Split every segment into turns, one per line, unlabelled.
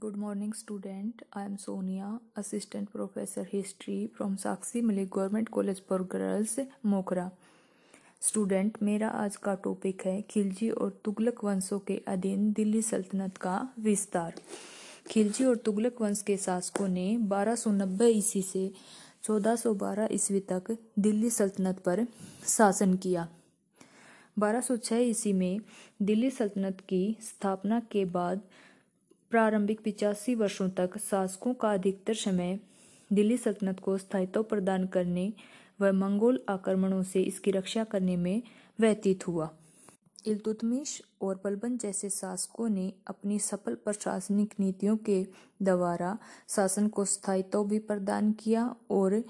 Good morning, student. I am Sonia, Assistant Professor History from Sakshi Malik Government College for Girls, Mokhra student मेरा आज का topic है खिलजी और तुगलक वंशों के अधीन दिल्ली सल्तनत का विस्तार। खिलजी और तुगलक वंश के शासकों ने 1290 ईस्वी से 1412 ईस्वी तक दिल्ली सल्तनत पर शासन किया। 1206 ईस्वी में दिल्ली सल्तनत की स्थापना के बाद प्रारंभिक पिचासी वर्षों तक शासकों का अधिकतर समय दिल्ली सल्तनत को स्थायित्व प्रदान करने व मंगोल आक्रमणों से इसकी रक्षा करने में व्यतीत हुआ। इल्तुतमिश और बलबन जैसे शासकों ने अपनी सफल प्रशासनिक नीतियों के द्वारा शासन को स्थायित्व भी प्रदान किया और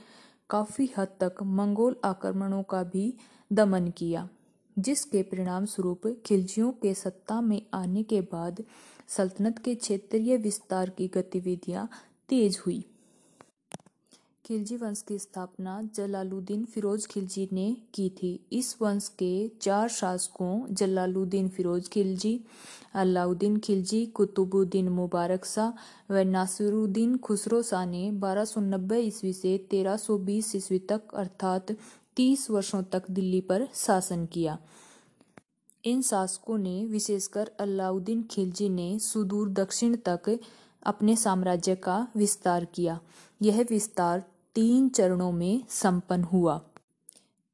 काफ़ी हद तक मंगोल आक्रमणों का भी दमन किया, जिसके परिणाम स्वरूप खिलजियों के सत्ता में आने के बाद सल्तनत के क्षेत्रीय विस्तार की गतिविधियाँ तेज हुई। खिलजी वंश की स्थापना जलालुद्दीन फिरोज खिलजी ने की थी। इस वंश के चार शासकों जलालुद्दीन फिरोज खिलजी, अलाउद्दीन खिलजी, कुतुबुद्दीन मुबारक शाह व नासिरुद्दीन खुसरो शाह ने 1290 ईस्वी से 1320 ईस्वी तक, अर्थात 30 वर्षों तक दिल्ली पर शासन किया। इन शासकों ने, विशेषकर अलाउद्दीन खिलजी ने, सुदूर दक्षिण तक अपने साम्राज्य का विस्तार किया। यह विस्तार तीन चरणों में संपन्न हुआ।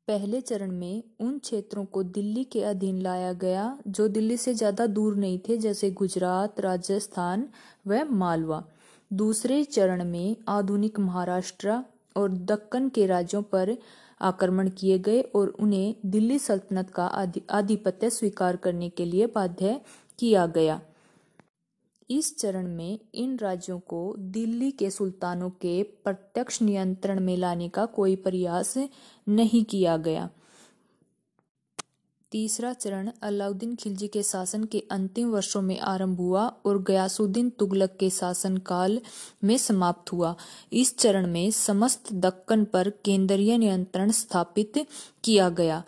पहले चरण में उन क्षेत्रों को दिल्ली के अधीन लाया गया, जो दिल्ली से ज़्यादा दूर नहीं थे, जैसे गुजरात, राजस्थान व मालवा। दूसरे चरण में आधुनिक महाराष्ट्र और दक्कन के राज्यों पर आक्रमण किए गए और उन्हें दिल्ली सल्तनत का आधिपत्य स्वीकार करने के लिए बाध्य किया गया। इस चरण में इन राज्यों को दिल्ली के सुल्तानों के प्रत्यक्ष नियंत्रण में लाने का कोई प्रयास नहीं किया गया। तीसरा चरण अलाउद्दीन खिलजी के शासन के अंतिम वर्षों में आरंभ हुआ और गयासुद्दीन तुगलक के शासन काल में समाप्त हुआ। इस चरण में समस्त दक्कन पर केंद्रीय नियंत्रण स्थापित किया गया।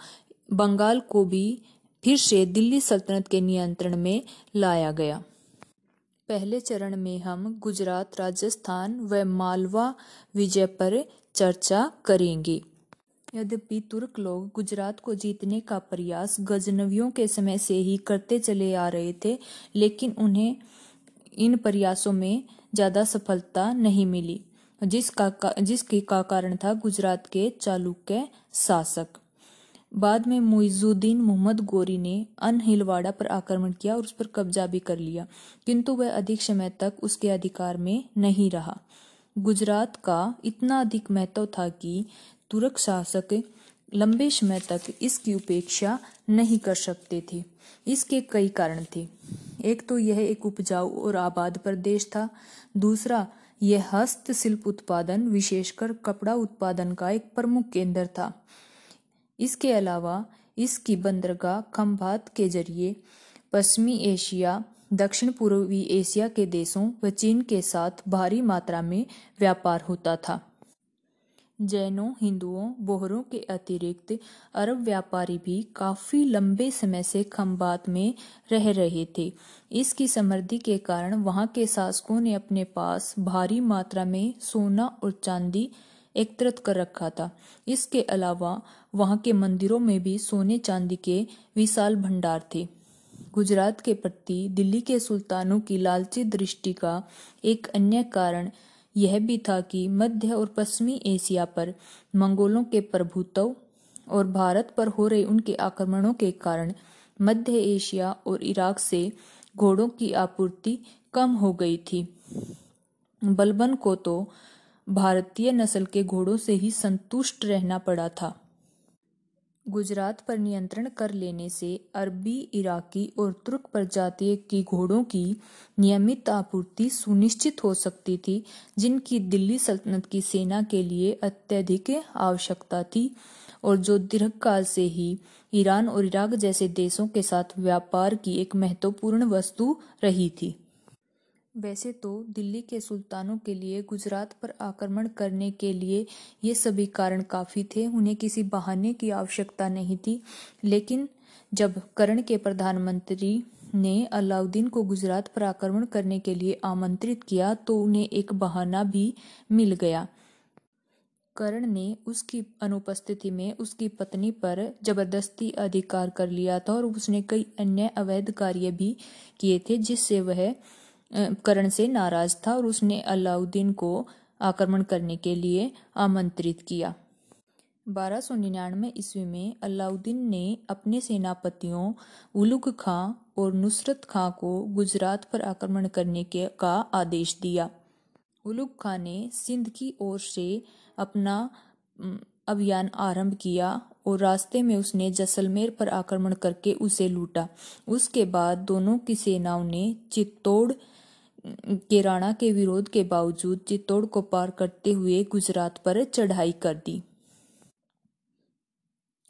बंगाल को भी फिर से दिल्ली सल्तनत के नियंत्रण में लाया गया। पहले चरण में हम गुजरात, राजस्थान व मालवा विजय पर चर्चा करेंगे। यद्यपि तुर्क लोग गुजरात को जीतने का प्रयास गजनवियों के समय से ही करते चले आ रहे थे लेकिन उन्हें इन प्रयासों में ज़्यादा सफलता नहीं मिली जिसका का, जिसके का कारण था गुजरात के चालुक्य शासक। बाद में मुइजुद्दीन मोहम्मद गोरी ने अनहिलवाड़ा पर आक्रमण किया और उस पर कब्जा भी कर लिया किंतु वह अधिक समय तक उसके अधिकार में नहीं रहा। गुजरात का इतना अधिक महत्व था कि तुर्क शासक लंबे समय तक इसकी उपेक्षा नहीं कर सकते थे। इसके कई कारण थे। एक तो यह एक उपजाऊ और आबाद प्रदेश था। दूसरा, यह हस्तशिल्प उत्पादन, विशेषकर कपड़ा उत्पादन का एक प्रमुख केंद्र था। इसके अलावा, इसकी बंदरगाह खंभात के ज़रिए पश्चिमी एशिया दक्षिण पूर्वी एशिया के देशों व चीन के साथ भारी मात्रा में व्यापार होता था। जैनों, हिंदुओं, बोहरों के अतिरिक्त अरब व्यापारी भी काफ़ी लंबे समय से खंबात में रह रहे थे। इसकी समृद्धि के कारण वहाँ के शासकों ने अपने पास भारी मात्रा में सोना और चांदी एकत्रित कर रखा था। इसके अलावा वहाँ के मंदिरों में भी सोने चांदी के विशाल भंडार थे। गुजरात के प्रति दिल्ली के सुल्तानों की लालची दृष्टि का एक अन्य कारण यह भी था कि मध्य और पश्चिमी एशिया पर मंगोलों के प्रभुत्व और भारत पर हो रहे उनके आक्रमणों के कारण मध्य एशिया और इराक से घोड़ों की आपूर्ति कम हो गई थी। बलबन को तो भारतीय नस्ल के घोड़ों से ही संतुष्ट रहना पड़ा था। गुजरात पर नियंत्रण कर लेने से अरबी, इराकी और तुर्क प्रजातीय की घोड़ों की नियमित आपूर्ति सुनिश्चित हो सकती थी, जिनकी दिल्ली सल्तनत की सेना के लिए अत्यधिक आवश्यकता थी और जो दीर्घकाल से ही ईरान और इराक जैसे देशों के साथ व्यापार की एक महत्वपूर्ण वस्तु रही थी। वैसे तो दिल्ली के सुल्तानों के लिए, गुजरात पर आक्रमण करने के लिए ये सभी कारण काफ़ी थे। उन्हें किसी बहाने की आवश्यकता नहीं थी। लेकिन जब करण के प्रधानमंत्री ने अलाउद्दीन को गुजरात पर आक्रमण करने के लिए आमंत्रित किया तो उन्हें एक बहाना भी मिल गया। करण ने उसकी अनुपस्थिति में उसकी पत्नी पर ज़बरदस्ती अधिकार कर लिया था और उसने कई अन्य अवैध कार्य भी किए थे, जिससे वह कर्ण से नाराज़ था और उसने अलाउद्दीन को आक्रमण करने के लिए आमंत्रित किया। बारह सौ निन्यानवे ईस्वी में अलाउद्दीन ने अपने सेनापतियों उलुग खां और नुसरत खां को गुजरात पर आक्रमण करने के, का आदेश दिया। उलुग खां ने सिंध की ओर से अपना अभियान आरंभ किया और रास्ते में उसने जैसलमेर पर आक्रमण करके उसे लूटा। उसके बाद दोनों की सेनाओं ने चित्तौड़ के राणा के विरोध के बावजूद चित्तौड़ को पार करते हुए गुजरात पर चढ़ाई कर दी।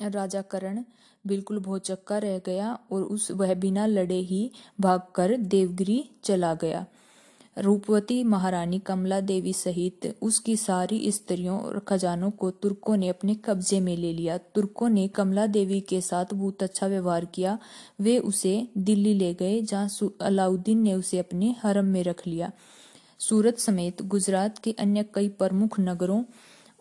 राजा करण बिल्कुल भोचक्का रह गया और उस वह बिना लड़े ही भागकर देवगिरी चला गया। रूपवती महारानी कमला देवी सहित उसकी सारी स्त्रियों और खजानों को तुर्कों ने अपने कब्जे में ले लिया। तुर्कों ने कमला देवी के साथ बहुत अच्छा व्यवहार किया। वे उसे दिल्ली ले गए, जहाँ अलाउद्दीन ने उसे अपने हरम में रख लिया। सूरत समेत गुजरात के अन्य कई प्रमुख नगरों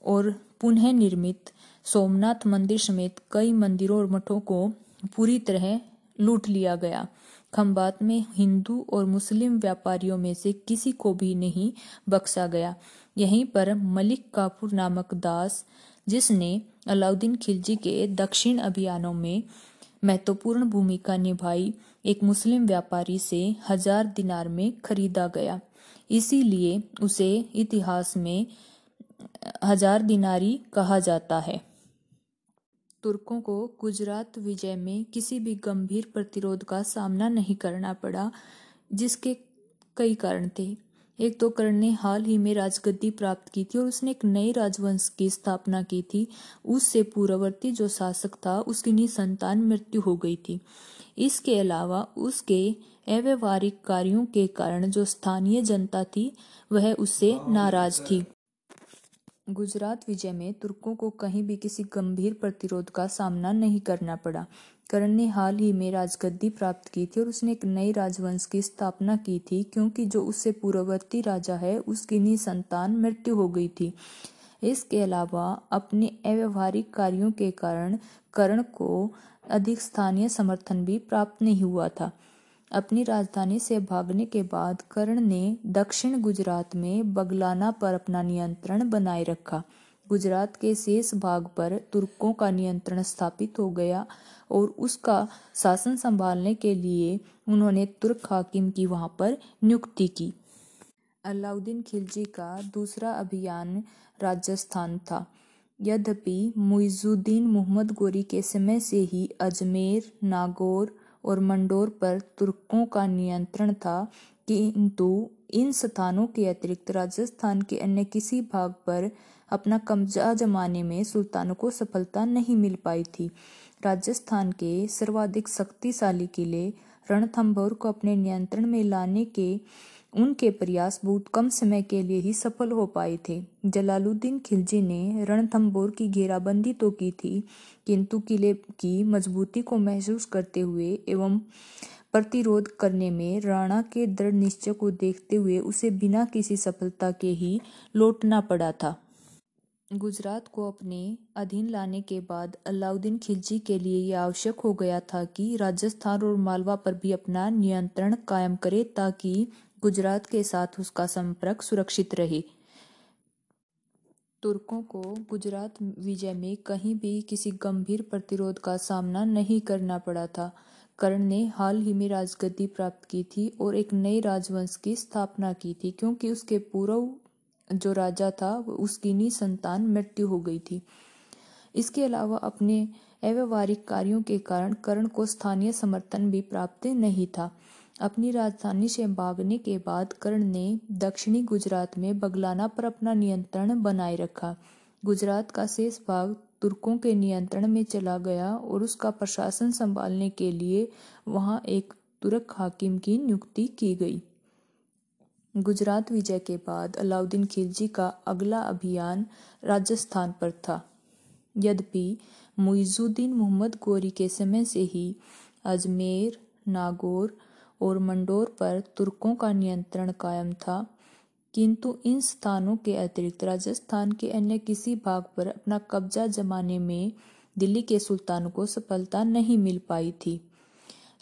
और पुनः निर्मित सोमनाथ मंदिर समेत कई मंदिरों और मठों को पूरी तरह लूट लिया गया। खम्बात में हिंदू और मुस्लिम व्यापारियों में से किसी को भी नहीं बख्शा गया। यहीं पर मलिक कापुर नामक दास, जिसने अलाउद्दीन खिलजी के दक्षिण अभियानों में महत्वपूर्ण भूमिका निभाई, एक मुस्लिम व्यापारी से हज़ार दिनार में खरीदा गया। इसीलिए उसे इतिहास में हज़ार दिनारी कहा जाता है। तुर्कों को गुजरात विजय में किसी भी गंभीर प्रतिरोध का सामना नहीं करना पड़ा, जिसके कई कारण थे। एक तो कर्ण ने हाल ही में राजगद्दी प्राप्त की थी और उसने एक नए राजवंश की स्थापना की थी। उससे पूर्ववर्ती जो शासक था, उसकी निसंतान मृत्यु हो गई थी। इसके अलावा उसके अव्यवहारिक कार्यों के कारण जो स्थानीय जनता थी, वह उससे नाराज़ थी। गुजरात विजय में तुर्कों को कहीं भी किसी गंभीर प्रतिरोध का सामना नहीं करना पड़ा। करण ने हाल ही में राजगद्दी प्राप्त की थी और उसने एक नए राजवंश की स्थापना की थी, क्योंकि जो उससे पूर्ववर्ती राजा है, उसकी निसंतान मृत्यु हो गई थी। इसके अलावा अपने अव्यवहारिक कार्यों के कारण करण को अधिक स्थानीय समर्थन भी प्राप्त नहीं हुआ था। अपनी राजधानी से भागने के बाद कर्ण ने दक्षिण गुजरात में बगलाना पर अपना नियंत्रण बनाए रखा। गुजरात के शेष भाग पर तुर्कों का नियंत्रण स्थापित हो गया और उसका शासन संभालने के लिए उन्होंने तुर्क हाकिम की वहाँ पर नियुक्ति की। अलाउद्दीन खिलजी का दूसरा अभियान राजस्थान था। यद्यपि मुइजुद्दीन मोहम्मद गोरी के समय से ही अजमेर, नागौर और मंडोर पर तुर्कों का नियंत्रण था किंतु इन स्थानों के अतिरिक्त राजस्थान के अन्य किसी भाग पर अपना कब्जा जमाने में सुल्तानों को सफलता नहीं मिल पाई थी। राजस्थान के सर्वाधिक शक्तिशाली किले रणथंभौर को अपने नियंत्रण में लाने के उनके प्रयास बहुत कम समय के लिए ही सफल हो पाए थे। जलालुद्दीन खिलजी ने रणथंभौर की घेराबंदी तो की थी, किंतु किले की मजबूती को महसूस करते हुए एवं प्रतिरोध करने में राणा के दृढ़ निश्चय को देखते हुए उसे बिना किसी सफलता के ही लौटना पड़ा था। गुजरात को अपने अधीन लाने के बाद अलाउद्दीन खिलजी के लिए यह आवश्यक हो गया था कि राजस्थान और मालवा पर भी अपना नियंत्रण कायम करे ताकि गुजरात के साथ उसका संपर्क सुरक्षित रहे। तुर्कों को गुजरात विजय में कहीं भी किसी गंभीर प्रतिरोध का सामना नहीं करना पड़ा था। कर्ण ने हाल ही में राजगद्दी प्राप्त की थी और एक नए राजवंश की स्थापना की थी, क्योंकि उसके पूर्व जो राजा था उसकी नी संतान मृत्यु हो गई थी। इसके अलावा अपने अव्यवहारिक कार्यों के कारण कर्ण को स्थानीय समर्थन भी प्राप्त नहीं था। अपनी राजधानी से भागने के बाद कर्ण ने दक्षिणी गुजरात में बगलाना पर अपना नियंत्रण बनाए रखा। गुजरात का शेष भाग तुर्कों के नियंत्रण में चला गया और उसका प्रशासन संभालने के लिए वहाँ एक तुर्क हाकिम की नियुक्ति की गई। गुजरात विजय के बाद अलाउद्दीन खिलजी का अगला अभियान राजस्थान पर था। यद्यपि मुइजुद्दीन मोहम्मद गोरी के समय से ही अजमेर, नागौर और मंडोर पर तुर्कों का नियंत्रण कायम था। किंतु इन स्थानों के अतिरिक्त राजस्थान के अन्य किसी भाग पर अपना कब्जा जमाने में दिल्ली के सुल्तान को सफलता नहीं मिल पाई थी।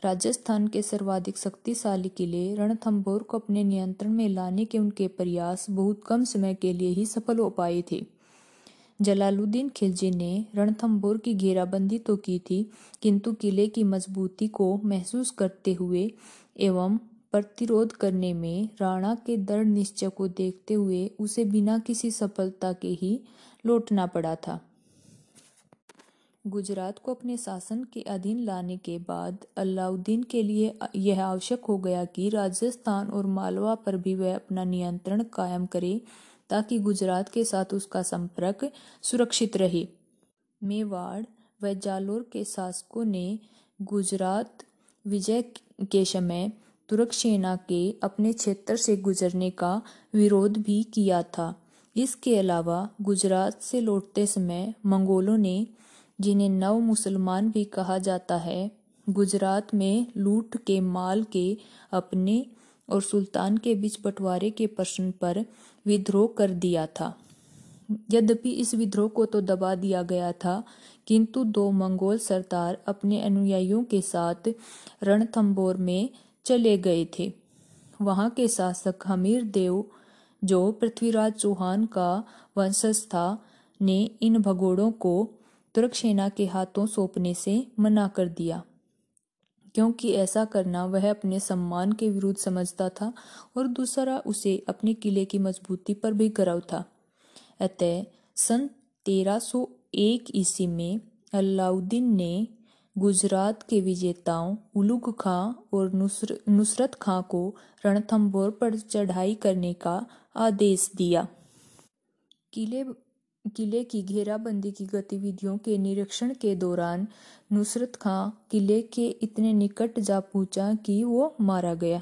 राजस्थान के सर्वाधिक शक्तिशाली किले रणथंभौर को अपने नियंत्रण में लाने के उनके प्रयास बहुत कम समय के लिए ही सफल हो पाए थे। जलालुद्दीन खिलजी ने रणथंभौर की घेराबंदी तो की थी, किंतु किले की मजबूती को महसूस करते हुए एवं प्रतिरोध करने में राणा के दृढ़ निश्चय को देखते हुए उसे बिना किसी सफलता के ही लौटना पड़ा था। गुजरात को अपने शासन के अधीन लाने के बाद अलाउद्दीन के लिए यह आवश्यक हो गया कि राजस्थान और मालवा पर भी वह अपना नियंत्रण कायम करे ताकि गुजरात के साथ उसका संपर्क सुरक्षित रहे। मेवाड़ व जालोर के शासकों ने गुजरात विजय के समय तुर्क सेना के अपने क्षेत्र से गुजरने का विरोध भी किया था। इसके अलावा गुजरात से लौटते समय मंगोलों ने, जिन्हें नव मुसलमान भी कहा जाता है, गुजरात में लूट के माल के अपने और सुल्तान के बीच बंटवारे के प्रश्न पर विद्रोह कर दिया था। यद्यपि इस विद्रोह को तो दबा दिया गया था, किंतु दो मंगोल सरदार अपने अनुयायियों के साथ रणथंबोर में चले गए थे। वहाँ के शासक हमीर देव, जो पृथ्वीराज चौहान का वंशज था, ने इन भगोड़ों को तुर्क सेना के हाथों सौंपने से मना कर दिया। क्योंकि ऐसा करना वह अपने सम्मान के विरुद्ध समझता था और दूसरा उसे अपने किले की मजबूती पर भी गर्व था। अतः सन 1301 ईस्वी में अलाउद्दीन ने गुजरात के विजेताओं उलुग खां और नुसर, नुसरत खां को रणथंबोर पर चढ़ाई करने का आदेश दिया। किले किले की घेराबंदी की गतिविधियों के निरीक्षण के दौरान नुसरत खां किले के इतने निकट जा पहुँचा कि वो मारा गया।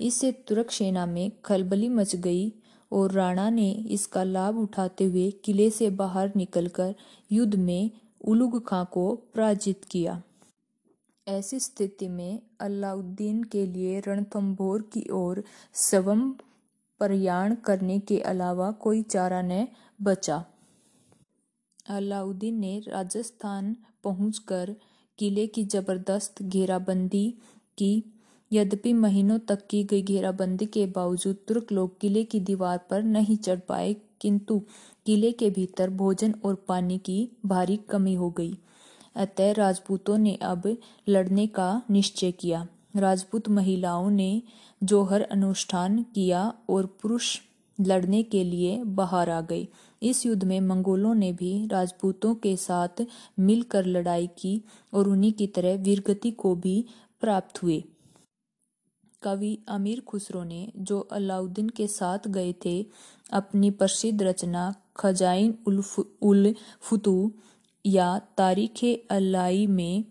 इससे तुर्क सेना में खलबली मच गई और राणा ने इसका लाभ उठाते हुए किले से बाहर निकलकर युद्ध में उलुग खां को पराजित किया। ऐसी स्थिति में अलाउद्दीन के लिए रणथंभौर की ओर स्वयं प्रयाण करने के अलावा कोई चारा न बचा। अलाउद्दीन ने राजस्थान पहुंचकर किले की ज़बरदस्त घेराबंदी की यद्यपि महीनों तक की गई घेराबंदी के बावजूद तुर्क लोग किले की दीवार पर नहीं चढ़ पाए, किंतु किले के भीतर भोजन और पानी की भारी कमी हो गई। अतः राजपूतों ने अब लड़ने का निश्चय किया। राजपूत महिलाओं ने जोहर अनुष्ठान किया और पुरुष लड़ने के लिए बाहर आ गए। इस युद्ध में मंगोलों ने भी राजपूतों के साथ मिलकर लड़ाई की और उन्हीं की तरह वीरगति को भी प्राप्त हुए। कवि अमीर खुसरो ने, जो अलाउद्दीन के साथ गए थे, अपनी प्रसिद्ध रचना खजाइन उल फुतू या तारीख अलाई में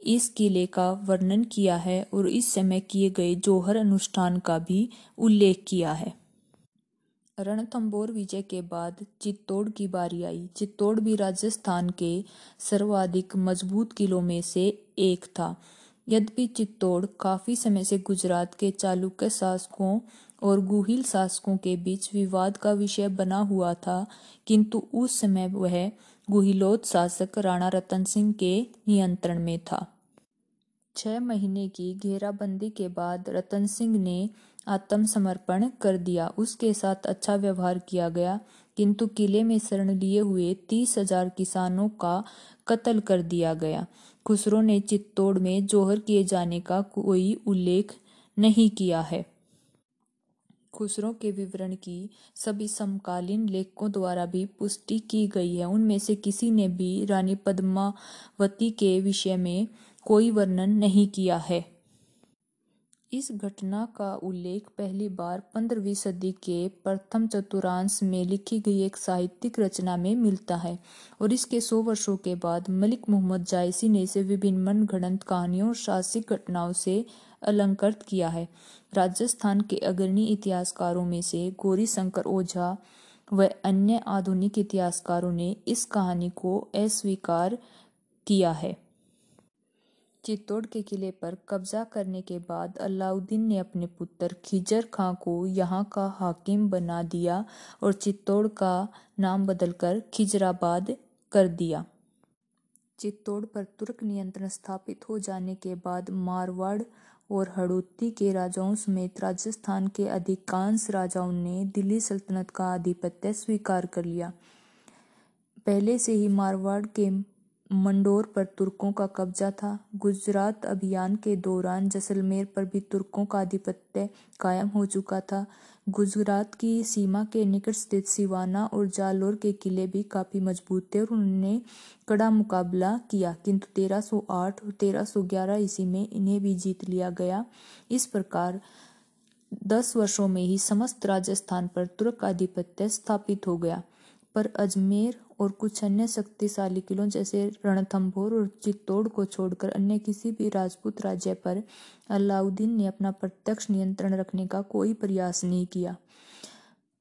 इस किले का वर्णन किया है और इस समय किए गए जोहर अनुष्ठान का भी उल्लेख किया है। रणथंबोर विजय के बाद चित्तौड़ की बारी आई। चित्तौड़ भी राजस्थान के सर्वाधिक मज़बूत किलों में से एक था। यद्यपि चित्तौड़ काफ़ी समय से गुजरात के चालुक्य शासकों और गुहिल शासकों के बीच विवाद का विषय बना हुआ था, किंतु उस समय वह गुहिलोत शासक राणा रतन सिंह के नियंत्रण में था। छह महीने की घेराबंदी के बाद रतन सिंह ने आत्मसमर्पण कर दिया। उसके साथ अच्छा व्यवहार किया गया, किंतु किले में शरण लिए हुए तीस हज़ार किसानों का कत्ल कर दिया गया। खुसरो ने चित्तौड़ में जोहर किए जाने का कोई उल्लेख नहीं किया है। खुसरो के विवरण की सभी समकालीन लेखकों द्वारा भी पुष्टि की गई है। उनमें से किसी ने भी रानी पद्मावती के विषय में कोई वर्णन नहीं किया है। इस घटना का उल्लेख पहली बार पंद्रहवीं सदी के प्रथम चतुर्थांश में लिखी गई एक साहित्यिक रचना में मिलता है और इसके सौ वर्षों के बाद मलिक मोहम्मद जायसी ने इसे विभिन्न मन मनगढ़ंत कहानियों और साहसिक घटनाओं से अलंकृत किया है। राजस्थान के अग्रणी इतिहासकारों में से गौरी शंकर ओझा व अन्य आधुनिक इतिहासकारों ने इस कहानी को अस्वीकार किया है। चित्तौड़ के किले पर कब्जा करने के बाद अलाउद्दीन ने अपने पुत्र खिजर खां को यहाँ का हाकिम बना दिया और चित्तौड़ का नाम बदलकर खिजराबाद कर दिया। चित्तौड़ पर तुर्क नियंत्रण स्थापित हो जाने के बाद मारवाड़ और हड़ौती के राजाओं समेत राजस्थान के अधिकांश राजाओं ने दिल्ली सल्तनत का आधिपत्य स्वीकार कर लिया। पहले से ही मारवाड़ के मंडोर पर तुर्कों का कब्जा था। गुजरात अभियान के दौरान जैसलमेर पर भी तुर्कों का आधिपत्य कायम हो चुका था। गुजरात की सीमा के निकट स्थित सिवाना और जालोर के किले भी काफ़ी मज़बूत थे और उन्होंने कड़ा मुकाबला किया, किंतु 1308 और 1311 ईस्वी में इन्हें भी जीत लिया गया। इस प्रकार दस वर्षों में ही समस्त राजस्थान पर तुर्क आधिपत्य स्थापित हो गया। पर अजमेर और कुछ अन्य शक्तिशाली किलों जैसे रणथंभौर और चित्तौड़ को छोड़कर अन्य किसी भी राजपूत राज्य पर अलाउद्दीन ने अपना प्रत्यक्ष नियंत्रण रखने का कोई प्रयास नहीं किया,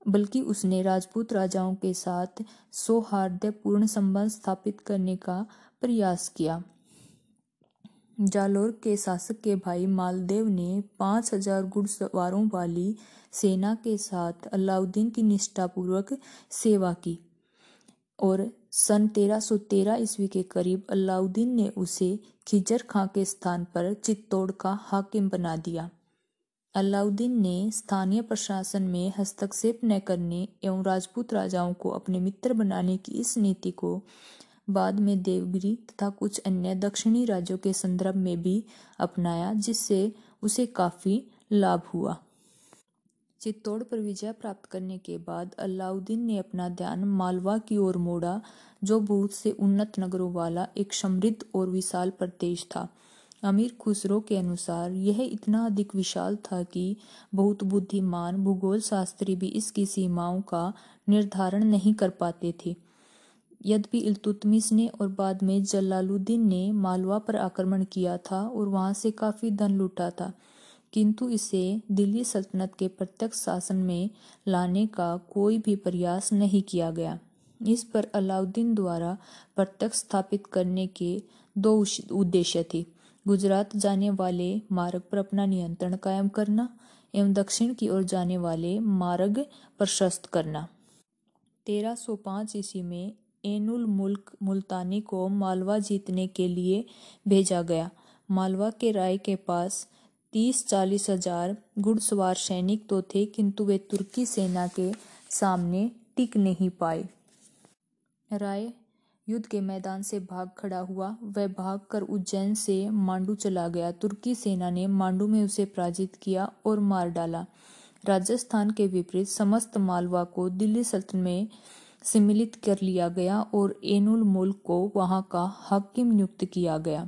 बल्कि उसने राजपूत राजाओं के साथ सौहार्दपूर्ण संबंध स्थापित करने का प्रयास किया। जालोर के शासक के भाई मालदेव ने पाँच हज़ार घुड़सवारों वाली सेना के साथ अलाउद्दीन की निष्ठापूर्वक सेवा की। और सन 1313 ईस्वी के करीब अलाउद्दीन ने उसे खिजर खां के स्थान पर चित्तौड़ का हाकिम बना दिया। अलाउद्दीन ने स्थानीय प्रशासन में हस्तक्षेप न करने एवं राजपूत राजाओं को अपने मित्र बनाने की इस नीति को बाद में देवगिरी तथा कुछ अन्य दक्षिणी राज्यों के संदर्भ में भी अपनाया, जिससे उसे काफ़ी लाभ हुआ। चित्तौड़ पर विजय प्राप्त करने के बाद अलाउद्दीन ने अपना ध्यान मालवा की ओर मोड़ा, जो बहुत से उन्नत नगरों वाला एक समृद्ध और विशाल प्रदेश था। अमीर खुसरो के अनुसार, यह इतना अधिक विशाल था कि बहुत बुद्धिमान भूगोल शास्त्री भी इसकी सीमाओं का निर्धारण नहीं कर पाते थे। यद्यपि इल्तुतमिश ने और बाद में जलालुद्दीन ने मालवा पर आक्रमण किया था और वहाँ से काफ़ी धन लूटा था किंतु इसे दिल्ली सल्तनत के प्रत्यक्ष शासन में लाने का कोई भी प्रयास नहीं किया गया। इस पर अलाउद्दीन द्वारा प्रत्यक्ष स्थापित करने के दो उद्देश्य थे। गुजरात जाने वाले मार्ग पर अपना नियंत्रण कायम करना एवं दक्षिण की ओर जाने वाले मार्ग प्रशस्त करना। 1305 ईस्वी में एनुल मुल्क मुल्तानी को मालवा जीतने के लिए भेजा गया। मालवा के राय के पास तीस चालीस हज़ार घुड़सवार सैनिक तो थे, किंतु वे तुर्की सेना के सामने टिक नहीं पाए। राय युद्ध के मैदान से भाग खड़ा हुआ। वह भागकर उज्जैन से मांडू चला गया। तुर्की सेना ने मांडू में उसे पराजित किया और मार डाला। राजस्थान के विपरीत समस्त मालवा को दिल्ली सल्तनत में सम्मिलित कर लिया गया और एनुल मुल्क को वहाँ का हाकिम नियुक्त किया गया।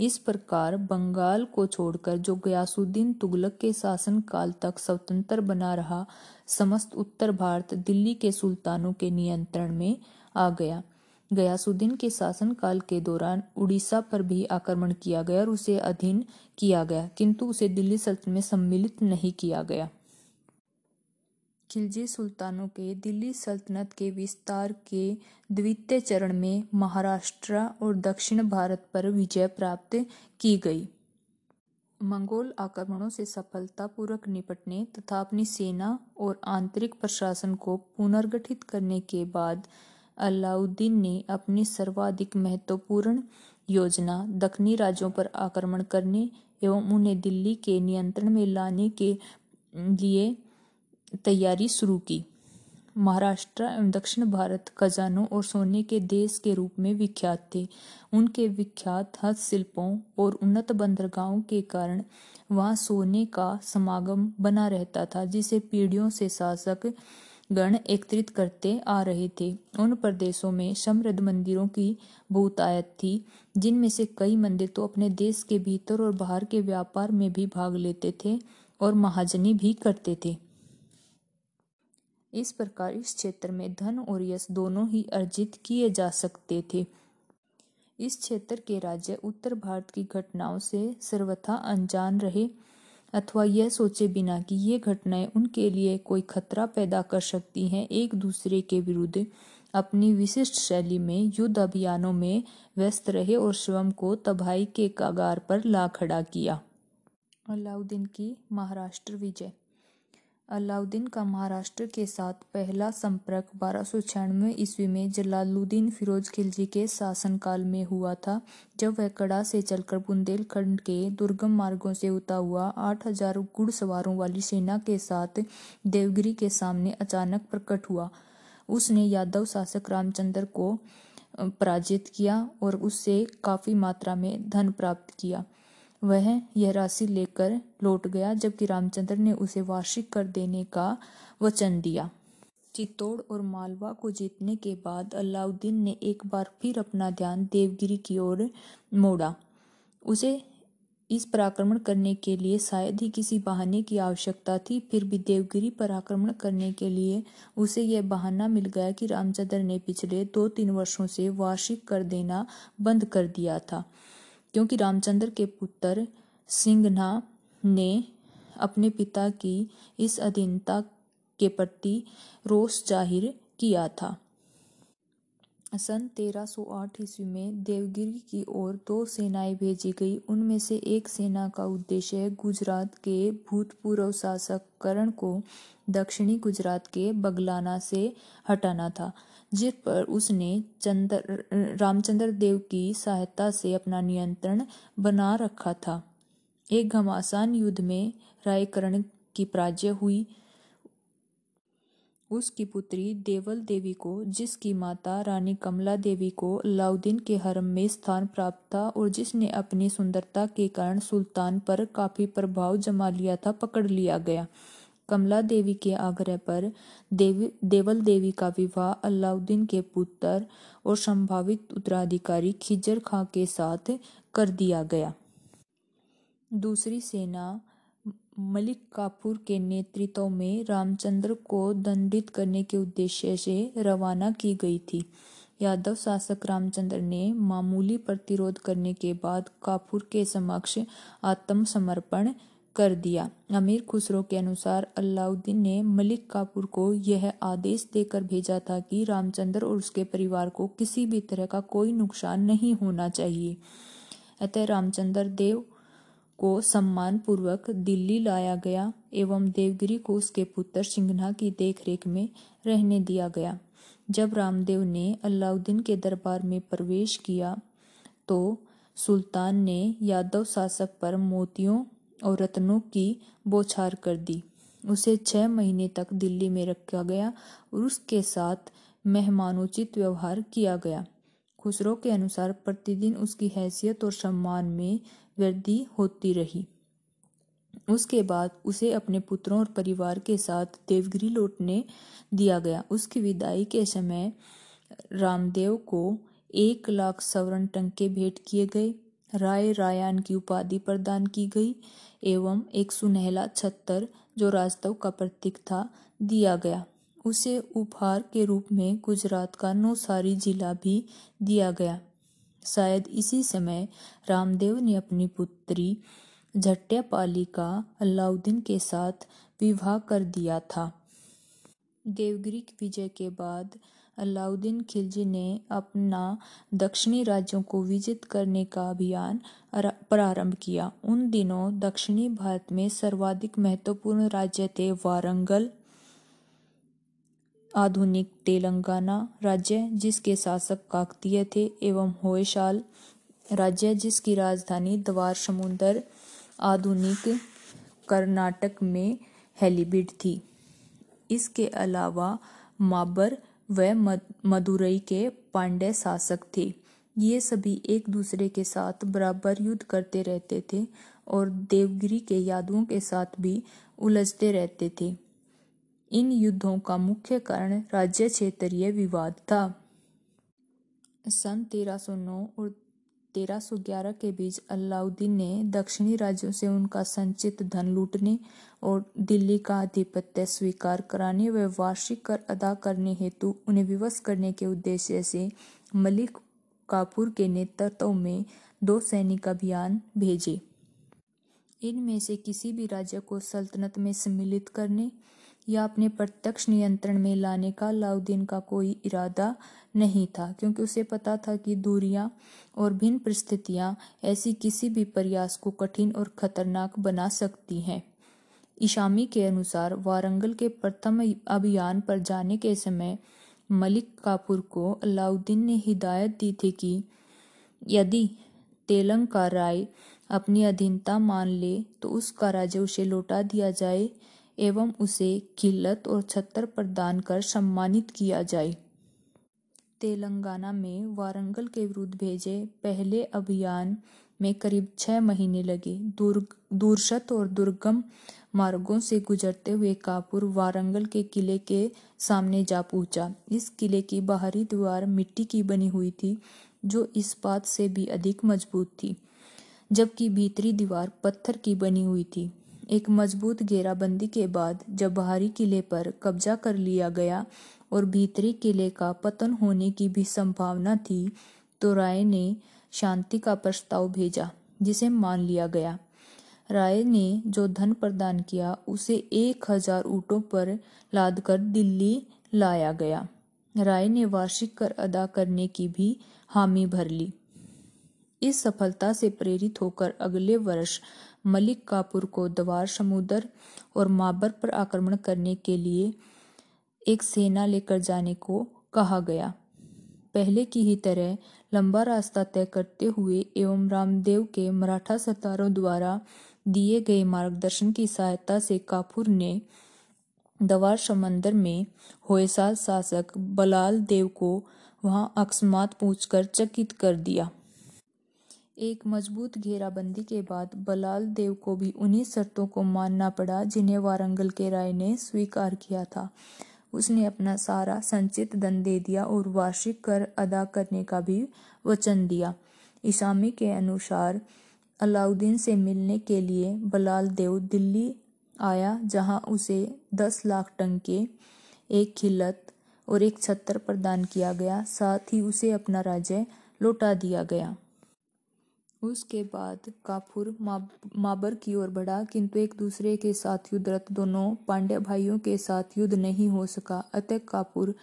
इस प्रकार बंगाल को छोड़कर जो गयासुद्दीन तुगलक के शासन काल तक स्वतंत्र बना रहा, समस्त उत्तर भारत दिल्ली के सुल्तानों के नियंत्रण में आ गया। गयासुद्दीन के शासन काल के दौरान उड़ीसा पर भी आक्रमण किया गया और उसे अधीन किया गया, किंतु उसे दिल्ली सल्तनत में सम्मिलित नहीं किया गया। खिलजी सुल्तानों के दिल्ली सल्तनत के विस्तार के द्वितीय चरण में महाराष्ट्र और दक्षिण भारत पर विजय प्राप्त की गई। मंगोल आक्रमणों से सफलतापूर्वक निपटने तथा अपनी सेना और आंतरिक प्रशासन को पुनर्गठित करने के बाद अलाउद्दीन ने अपनी सर्वाधिक महत्वपूर्ण योजना दक्षिणी राज्यों पर आक्रमण करने एवं उन्हें दिल्ली के नियंत्रण में लाने के लिए तैयारी शुरू की। महाराष्ट्र एवं दक्षिण भारत खजानों और सोने के देश के रूप में विख्यात थे। उनके विख्यात हस्तशिल्पों और उन्नत बंदरगाहों के कारण वहाँ सोने का समागम बना रहता था, जिसे पीढ़ियों से शासक गण एकत्रित करते आ रहे थे। उन प्रदेशों में समृद्ध मंदिरों की बहुतायत थी, जिनमें से कई मंदिर तो अपने देश के भीतर और बाहर के व्यापार में भी भाग लेते थे और महाजनी भी करते थे। इस प्रकार इस क्षेत्र में धन और यश दोनों ही अर्जित किए जा सकते थे। इस क्षेत्र के राज्य उत्तर भारत की घटनाओं से सर्वथा अनजान रहे, अथवा यह सोचे बिना कि ये घटनाएँ उनके लिए कोई खतरा पैदा कर सकती हैं, एक दूसरे के विरुद्ध अपनी विशिष्ट शैली में युद्ध अभियानों में व्यस्त रहे और स्वयं को तबाही के कागार पर ला खड़ा किया। अलाउद्दीन की महाराष्ट्र विजय अलाउद्दीन का महाराष्ट्र के साथ पहला संपर्क बारह सौ छियानवे ईस्वी में जलालुद्दीन फिरोज खिलजी के शासनकाल में हुआ था, जब वह कड़ा से चलकर बुंदेलखंड के दुर्गम मार्गों से उता हुआ आठ हज़ार घुड़सवारों वाली सेना के साथ देवगिरी के सामने अचानक प्रकट हुआ। उसने यादव शासक रामचंद्र को पराजित किया और उससे काफ़ी मात्रा में धन प्राप्त किया। वह यह राशि लेकर लौट गया, जबकि रामचंद्र ने उसे वार्षिक कर देने का वचन दिया। चित्तौड़ और मालवा को जीतने के बाद अलाउद्दीन ने एक बार फिर अपना ध्यान देवगिरी की ओर मोड़ा। उसे इस पर आक्रमण करने के लिए शायद ही किसी बहाने की आवश्यकता थी, फिर भी देवगिरी पर आक्रमण करने के लिए उसे यह बहाना मिल गया कि रामचंद्र ने पिछले दो तीन वर्षों से वार्षिक कर देना बंद कर दिया था। क्योंकि रामचंद्र के पुत्र सिंघना ने अपने पिता की इस अधीनता के प्रति रोष ज़ाहिर किया था। सन 1308 ईस्वी में देवगिरी की ओर दो सेनाएँ भेजी गई। उनमें से एक सेना का उद्देश्य गुजरात के भूतपूर्व शासक करण को दक्षिणी गुजरात के बगलाना से हटाना था। जिस पर उसने चंद्र, रामचंद्र देव की सहायता से अपना नियंत्रण बना रखा था। एक घमासान युद्ध में रायकरण की पराजय हुई। उसकी पुत्री देवल देवी को, जिसकी माता रानी कमला देवी को अलाउद्दीन के हरम में स्थान प्राप्त था और जिसने अपनी सुंदरता के कारण सुल्तान पर काफ़ी प्रभाव जमा लिया था, पकड़ लिया गया। कमला देवी के आग्रह पर देवी, देवल देवी का विवाह अलाउद्दीन के पुत्र और संभावित उत्तराधिकारी खिजर खां के साथ कर दिया गया। दूसरी सेना मलिक काफूर के नेतृत्व में रामचंद्र को दंडित करने के उद्देश्य से रवाना की गई थी। यादव शासक रामचंद्र ने मामूली प्रतिरोध करने के बाद काफूर के समक्ष आत्मसमर्पण कर दिया। अमीर खुसरो के अनुसार अलाउद्दीन ने मलिक काफूर को यह आदेश देकर भेजा था कि रामचंद्र और उसके परिवार को किसी भी तरह का कोई नुकसान नहीं होना चाहिए। अतः रामचंद्र देव को सम्मान पूर्वक दिल्ली लाया गया एवं देवगिरी को उसके पुत्र सिंघना की देखरेख में रहने दिया गया। जब रामदेव ने अलाउद्दीन के दरबार में प्रवेश किया तो सुल्तान ने यादव शासक पर मोतियों और रत्नों की बौछार कर दी। उसे छह महीने तक दिल्ली में रखा गया और उसके साथ मेहमानोचित व्यवहार किया गया। खुसरो के अनुसार प्रतिदिन उसकी हैसियत और सम्मान में वृद्धि होती रही। उसके बाद उसे अपने पुत्रों और परिवार के साथ देवगिरी लौटने दिया गया। उसकी विदाई के समय रामदेव को एक लाख सवर्ण टंके भेंट किए गए। राय रायान की उपाधि प्रदान की गई एवं एक सुनहला छत्तर जो राजतव का प्रतीक था, दिया गया। उसे उपहार के रूप में गुजरात का नौसारी जिला भी दिया गया। शायद इसी समय रामदेव ने अपनी पुत्री झट्यापाली का अलाउद्दीन के साथ विवाह कर दिया था। देवगिरी विजय के बाद अलाउद्दीन खिलजी ने अपना दक्षिणी राज्यों को विजित करने का अभियान प्रारंभ किया। उन दिनों दक्षिणी भारत में सर्वाधिक महत्वपूर्ण राज्य थे वारंगल, आधुनिक तेलंगाना राज्य जिसके शासक काकतीय थे, एवं होयसाल राज्य जिसकी राजधानी द्वार समुंदर, आधुनिक कर्नाटक में हेलीबीड थी। इसके अलावा माबर व मदुरई के पांडे शासक थे। ये सभी एक दूसरे के साथ बराबर युद्ध करते रहते थे और देवगिरी के यादवों के साथ भी उलझते रहते थे। इन युद्धों का मुख्य कारण राज्य क्षेत्रीय विवाद था। सन 1309 और 1311 के बीच अलाउद्दीन ने दक्षिणी राज्यों से उनका संचित धन लूटने और दिल्ली का आधिपत्य स्वीकार कराने व वार्षिक कर अदा करने हेतु उन्हें विवश करने के उद्देश्य से मलिक काफूर के नेतृत्व में दो सैनिक अभियान भेजे। इनमें से किसी भी राज्य को सल्तनत में सम्मिलित करने या अपने प्रत्यक्ष नियंत्रण में लाने का अलाउद्दीन का कोई इरादा नहीं था, क्योंकि उसे पता था कि दूरियाँ और भिन्न परिस्थितियाँ ऐसी किसी भी प्रयास को कठिन और खतरनाक बना सकती हैं। ईशामी के अनुसार, वारंगल के प्रथम अभियान पर जाने के समय मलिक कापुर को अलाउद्दीन ने हिदायत दी थी कि यदि तेलंग का राय अपनी अधीनता मान ले तो उसका राज्य उसे लौटा दिया जाए एवं उसे किल्लत और छत्तर प्रदान कर सम्मानित किया जाए। तेलंगाना में वारंगल के विरुद्ध भेजे पहले अभियान में करीब छह महीने लगे। दूर दूरशत और दुर्गम मार्गों से गुजरते हुए कापुर वारंगल के किले के सामने जा पहुँचा। इस किले की बाहरी दीवार मिट्टी की बनी हुई थी, जो इस बात से भी अधिक मज़बूत थी, जबकि भीतरी दीवार पत्थर की बनी हुई थी। एक मज़बूत घेराबंदी के बाद जब बाहरी किले पर कब्जा कर लिया गया और भीतरी किले का पतन होने की भी संभावना थी तो राय ने शांति का प्रस्ताव भेजा, जिसे मान लिया गया। राय ने जो धन प्रदान किया, उसे एक हज़ार ऊँटों पर लादकर दिल्ली लाया गया। राय ने वार्षिक कर अदा करने की भी हामी भर ली। इस सफलता से प्रेरित होकर अगले वर्ष मलिक कापुर को दवार, समुद्र और माबर पर आक्रमण करने के लिए एक सेना लेकर जाने को कहा गया। पहले की ही तरह लंबा रास्ता तय करते हुए एवं रामदेव के मराठा सरदारों द्वारा दिए गए मार्गदर्शन की सहायता से कापुर ने दवार, समंदर में होयसाल शासक बलाल देव को वहाँ अकस्मात पूछकर चकित कर दिया। एक मज़बूत घेराबंदी के बाद बलाल देव को भी उन्हीं शर्तों को मानना पड़ा जिन्हें वारंगल के राय ने स्वीकार किया था। उसने अपना सारा संचित धन दे दिया और वार्षिक कर अदा करने का भी वचन दिया। इसामी के अनुसार अलाउद्दीन से मिलने के लिए बलाल देव दिल्ली आया, जहाँ उसे दस लाख टंके, एक खिलत और एक छत्तर प्रदान किया गया। साथ ही उसे अपना राज्य लौटा दिया गया। उसके बाद काफूर माबर की ओर बढ़ा, किंतु एक दूसरे के साथ युद्धरत दोनों पांड्य भाइयों के साथ युद्ध नहीं हो सका। अतः काफूर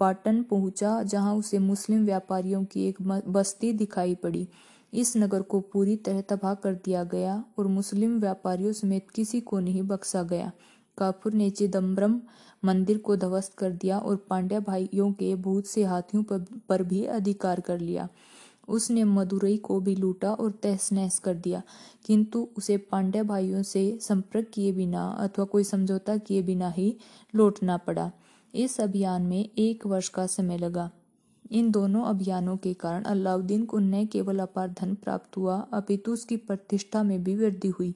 पाटन पहुँचा, जहाँ उसे मुस्लिम व्यापारियों की एक बस्ती दिखाई पड़ी। इस नगर को पूरी तरह तबाह कर दिया गया और मुस्लिम व्यापारियों समेत किसी को नहीं बख्शा गया। काफूर ने चिदम्बरम मंदिर को ध्वस्त कर दिया और पांड्या भाइयों के बहुत से हाथियों पर भी अधिकार कर लिया। उसने मदुरई को भी लूटा और तहस नहस कर दिया। किंतु उसे पांड्या भाइयों से संपर्क किए बिना अथवा कोई समझौता किए बिना ही लौटना पड़ा। इस अभियान में एक वर्ष का समय लगा। इन दोनों अभियानों के कारण अलाउद्दीन को न केवल अपार धन प्राप्त हुआ, अपितु उसकी प्रतिष्ठा में भी वृद्धि हुई।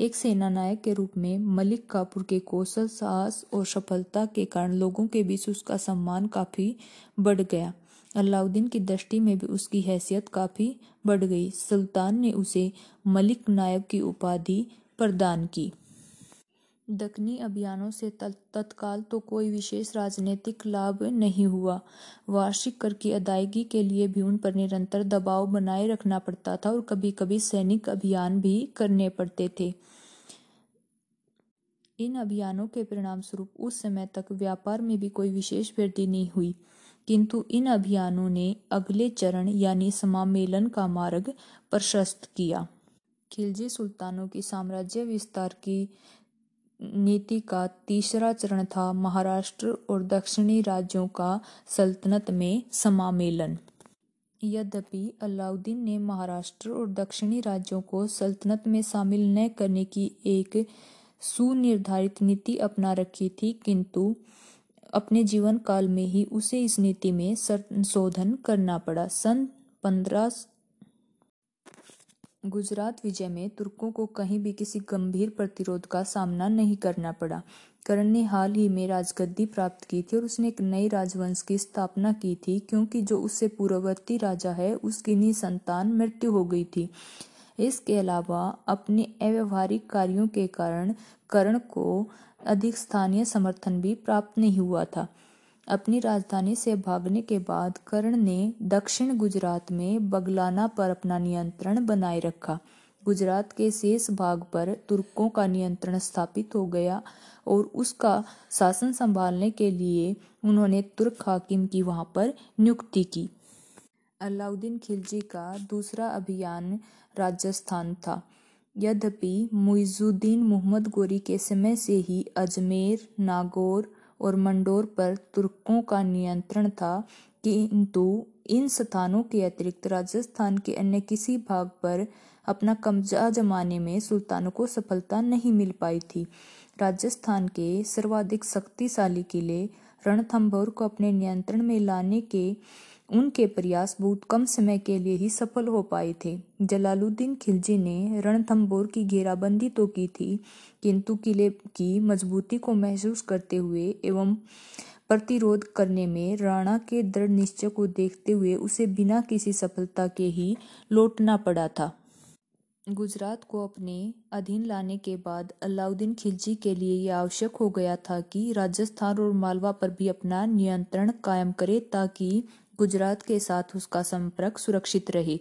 एक सेना नायक के रूप में मलिक कापुर के कौशल, साहस और सफलता के कारण लोगों के बीच उसका सम्मान काफ़ी बढ़ गया। अलाउद्दीन की दृष्टि में भी उसकी हैसियत काफ़ी बढ़ गई। सुल्तान ने उसे मलिक नायब की उपाधि प्रदान की। दक्कनी अभियानों से तत्काल तो कोई विशेष राजनीतिक लाभ नहीं हुआ। वार्षिक कर की अदायगी के लिए भी उन पर निरंतर दबाव बनाए रखना पड़ता था और कभी कभी सैनिक अभियान भी करने पड़ते थे। इन अभियानों के परिणाम स्वरूप उस समय तक व्यापार में भी कोई विशेष वृद्धि नहीं हुई। किंतु इन अभियानों ने अगले चरण यानी समामेलन का मार्ग प्रशस्त किया। खिलजी सुल्तानों की साम्राज्य विस्तार की नीति का तीसरा चरण था महाराष्ट्र और दक्षिणी राज्यों का सल्तनत में समामेलन। यद्यपि अलाउद्दीन ने महाराष्ट्र और दक्षिणी राज्यों को सल्तनत में शामिल न करने की एक सुनिर्धारित नीति अपना रखी थी, किंतु अपने जीवन काल में ही उसे इस नीति में संशोधन करना पड़ा। सन पंद्रह गुजरात विजय में तुर्कों को कहीं भी किसी गंभीर प्रतिरोध का सामना नहीं करना पड़ा। करण ने हाल ही में राजगद्दी प्राप्त की थी और उसने एक नई राजवंश की स्थापना की थी, क्योंकि जो उससे पूर्ववर्ती राजा है, उसकी निसंतान मृत्यु हो गई थी। इसके अलावा अपने अव्यवहारिक कार्यों के कारण करण को अधिक स्थानीय समर्थन भी प्राप्त नहीं हुआ था। अपनी राजधानी से भागने के बाद कर्ण ने दक्षिण गुजरात में बगलाना पर अपना नियंत्रण बनाए रखा। गुजरात के शेष भाग पर तुर्कों का नियंत्रण स्थापित हो गया और उसका शासन संभालने के लिए उन्होंने तुर्क हाकिम की वहाँ पर नियुक्ति की। अलाउद्दीन खिलजी का दूसरा अभियान राजस्थान था। यद्यपि मुइजुद्दीन मोहम्मद गोरी के समय से ही अजमेर, नागौर और मंडोर पर तुर्कों का नियंत्रण था, किंतु इन स्थानों के अतिरिक्त राजस्थान के अन्य किसी भाग पर अपना कब्जा जमाने में सुल्तानों को सफलता नहीं मिल पाई थी। राजस्थान के सर्वाधिक शक्तिशाली किले रणथंभौर को अपने नियंत्रण में लाने के उनके प्रयास बहुत कम समय के लिए ही सफल हो पाए थे। जलालुद्दीन खिलजी ने रणथंभौर की घेराबंदी तो की थी, किंतु किले की मजबूती को महसूस करते हुए एवं प्रतिरोध करने में राणा के दृढ़ निश्चय को देखते हुए उसे बिना किसी सफलता के ही लौटना पड़ा था। गुजरात को अपने अधीन लाने के बाद अलाउद्दीन खिलजी के लिए यह आवश्यक हो गया था कि राजस्थान और मालवा पर भी अपना नियंत्रण कायम करे ताकि गुजरात के साथ उसका संपर्क सुरक्षित रहे।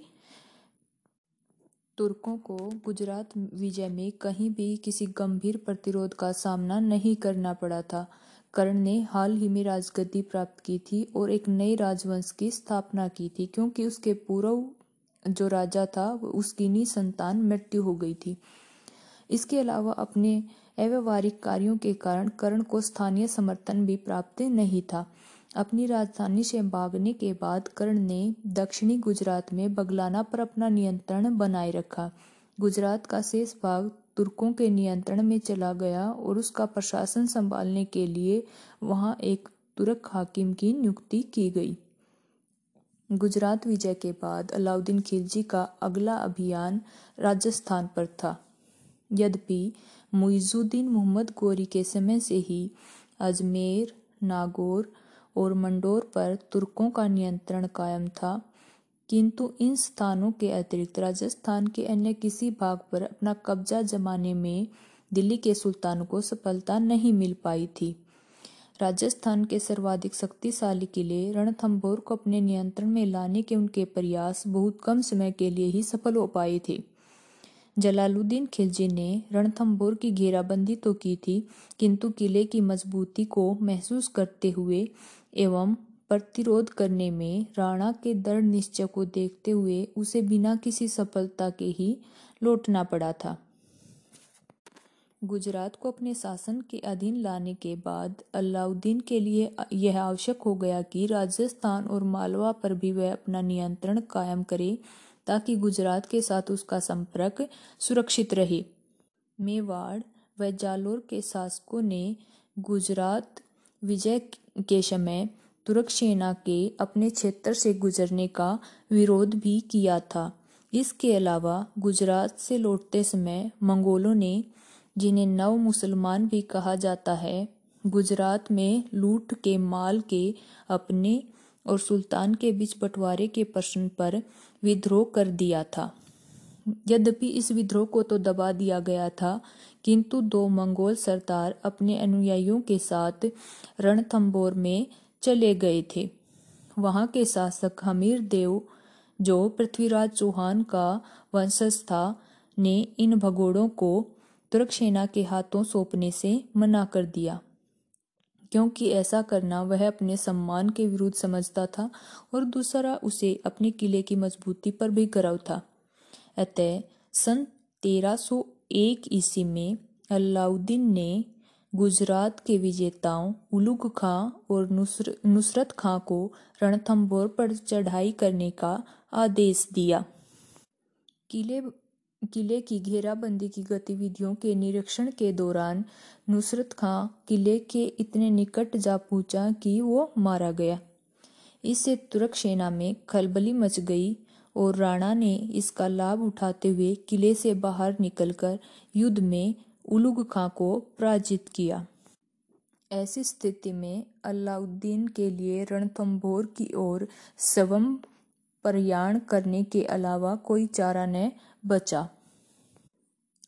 तुर्कों को गुजरात विजय में कहीं भी किसी गंभीर प्रतिरोध का सामना नहीं करना पड़ा था। कर्ण ने हाल ही में राजगद्दी प्राप्त की थी और एक नए राजवंश की स्थापना की थी, क्योंकि उसके पूर्व जो राजा था उसकी नी संतान मृत्यु हो गई थी। इसके अलावा अपने अव्यवहारिक कार्यों के कारण कर्ण को स्थानीय समर्थन भी प्राप्त नहीं था। अपनी राजधानी से भागने के बाद कर्ण ने दक्षिणी गुजरात में बगलाना पर अपना नियंत्रण बनाए रखा। गुजरात का शेष भाग तुर्कों के नियंत्रण में चला गया और उसका प्रशासन संभालने के लिए वहाँ एक तुर्क हाकिम की नियुक्ति की गई। गुजरात विजय के बाद अलाउद्दीन खिलजी का अगला अभियान राजस्थान पर था। यद्यपि मुइजुद्दीन मोहम्मद गोरी के समय से ही अजमेर, नागौर और मंडोर पर तुर्कों का नियंत्रण कायम था। किंतु इन स्थानों के अतिरिक्त राजस्थान के अन्य किसी भाग पर अपना कब्जा जमाने में दिल्ली के सुल्तानों को सफलता नहीं मिल पाई थी। राजस्थान के सर्वाधिक शक्तिशाली किले रणथंभौर को अपने नियंत्रण में लाने के उनके प्रयास बहुत कम समय के लिए ही सफल हो पाए थे। जलालुद्दीन खिलजी ने रणथंभौर की घेराबंदी तो की थी, किंतु किले की मजबूती को महसूस करते हुए एवं प्रतिरोध करने में राणा के दृढ़ निश्चय को देखते हुए उसे बिना किसी सफलता के ही लौटना पड़ा था। गुजरात को अपने शासन के अधीन लाने के बाद अलाउद्दीन के लिए यह आवश्यक हो गया कि राजस्थान और मालवा पर भी वह अपना नियंत्रण कायम करे ताकि गुजरात के साथ उसका संपर्क सुरक्षित रहे। मेवाड़ व जालोर के शासकों ने गुजरात विजय के समय तुर्क सेना के अपने क्षेत्र से गुजरने का विरोध भी किया था। इसके अलावा गुजरात से लौटते समय मंगोलों ने, जिन्हें नव मुसलमान भी कहा जाता है, गुजरात में लूट के माल के अपने और सुल्तान के बीच बंटवारे के प्रश्न पर विद्रोह कर दिया था। यद्यपि इस विद्रोह को तो दबा दिया गया था किंतु दो मंगोल सरदार अपने अनुयायियों के साथ रणथंबोर में चले गए थे। वहाँ के शासक हमीर देव, जो पृथ्वीराज चौहान का वंशज था, ने इन भगोड़ों को तुर्क सेना के हाथों सौंपने से मना कर दिया। क्योंकि ऐसा करना वह अपने सम्मान के विरुद्ध समझता था और दूसरा उसे अपने किले की मजबूती पर भी गर्व था। अतः सन 1301 ईस्वी में अलाउद्दीन ने गुजरात के विजेताओं उलुग खां और नुसर, नुसरत खां को रणथंभौर पर चढ़ाई करने का आदेश दिया। किले किले की घेराबंदी की गतिविधियों के निरीक्षण के दौरान नुसरत खां किले के इतने निकट जा पहुँचा कि वो मारा गया। इससे तुर्क सेना में खलबली मच गई और राणा ने इसका लाभ उठाते हुए किले से बाहर निकलकर युद्ध में उलुग खां को पराजित किया। ऐसी स्थिति में अलाउद्दीन के लिए रणथंभौर की ओर स्वयं प्रयाण करने के अलावा कोई चारा न बचा।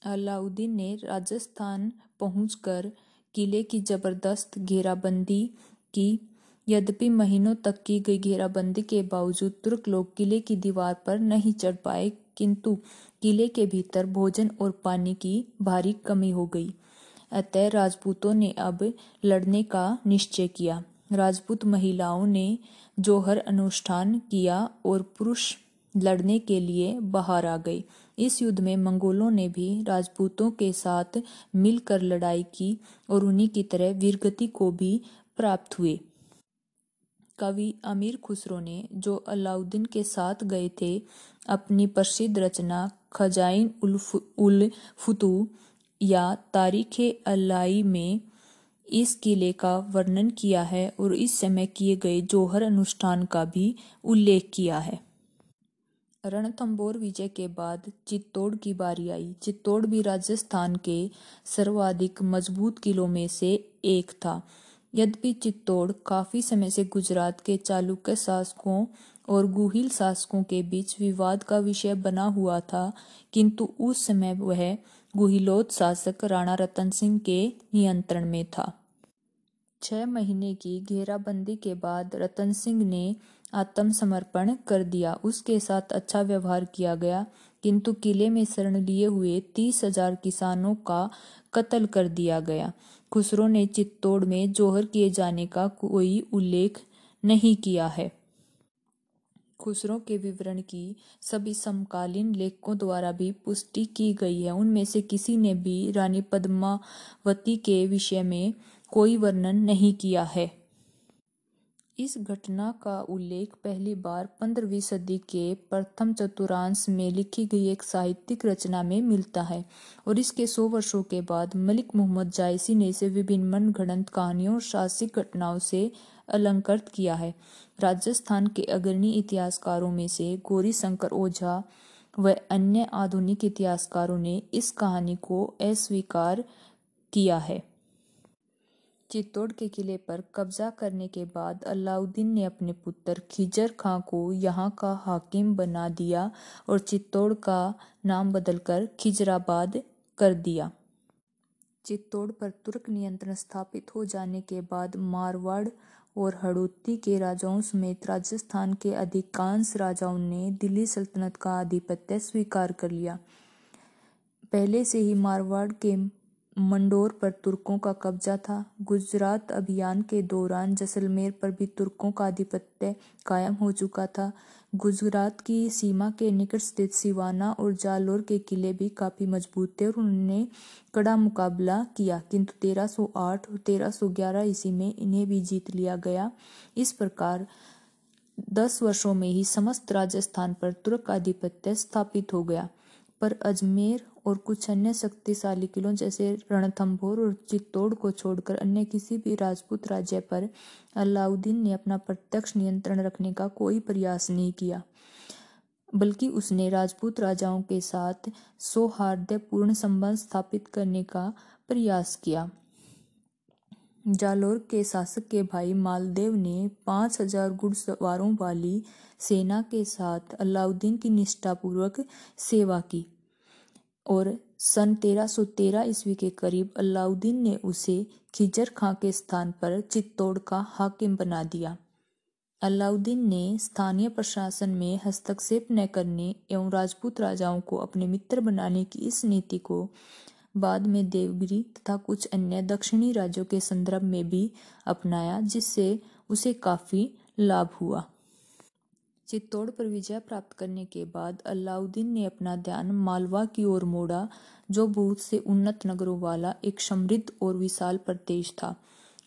अलाउद्दीन ने राजस्थान पहुंचकर किले की ज़बरदस्त घेराबंदी की यद्यपि महीनों तक की गई घेराबंदी के बावजूद तुर्क लोग किले की दीवार पर नहीं चढ़ पाए, किंतु किले के भीतर भोजन और पानी की भारी कमी हो गई। अतः राजपूतों ने अब लड़ने का निश्चय किया। राजपूत महिलाओं ने जोहर अनुष्ठान किया और पुरुष लड़ने के लिए बाहर आ गए। इस युद्ध में मंगोलों ने भी राजपूतों के साथ मिलकर लड़ाई की और उन्हीं की तरह वीरगति को भी प्राप्त हुए। कवि अमीर खुसरो ने, जो अलाउद्दीन के साथ गए थे, अपनी प्रसिद्ध रचना खजाइन उल फुतू या तारीख अलाई में इस किले का वर्णन किया है और इस समय किए गए जोहर अनुष्ठान का भी उल्लेख किया है। रणथंबोर विजय के बाद चित्तौड़ की बारी आई। चित्तौड़ भी राजस्थान के सर्वाधिक मज़बूत किलों में से एक था। यद्यपि चित्तौड़ काफ़ी समय से गुजरात के चालुक्य शासकों और गुहिल शासकों के बीच विवाद का विषय बना हुआ था, किंतु उस समय वह गुहिलोत शासक राणा रतन सिंह के नियंत्रण में था। छह महीने की घेराबंदी के बाद रतन सिंह ने आत्मसमर्पण कर दिया। उसके साथ अच्छा व्यवहार किया गया, किंतु किले में शरण लिए हुए तीस हज़ार किसानों का कत्ल कर दिया गया। खुसरो ने चित्तौड़ में जोहर किए जाने का कोई उल्लेख नहीं किया है। खुसरो के विवरण की सभी समकालीन लेखकों द्वारा भी पुष्टि की गई है। उनमें से किसी ने भी रानी पद्मावती के विषय में कोई वर्णन नहीं किया है। इस घटना का उल्लेख पहली बार पंद्रहवीं सदी के प्रथम चतुर्थांश में लिखी गई एक साहित्यिक रचना में मिलता है और इसके सौ वर्षों के बाद मलिक मोहम्मद जायसी ने इसे विभिन्न मन मनगढ़ंत कहानियों और साहसिक घटनाओं से अलंकृत किया है। राजस्थान के अग्रणी इतिहासकारों में से गौरी शंकर ओझा व अन्य आधुनिक इतिहासकारों ने इस कहानी को अस्वीकार किया है। चित्तौड़ के किले पर कब्जा करने के बाद अलाउद्दीन ने अपने पुत्र खिजर खां को यहाँ का हाकिम बना दिया और चित्तौड़ का नाम बदलकर खिजराबाद कर दिया। चित्तौड़ पर तुर्क नियंत्रण स्थापित हो जाने के बाद मारवाड़ और हड़ौती के राजाओं समेत राजस्थान के अधिकांश राजाओं ने दिल्ली सल्तनत का आधिपत्य स्वीकार कर लिया। पहले से ही मारवाड़ के मंडोर पर तुर्कों का कब्जा था। गुजरात अभियान के दौरान जैसलमेर पर भी तुर्कों का आधिपत्य कायम हो चुका था। गुजरात की सीमा के निकट स्थित सिवाना और जालोर के किले भी काफ़ी मज़बूत थे और उन्होंने कड़ा मुकाबला किया, किंतु 1308 और 1311 ईस्वी में इन्हें भी जीत लिया गया। इस प्रकार दस वर्षों में ही समस्त राजस्थान पर तुर्क आधिपत्य स्थापित हो गया। पर अजमेर और कुछ अन्य शक्तिशाली किलों जैसे रणथंभौर और चित्तौड़ को छोड़कर अन्य किसी भी राजपूत राज्य पर अलाउद्दीन ने अपना प्रत्यक्ष नियंत्रण रखने का कोई प्रयास नहीं किया, बल्कि उसने राजपूत राजाओं के साथ सौहार्दपूर्ण संबंध स्थापित करने का प्रयास किया। जालोर के शासक के भाई मालदेव ने पाँच हज़ार घुड़सवारों वाली सेना के साथ अलाउद्दीन की निष्ठापूर्वक सेवा की। और सन 1313 ईस्वी के करीब अलाउद्दीन ने उसे खिजर खां के स्थान पर चित्तौड़ का हाकिम बना दिया। अलाउद्दीन ने स्थानीय प्रशासन में हस्तक्षेप न करने एवं राजपूत राजाओं को अपने मित्र बनाने की इस नीति को बाद में देवगिरी तथा कुछ अन्य दक्षिणी राज्यों के संदर्भ में भी अपनाया, जिससे उसे काफ़ी लाभ हुआ। चित्तौड़ पर विजय प्राप्त करने के बाद अलाउद्दीन ने अपना ध्यान मालवा की ओर मोड़ा, जो बहुत से उन्नत नगरों वाला एक समृद्ध और विशाल प्रदेश था।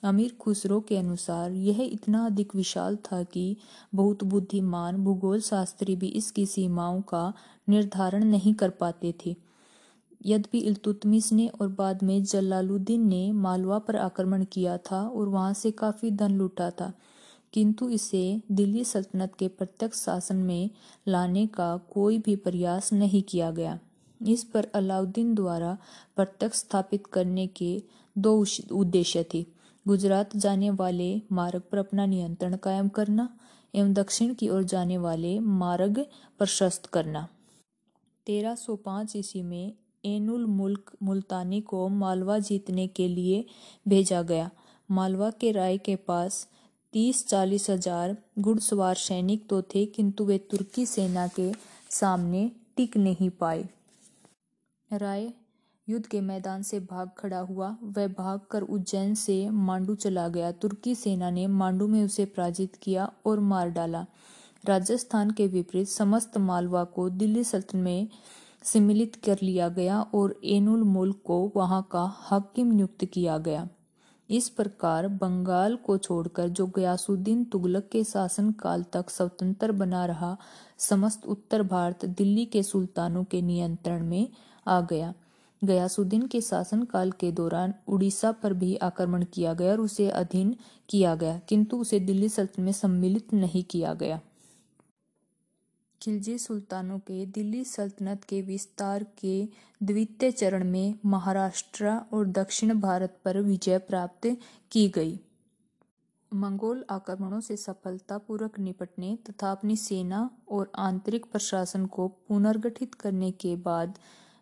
अमीर खुसरो के अनुसार, यह इतना अधिक विशाल था कि बहुत बुद्धिमान भूगोल शास्त्री भी इसकी सीमाओं का निर्धारण नहीं कर पाते थे। यद्यपि इल्तुतमिश ने और बाद में जलालुद्दीन ने मालवा पर आक्रमण किया था और वहाँ से काफ़ी धन लूटा था किंतु इसे दिल्ली सल्तनत के प्रत्यक्ष शासन में लाने का कोई भी प्रयास नहीं किया गया। इस पर अलाउद्दीन द्वारा प्रत्यक्ष स्थापित करने के दो उद्देश्य थे। गुजरात जाने वाले मार्ग पर अपना नियंत्रण कायम करना एवं दक्षिण की ओर जाने वाले मार्ग प्रशस्त करना। 1305 ईस्वी में एनुल मुल्क मुल्तानी को मालवा जीतने के लिए भेजा गया। मालवा के राय के पास तीस चालीस हज़ार घुड़सवार सैनिक तो थे, किंतु वे तुर्की सेना के सामने टिक नहीं पाए। राय युद्ध के मैदान से भाग खड़ा हुआ। वह भागकर उज्जैन से मांडू चला गया। तुर्की सेना ने मांडू में उसे पराजित किया और मार डाला। राजस्थान के विपरीत समस्त मालवा को दिल्ली सल्तन में सम्मिलित कर लिया गया और एनुल मुल्क को वहाँ का हाकिम नियुक्त किया गया। इस प्रकार बंगाल को छोड़कर जो गयासुद्दीन तुगलक के शासन काल तक स्वतंत्र बना रहा, समस्त उत्तर भारत दिल्ली के सुल्तानों के नियंत्रण में आ गया। गयासुद्दीन के शासनकाल के दौरान उड़ीसा पर भी आक्रमण किया गया और उसे अधीन किया गया, किंतु उसे दिल्ली सल्तनत में सम्मिलित नहीं किया गया। खिलजी सुल्तानों के दिल्ली सल्तनत के विस्तार के द्वितीय चरण में महाराष्ट्र और दक्षिण भारत पर विजय प्राप्त की गई। मंगोल आक्रमणों से सफलतापूर्वक निपटने तथा अपनी सेना और आंतरिक प्रशासन को पुनर्गठित करने के बाद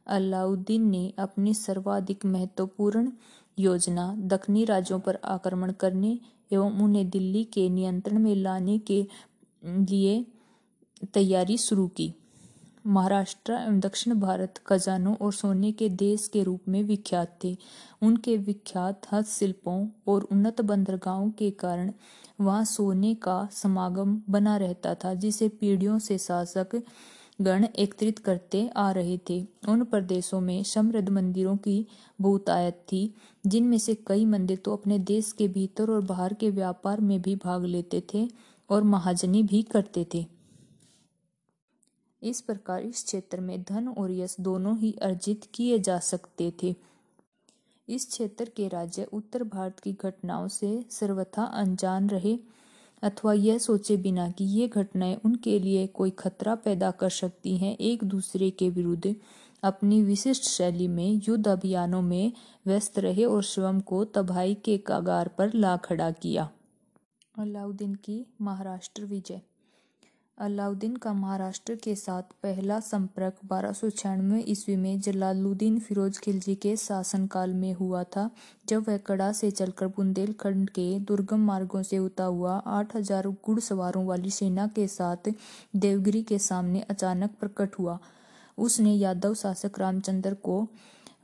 अलाउद्दीन ने अपनी सर्वाधिक महत्वपूर्ण योजना दक्षिणी राज्यों पर आक्रमण करने एवं उन्हें दिल्ली के नियंत्रण में लाने के लिए तैयारी शुरू की। महाराष्ट्र, दक्षिण भारत खजानों और सोने के देश के रूप में विख्यात थे। उनके विख्यात हस्तशिल्पों और उन्नत बंदरगाहों के कारण वहाँ सोने का समागम बना रहता था, जिसे पीढ़ियों से शासक गण एकत्रित करते आ रहे थे। उन प्रदेशों में समृद्ध मंदिरों की बहुतायत थी, जिनमें से कई मंदिर तो अपने देश के भीतर और बाहर के व्यापार में भी भाग लेते थे और महाजनी भी करते थे। इस प्रकार इस क्षेत्र में धन और यश दोनों ही अर्जित किए जा सकते थे। इस क्षेत्र के राज्य उत्तर भारत की घटनाओं से सर्वथा अनजान रहे, अथवा यह सोचे बिना कि ये घटनाएँ उनके लिए कोई खतरा पैदा कर सकती हैं, एक दूसरे के विरुद्ध अपनी विशिष्ट शैली में युद्ध अभियानों में व्यस्त रहे और स्वयं को तबाही के कागार पर ला खड़ा किया। अलाउद्दीन की महाराष्ट्र विजय अलाउद्दीन का महाराष्ट्र के साथ पहला संपर्क बारह सौ छियानवे ईस्वी में जलालुद्दीन फिरोज खिलजी के शासनकाल में हुआ था, जब वह कड़ा से चलकर बुंदेलखंड के दुर्गम मार्गों से उता हुआ आठ हज़ार घुड़सवारों वाली सेना के साथ देवगिरी के सामने अचानक प्रकट हुआ। उसने यादव शासक रामचंद्र को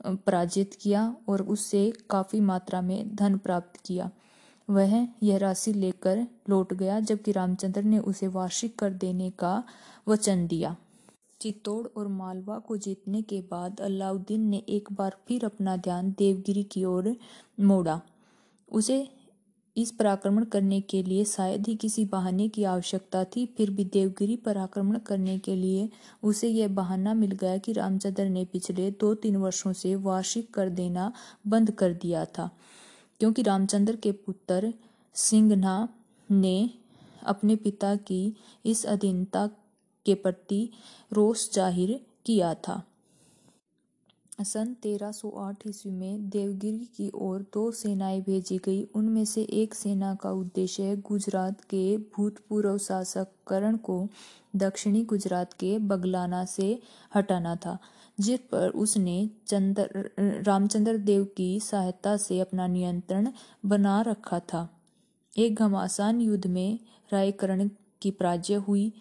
पराजित किया और उससे काफ़ी मात्रा में धन प्राप्त किया। वह यह राशि लेकर लौट गया जबकि रामचंद्र ने उसे वार्षिक कर देने का वचन दिया। चित्तौड़ और मालवा को जीतने के बाद अलाउद्दीन ने एक बार फिर अपना ध्यान देवगिरी की ओर मोड़ा। उसे इस पर आक्रमण करने के लिए शायद ही किसी बहाने की आवश्यकता थी, फिर भी देवगिरी पर आक्रमण करने के लिए उसे यह बहाना मिल गया कि रामचंद्र ने पिछले दो तीन वर्षों से वार्षिक कर देना बंद कर दिया था। क्योंकि रामचंद्र के पुत्र सिंघना ने अपने पिता की इस अधीनता के प्रति रोष ज़ाहिर किया था। सन 1308 ईस्वी में देवगिरी की ओर दो सेनाएँ भेजी गई। उनमें से एक सेना का उद्देश्य गुजरात के भूतपूर्व शासक करण को दक्षिणी गुजरात के बगलाना से हटाना था। जिस पर उसने चंद्र, रामचंद्र देव की सहायता से अपना नियंत्रण बना रखा था। एक घमासान युद्ध में रायकरण की पराजय हुई।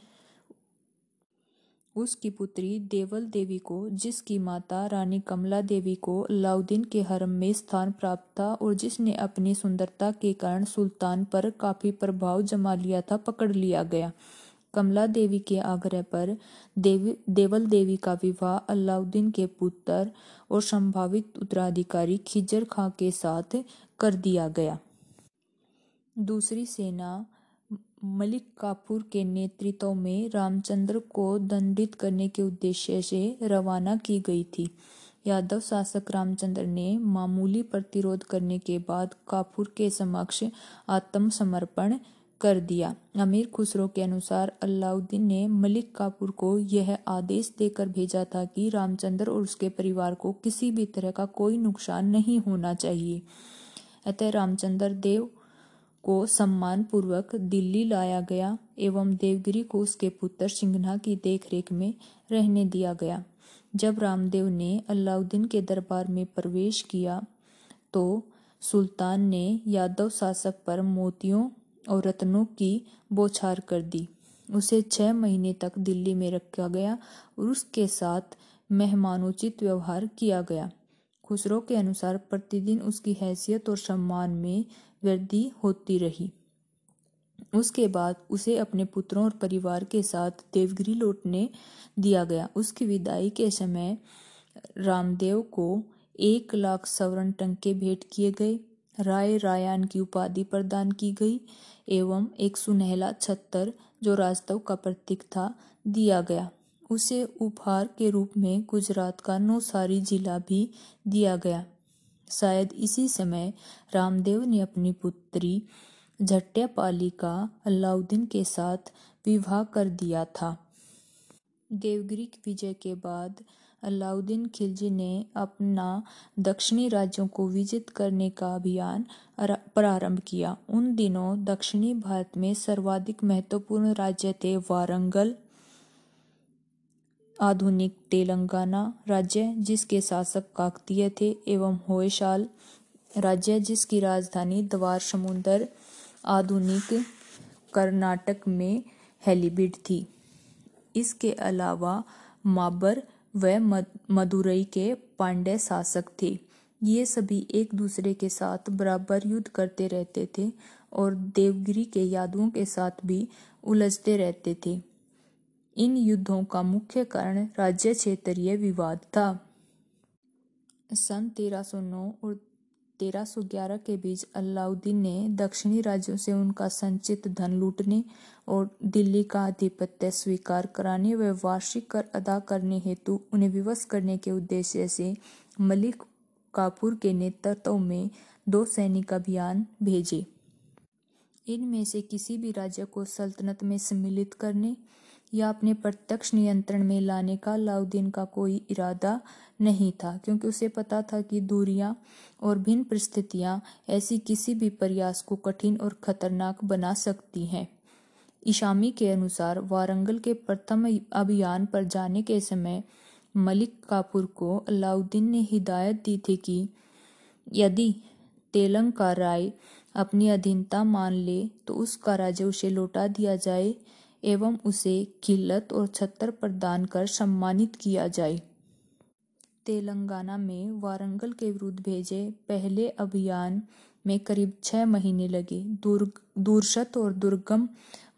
उसकी पुत्री देवल देवी को, जिसकी माता रानी कमला देवी को अलाउद्दीन के हरम में स्थान प्राप्त था और जिसने अपनी सुंदरता के कारण सुल्तान पर काफ़ी प्रभाव जमा लिया था, पकड़ लिया गया। कमला देवी के आग्रह पर देवी, देवल देवी का विवाह अलाउद्दीन के पुत्र और संभावित उत्तराधिकारी खिजर खां के साथ कर दिया गया। दूसरी सेना मलिक काफूर के नेतृत्व में रामचंद्र को दंडित करने के उद्देश्य से रवाना की गई थी। यादव शासक रामचंद्र ने मामूली प्रतिरोध करने के बाद काफूर के समक्ष आत्मसमर्पण कर दिया। अमीर खुसरो के अनुसार अलाउद्दीन ने मलिक कापुर को यह आदेश देकर भेजा था कि रामचंद्र और उसके परिवार को किसी भी तरह का कोई नुकसान नहीं होना चाहिए। अतः रामचंद्र देव को सम्मान पूर्वक दिल्ली लाया गया एवं देवगिरी को उसके पुत्र सिंघना की देखरेख में रहने दिया गया। जब रामदेव ने अलाउद्दीन के दरबार में प्रवेश किया तो सुल्तान ने यादव शासक पर मोतियों और रत्नों की बौछार कर दी। उसे छह महीने तक दिल्ली में रखा गया और उसके साथ मेहमानोचित व्यवहार किया गया। खुसरो के अनुसार प्रतिदिन उसकी हैसियत और सम्मान में वृद्धि होती रही। उसके बाद उसे अपने पुत्रों और परिवार के साथ देवगिरी लौटने दिया गया। उसकी विदाई के समय रामदेव को एक लाख सवर्ण टंके भेंट किए गए। राय रायान की उपाधि प्रदान की गई एवं एक सुनहला छत्तर जो राजतव का प्रतीक था, दिया गया। उसे उपहार के रूप में गुजरात का नौसारी जिला भी दिया गया। शायद इसी समय रामदेव ने अपनी पुत्री झट्यापाली का अलाउद्दीन के साथ विवाह कर दिया था। देवगिरी विजय के बाद अलाउद्दीन खिलजी ने अपना दक्षिणी राज्यों को विजित करने का अभियान प्रारंभ किया। उन दिनों दक्षिणी भारत में सर्वाधिक महत्वपूर्ण राज्य थे वारंगल, आधुनिक तेलंगाना राज्य जिसके शासक काकतीय थे, एवं होयसाल राज्य जिसकी राजधानी द्वार समुद्र, आधुनिक कर्नाटक में हेलीबीड थी। इसके अलावा माबर व मदुरई के पांडे शासक थे। ये सभी एक दूसरे के साथ बराबर युद्ध करते रहते थे और देवगिरी के यादवों के साथ भी उलझते रहते थे। इन युद्धों का मुख्य कारण राज्य क्षेत्रीय विवाद था। सन 1309 और 1311 के बीच अलाउद्दीन ने दक्षिणी राज्यों से उनका संचित धन लूटने और दिल्ली का आधिपत्य स्वीकार कराने व वार्षिक कर अदा करने हेतु उन्हें विवश करने के उद्देश्य से मलिक काफूर के नेतृत्व में दो सैनिक अभियान भेजे। इनमें से किसी भी राज्य को सल्तनत में सम्मिलित करने या अपने प्रत्यक्ष नियंत्रण में लाने का अलाउद्दीन का कोई इरादा नहीं था, क्योंकि उसे पता था कि दूरियाँ और भिन्न परिस्थितियाँ ऐसी किसी भी प्रयास को कठिन और खतरनाक बना सकती हैं। ईशामी के अनुसार, वारंगल के प्रथम अभियान पर जाने के समय, मलिक कापुर को अलाउद्दीन ने हिदायत दी थी कि, यदि तेलंग का राय अपनी अधीनता मान ले तो उसका राज्य उसे लौटा दिया जाए एवं उसे किल्लत और छत्र प्रदान कर सम्मानित किया जाए। तेलंगाना में वारंगल के विरुद्ध भेजे पहले अभियान में करीब छह महीने लगे। दूर दूरशत और दुर्गम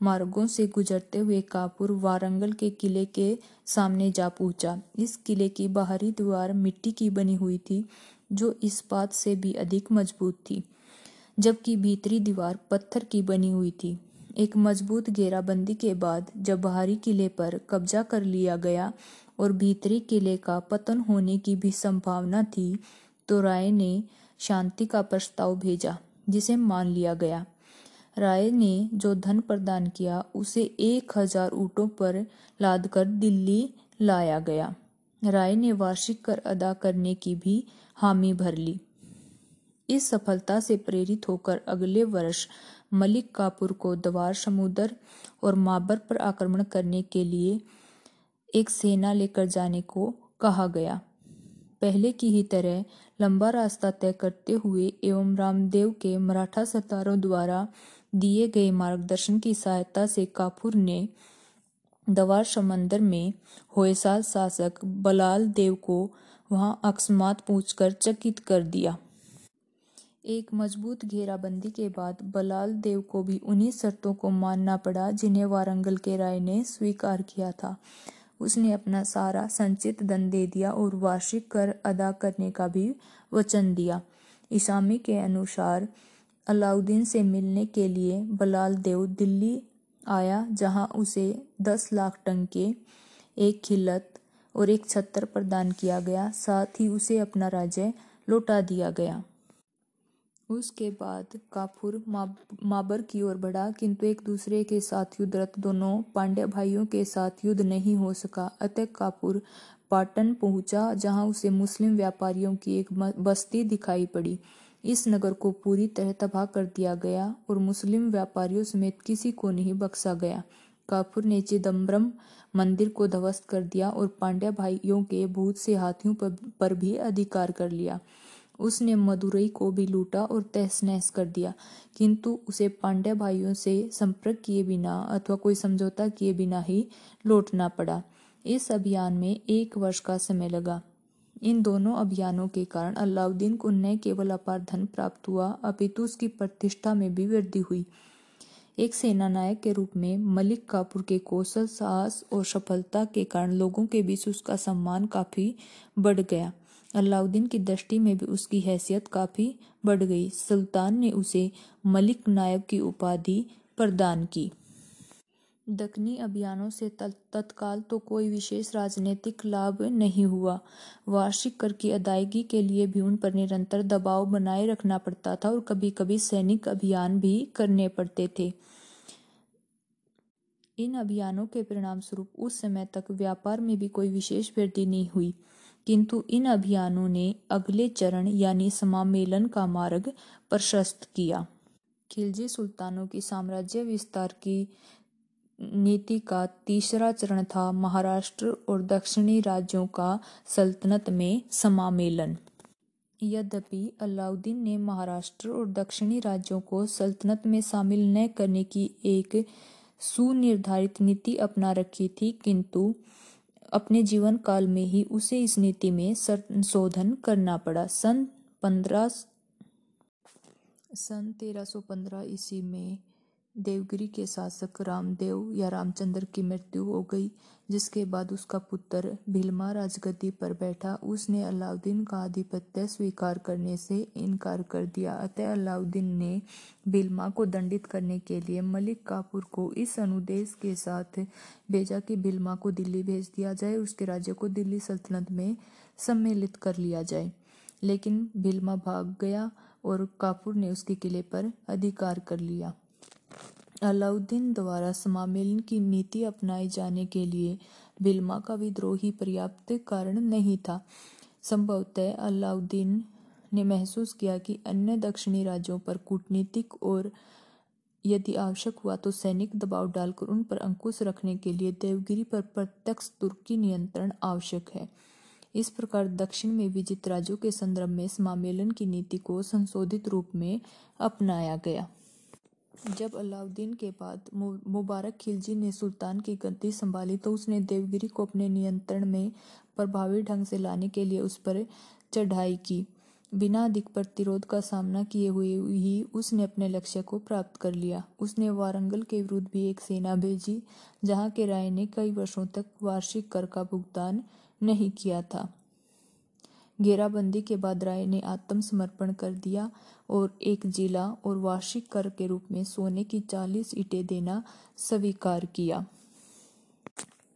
मार्गों से गुजरते हुए कापुर वारंगल के किले के सामने जा पहुँचा। इस किले की बाहरी दीवार मिट्टी की बनी हुई थी, जो इस बात से भी अधिक मज़बूत थी, जबकि भीतरी दीवार पत्थर की बनी हुई थी। एक मज़बूत घेराबंदी के बाद जब बाहरी किले पर कब्जा कर लिया गया और भीतरी किले का पतन होने की भी संभावना थी तो राय ने शांति का प्रस्ताव भेजा, जिसे मान लिया गया। राय ने जो धन प्रदान किया, उसे एक हज़ार ऊँटों पर लादकर दिल्ली लाया गया। राय ने वार्षिक कर अदा करने की भी हामी भर ली। इस सफलता से प्रेरित होकर अगले वर्ष मलिक कापुर को दवार, समुद्र और माबर पर आक्रमण करने के लिए एक सेना लेकर जाने को कहा गया। पहले की ही तरह लंबा रास्ता तय करते हुए एवं रामदेव के मराठा सरदारों द्वारा दिए गए मार्गदर्शन की सहायता से कापुर ने दवार, समंदर में होयसाल शासक बलाल देव को वहाँ अकस्मात पूछकर चकित कर दिया। एक मज़बूत घेराबंदी के बाद बलाल देव को भी उन्हीं शर्तों को मानना पड़ा जिन्हें वारंगल के राय ने स्वीकार किया था। उसने अपना सारा संचित धन दे दिया और वार्षिक कर अदा करने का भी वचन दिया। इसामी के अनुसार अलाउद्दीन से मिलने के लिए बलाल देव दिल्ली आया, जहाँ उसे दस लाख टंके, एक खिलत और एक छत्र प्रदान किया गया। साथ ही उसे अपना राज्य लौटा दिया गया। उसके बाद काफूर माबर की ओर बढ़ा, किंतु एक दूसरे के साथ युद्धरत दोनों पांड्य भाइयों के साथ युद्ध नहीं हो सका। अतः काफूर पाटन पहुँचा, जहाँ उसे मुस्लिम व्यापारियों की एक बस्ती दिखाई पड़ी। इस नगर को पूरी तरह तबाह कर दिया गया और मुस्लिम व्यापारियों समेत किसी को नहीं बख्शा गया। काफूर ने चिदम्बरम मंदिर को ध्वस्त कर दिया और पांड्या भाइयों के भूत से हाथियों पर भी अधिकार कर लिया। उसने मदुरई को भी लूटा और तहस नहस कर दिया। किंतु उसे पांड्य भाइयों से संपर्क किए बिना अथवा कोई समझौता किए बिना ही लौटना पड़ा। इस अभियान में एक वर्ष का समय लगा। इन दोनों अभियानों के कारण अलाउद्दीन को न केवल अपार धन प्राप्त हुआ, अपितु उसकी प्रतिष्ठा में भी वृद्धि हुई। एक सेना नायक के रूप में मलिक कापुर के कौशल, साहस और सफलता के कारण लोगों के बीच उसका सम्मान काफ़ी बढ़ गया। अलाउद्दीन की दृष्टि में भी उसकी हैसियत काफ़ी बढ़ गई। सुल्तान ने उसे मलिक नायब की उपाधि प्रदान की। दक्कनी अभियानों से तत्काल तो कोई विशेष राजनीतिक लाभ नहीं हुआ। वार्षिक कर की अदायगी के लिए भी उन पर निरंतर दबाव बनाए रखना पड़ता था और कभी कभी सैनिक अभियान भी करने पड़ते थे। इन अभियानों के परिणाम स्वरूप उस समय तक व्यापार में भी कोई विशेष वृद्धि नहीं हुई। किंतु इन अभियानों ने अगले चरण यानी समामेलन का मार्ग प्रशस्त किया। खिलजी सुल्तानों की साम्राज्य विस्तार की नीति का तीसरा चरण था महाराष्ट्र और दक्षिणी राज्यों का सल्तनत में समामेलन। यद्यपि अलाउद्दीन ने महाराष्ट्र और दक्षिणी राज्यों को सल्तनत में शामिल न करने की एक सुनिर्धारित नीति अपना रखी थी, किंतु अपने जीवन काल में ही उसे इस नीति में संशोधन करना पड़ा। सन पंद्रह सन तेरह सौ पंद्रह ईस्वी में देवगिरी के शासक रामदेव या रामचंद्र की मृत्यु हो गई, जिसके बाद उसका पुत्र भीलमा राजगद्दी पर बैठा। उसने अलाउद्दीन का आधिपत्य स्वीकार करने से इनकार कर दिया। अतः अलाउद्दीन ने भीलमा को दंडित करने के लिए मलिक कापुर को इस अनुदेश के साथ भेजा कि भीलमा को दिल्ली भेज दिया जाए उसके राज्य को दिल्ली सल्तनत में सम्मिलित कर लिया जाए। लेकिन भीलमा भाग गया और कापुर ने उसके किले पर अधिकार कर लिया। अलाउद्दीन द्वारा समामेलन की नीति अपनाए जाने के लिए बिल्मा का विद्रोह ही पर्याप्त कारण नहीं था। संभवतः अलाउद्दीन ने महसूस किया कि अन्य दक्षिणी राज्यों पर कूटनीतिक और यदि आवश्यक हुआ तो सैनिक दबाव डालकर उन पर अंकुश रखने के लिए देवगिरी पर प्रत्यक्ष तुर्की नियंत्रण आवश्यक है। इस प्रकार दक्षिण में विजित राज्यों के संदर्भ में समामेलन की नीति को संशोधित रूप में अपनाया गया। जब अलाउद्दीन के बाद मुबारक खिलजी ने सुल्तान की गद्दी संभाली तो उसने देवगिरी को अपने नियंत्रण में प्रभावी ढंग से लाने के लिए उस पर चढ़ाई की। बिना अधिक प्रतिरोध का सामना किए हुए ही उसने अपने लक्ष्य को प्राप्त कर लिया। उसने वारंगल के विरुद्ध भी एक सेना भेजी, जहाँ के राय ने कई वर्षों तक वार्षिक कर का भुगतान नहीं किया था। घेराबंदी के बाद राय ने आत्मसमर्पण कर दिया। और एक जिला और वार्षिक कर के रूप में सोने की चालीस ईटें देना स्वीकार किया।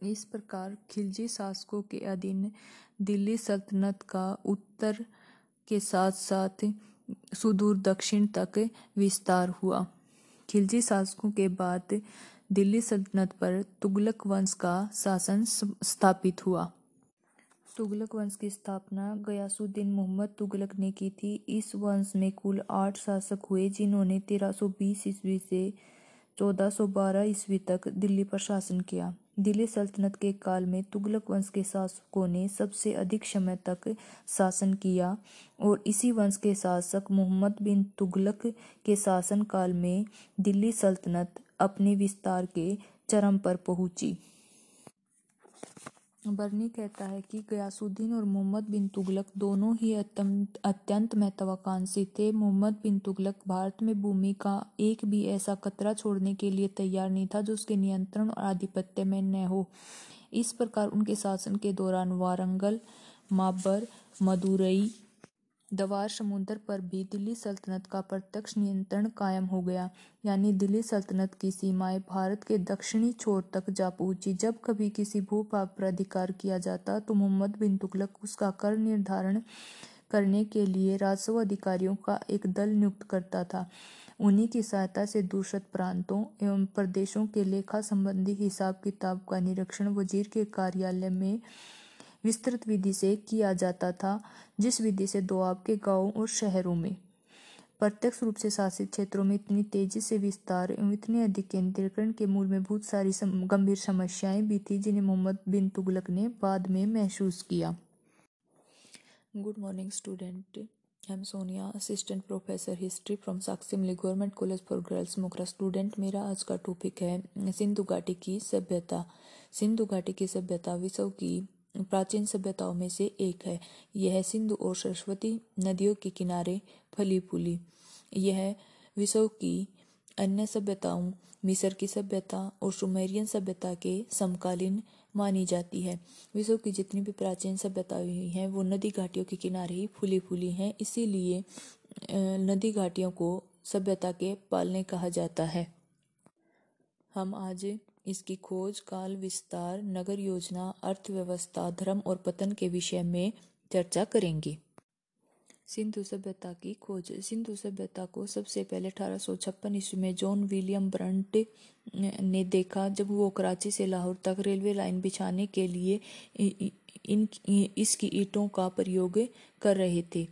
इस प्रकार खिलजी शासकों के अधीन दिल्ली सल्तनत का उत्तर के साथ साथ सुदूर दक्षिण तक विस्तार हुआ। खिलजी शासकों के बाद दिल्ली सल्तनत पर तुगलक वंश का शासन स्थापित हुआ। तुगलक वंश की स्थापना गयासुद्दीन मोहम्मद तुगलक ने की थी। इस वंश में कुल आठ शासक हुए, जिन्होंने तेरह सौ बीस ईस्वी से चौदह सौ बारह ईस्वी तक दिल्ली पर शासन किया। दिल्ली सल्तनत के काल में तुगलक वंश के शासकों ने सबसे अधिक समय तक शासन किया और इसी वंश के शासक मोहम्मद बिन तुगलक के शासन काल में दिल्ली सल्तनत अपने विस्तार के चरम पर पहुँची। बर्नी कहता है कि गयासुद्दीन और मोहम्मद बिन तुगलक दोनों ही अत्यंत महत्वाकांक्षी थे। मोहम्मद बिन तुगलक भारत में भूमि का एक भी ऐसा कतरा छोड़ने के लिए तैयार नहीं था जो उसके नियंत्रण और आधिपत्य में न हो। इस प्रकार उनके शासन के दौरान वारंगल, माबर, मदुरई दवार समुद्र पर भी दिल्ली सल्तनत का प्रत्यक्ष नियंत्रण कायम हो गया। यानी दिल्ली सल्तनत की सीमाएँ भारत के दक्षिणी छोर तक जा पहुँची। जब कभी किसी भूभाग पर अधिकार किया जाता तो मोहम्मद बिन तुगलक उसका कर निर्धारण करने के लिए राजस्व अधिकारियों का एक दल नियुक्त करता था। उन्हीं की सहायता से दूषित प्रांतों एवं प्रदेशों के लेखा संबंधी हिसाब किताब का निरीक्षण वज़ीर के कार्यालय में विस्तृत विधि से किया जाता था जिस विधि से दोआब के गाँवों और शहरों में। प्रत्यक्ष रूप से शासित क्षेत्रों में इतनी तेज़ी से विस्तार एवं इतने अधिक केंद्रीकरण के मूल में बहुत सारी सम, गंभीर समस्याएँ भी थी जिन्हें मोहम्मद बिन तुगलक ने बाद में महसूस किया। Good morning student. I'm Sonia assistant professor history from साक्सिमली government college for girls Mokhra student मेरा आज का टॉपिक है सिंधु घाटी की सभ्यता। सिंधु घाटी की सभ्यता विश्व की प्राचीन सभ्यताओं में से एक है। यह सिंधु और सरस्वती नदियों के किनारे फली फूली। यह विश्व की अन्य सभ्यताओं, मिस्र की सभ्यता और सुमेरियन सभ्यता के समकालीन मानी जाती है। विश्व की जितनी भी प्राचीन सभ्यताएँ हुई हैं, वो नदी घाटियों के किनारे ही फूली फूली हैं। इसीलिए नदी घाटियों को सभ्यता के पालने कहा जाता है। हम आज इसकी खोज काल विस्तार, नगर योजना, अर्थव्यवस्था, धर्म और पतन के विषय में चर्चा करेंगे। सिंधु सभ्यता की खोज। सिंधु सभ्यता को सबसे पहले अठारह सौ छप्पन ईस्वी में जॉन विलियम ब्रंट ने देखा, जब वो कराची से लाहौर तक रेलवे लाइन बिछाने के लिए इन इसकी ईंटों का प्रयोग कर रहे थे।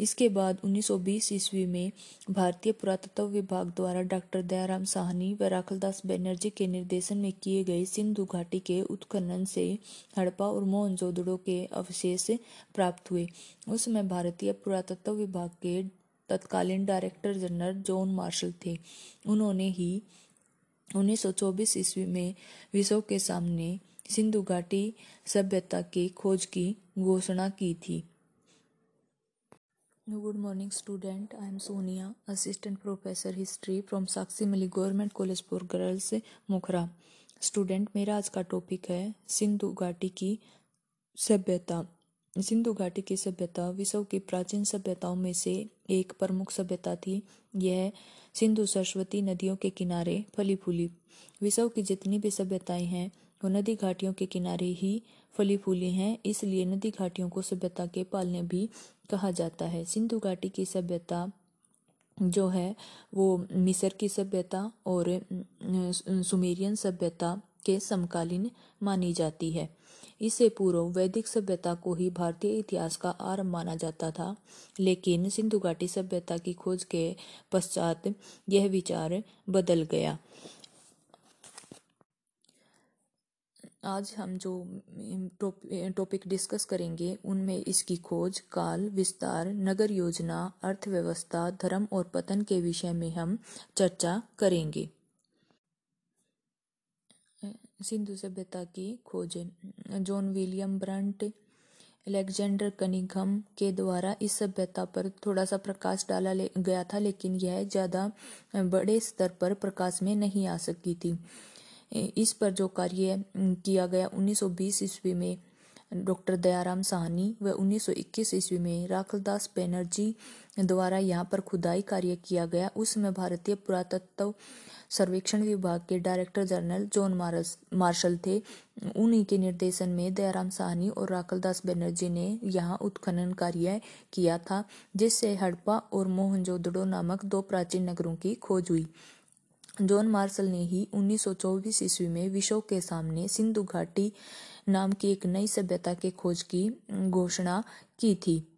इसके बाद 1920 ईस्वी में भारतीय पुरातत्व विभाग द्वारा डॉक्टर दयाराम साहनी व राखलदास बनर्जी के निर्देशन में किए गए सिंधु घाटी के उत्खनन से हड़प्पा और मोहनजोदड़ो के अवशेष प्राप्त हुए। उस समय भारतीय पुरातत्व विभाग के तत्कालीन डायरेक्टर जनरल जॉन मार्शल थे। उन्होंने ही 1924 ईस्वी में विश्व के सामने सिंधु घाटी सभ्यता की खोज की घोषणा की थी। Good morning student. I am Sonia, assistant professor history from Sakshi Mali Government College for Girls Mokhra. Student मेरा आज का टॉपिक है सिंधु घाटी की सभ्यता। सिंधु घाटी की सभ्यता विश्व की प्राचीन सभ्यताओं में से एक प्रमुख सभ्यता थी। यह सिंधु सरस्वती नदियों के किनारे फली फूली विश्व की जितनी भी सभ्यताएँ हैं वो नदी घाटियों के किनारे ही फली फूली हैं, इसलिए नदी घाटियों को सभ्यता के पालने भी कहा जाता है। सिंधु घाटी की सभ्यता जो है, वो मिस्र की सभ्यता और सुमेरियन सभ्यता के समकालीन मानी जाती है। इससे पूर्व वैदिक सभ्यता को ही भारतीय इतिहास का आरंभ माना जाता था। लेकिन सिंधु घाटी सभ्यता की खोज के पश्चात यह विचार बदल गया। आज हम जो टॉपिक डिस्कस करेंगे, उनमें इसकी खोज, काल, विस्तार, नगर योजना, अर्थव्यवस्था, धर्म और पतन के विषय में हम चर्चा करेंगे। सिंधु सभ्यता की खोज John William Brunton, Alexander Cunningham के द्वारा इस सभ्यता पर थोड़ा सा प्रकाश डाला गया था, लेकिन यह ज़्यादा बड़े स्तर पर प्रकाश में नहीं आ सकी थी। इस पर जो कार्य किया गया 1920 ईस्वी में, डॉक्टर दयाराम साहनी व 1921 ईस्वी में राखलदास बैनर्जी द्वारा यहाँ पर खुदाई कार्य किया गया। उसमें भारतीय पुरातत्व सर्वेक्षण विभाग के डायरेक्टर जनरल जॉन मार्शल थे। उन्हीं के निर्देशन में दयाराम साहनी और राखलदास बनर्जी ने यहाँ उत्खनन कार्य किया था, जिससे हड़प्पा और मोहनजोदड़ो नामक दो प्राचीन नगरों की खोज हुई। जॉन मार्शल ने ही 1924 ईस्वी में विश्व के सामने सिंधु घाटी नाम की एक नई सभ्यता के खोज की घोषणा की थी।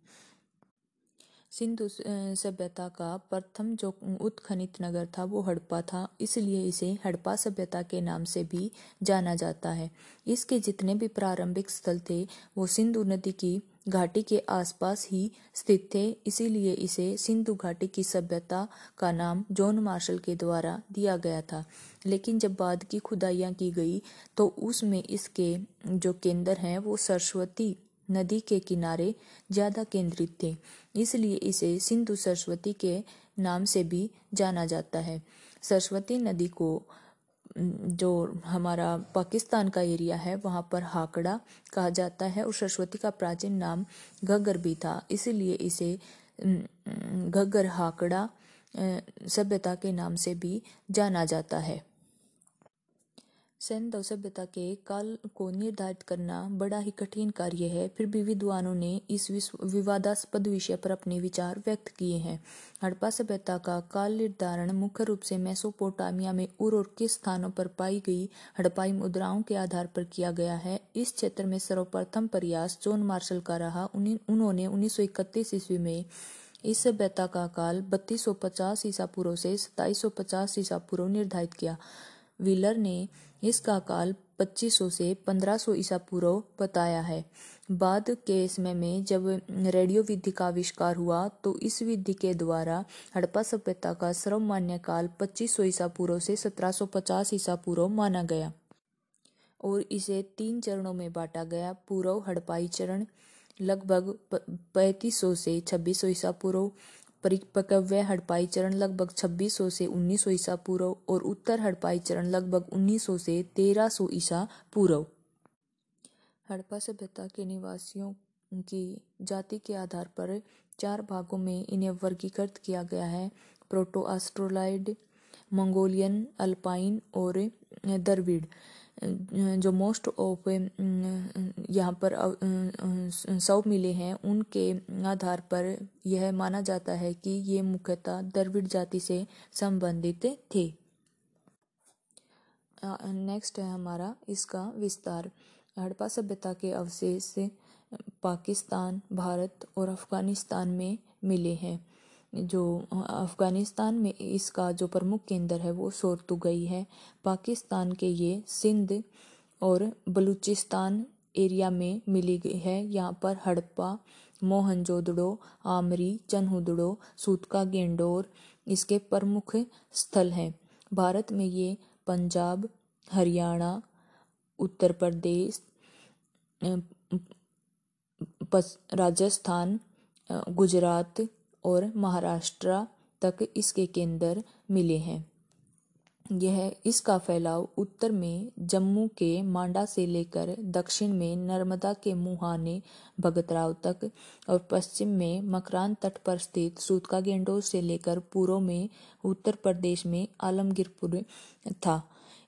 सिंधु सभ्यता का प्रथम जो उत्खनित नगर था, वो हड़प्पा था। इसलिए इसे हड़प्पा सभ्यता के नाम से भी जाना जाता है। इसके जितने भी प्रारंभिक स्थल थे, वो सिंधु नदी की घाटी के आसपास ही स्थित थे, इसीलिए इसे सिंधु घाटी की सभ्यता का नाम जॉन मार्शल के द्वारा दिया गया था। लेकिन जब बाद की खुदाइयाँ की गई तो उसमें इसके जो केंद्र हैं, वो सरस्वती नदी के किनारे ज़्यादा केंद्रित थे। इसलिए इसे सिंधु सरस्वती के नाम से भी जाना जाता है। सरस्वती नदी को जो हमारा पाकिस्तान का एरिया है, वहाँ पर हाकड़ा कहा जाता है और सरस्वती का प्राचीन नाम घग्गर भी था। इसीलिए इसे घग्गर हाकड़ा सभ्यता के नाम से भी जाना जाता है। सैन्य सभ्यता के काल को निर्धारित करना बड़ा ही कठिन कार्य है। फिर भी विद्वानों ने इस विवादास्पद विषय पर अपने विचार व्यक्त किए हैं। हड़प्पा सभ्यता का काल निर्धारण मुख्य रूप से मेसोपोटामिया में उर और किस स्थानों पर पाई गई हड़प्पाई मुद्राओं के आधार पर किया गया है, इस क्षेत्र में सर्वप्रथम प्रयास जोन मार्शल का रहा। उन्होंने उन्नीस सौ इकतीस ईस्वी में इस सभ्यता का काल बत्तीस सौ पचास ईसा पूर्व से सताईस सौ पचास ईसा पूर्व निर्धारित किया। व्हीलर ने इसका काल 2500 से 1500 ईसा पूर्व बताया है। बाद के समय में जब रेडियो विधि का आविष्कार हुआ तो इस विधि के द्वारा हड़प्पा सभ्यता का सर्वमान्य काल 2500 ईसा पूर्व से 1750 ईसा पूर्व माना गया और इसे तीन चरणों में बांटा गया। पूर्व हड़पाई चरण लगभग पैंतीस सौ से छब्बीस सौ ईसा पूर्व परिपक्व हड़पाई चरण लगभग 2600 से 1900 ईसा पूर्व और उत्तर हड़पाई चरण लगभग 1900 से 1300 ईसा पूर्व। हड़प्पा सभ्यता के निवासियों की जाति के आधार पर चार भागों में इन्हें वर्गीकृत किया गया है। प्रोटो ऑस्ट्रोलाइड मंगोलियन, अल्पाइन और दरविड़। जो मोस्ट ऑफ़ यहाँ पर सौ मिले हैं, उनके आधार पर यह माना जाता है कि ये मुख्यतः द्रविड़ जाति से संबंधित थे। नेक्स्ट है हमारा इसका विस्तार। हड़प्पा सभ्यता के अवशेष पाकिस्तान, भारत और अफ़गानिस्तान में मिले हैं। जो अफ़गानिस्तान में इसका जो प्रमुख केंद्र है, वो सोरतुगई है। पाकिस्तान के ये सिंध और बलूचिस्तान एरिया में मिली गई है। यहाँ पर हड़प्पा, मोहनजोदड़ो, आमरी, चनहुदड़ो, सूतका गेंडोर इसके प्रमुख स्थल हैं। भारत में ये पंजाब, हरियाणा, उत्तर प्रदेश राजस्थान गुजरात और महाराष्ट्र तक इसके केंद्र मिले हैं। यह इसका फैलाव उत्तर में जम्मू के मांडा से लेकर दक्षिण में नर्मदा के मुहाने, भगतराव तक और पश्चिम में मकरान तट पर स्थित सूतका गेंडोर से लेकर पूर्व में उत्तर प्रदेश में आलमगीरपुर था।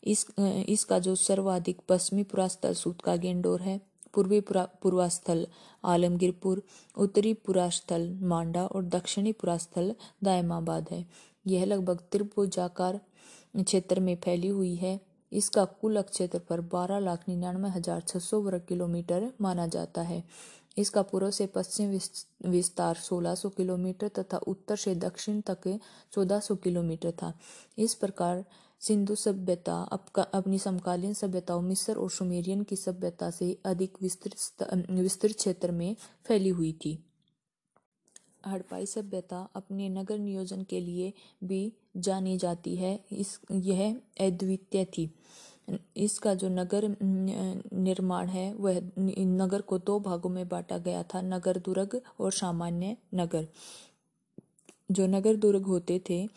इस इसका जो सर्वाधिक पश्चिमी पुरास्तर सूतका गेंडोर है पूर्वी पूर्वास्थल, आलमगीरपुर, उत्तरी पुरास्थल, मांडा और दक्षिणी पुरास्थल दायमाबाद है। यह लगभग त्रिभुजाकार क्षेत्र में फैली हुई है। इसका कुल क्षेत्रफल बारह लाख निन्यानवे हज़ार छह सौ वर्ग किलोमीटर माना जाता है। इसका पूर्व से पश्चिम विस्तार 1600 किलोमीटर तथा उत्तर से दक्षिण तक 1400 किलोमीटर था। इस प्रकार सिंधु सभ्यता अपनी समकालीन सभ्यताओं, मिस्र और सुमेरियन की सभ्यता से अधिक विस्तृत विस्तृत क्षेत्र में फैली हुई थी। हड़पाई सभ्यता अपने नगर नियोजन के लिए भी जानी जाती है। इस, यह अद्वितीय थी। इसका जो नगर निर्माण है, वह नगर को दो भागों में बांटा गया था, नगर दुर्ग और सामान्य नगर। जो नगर दुर्ग होते थे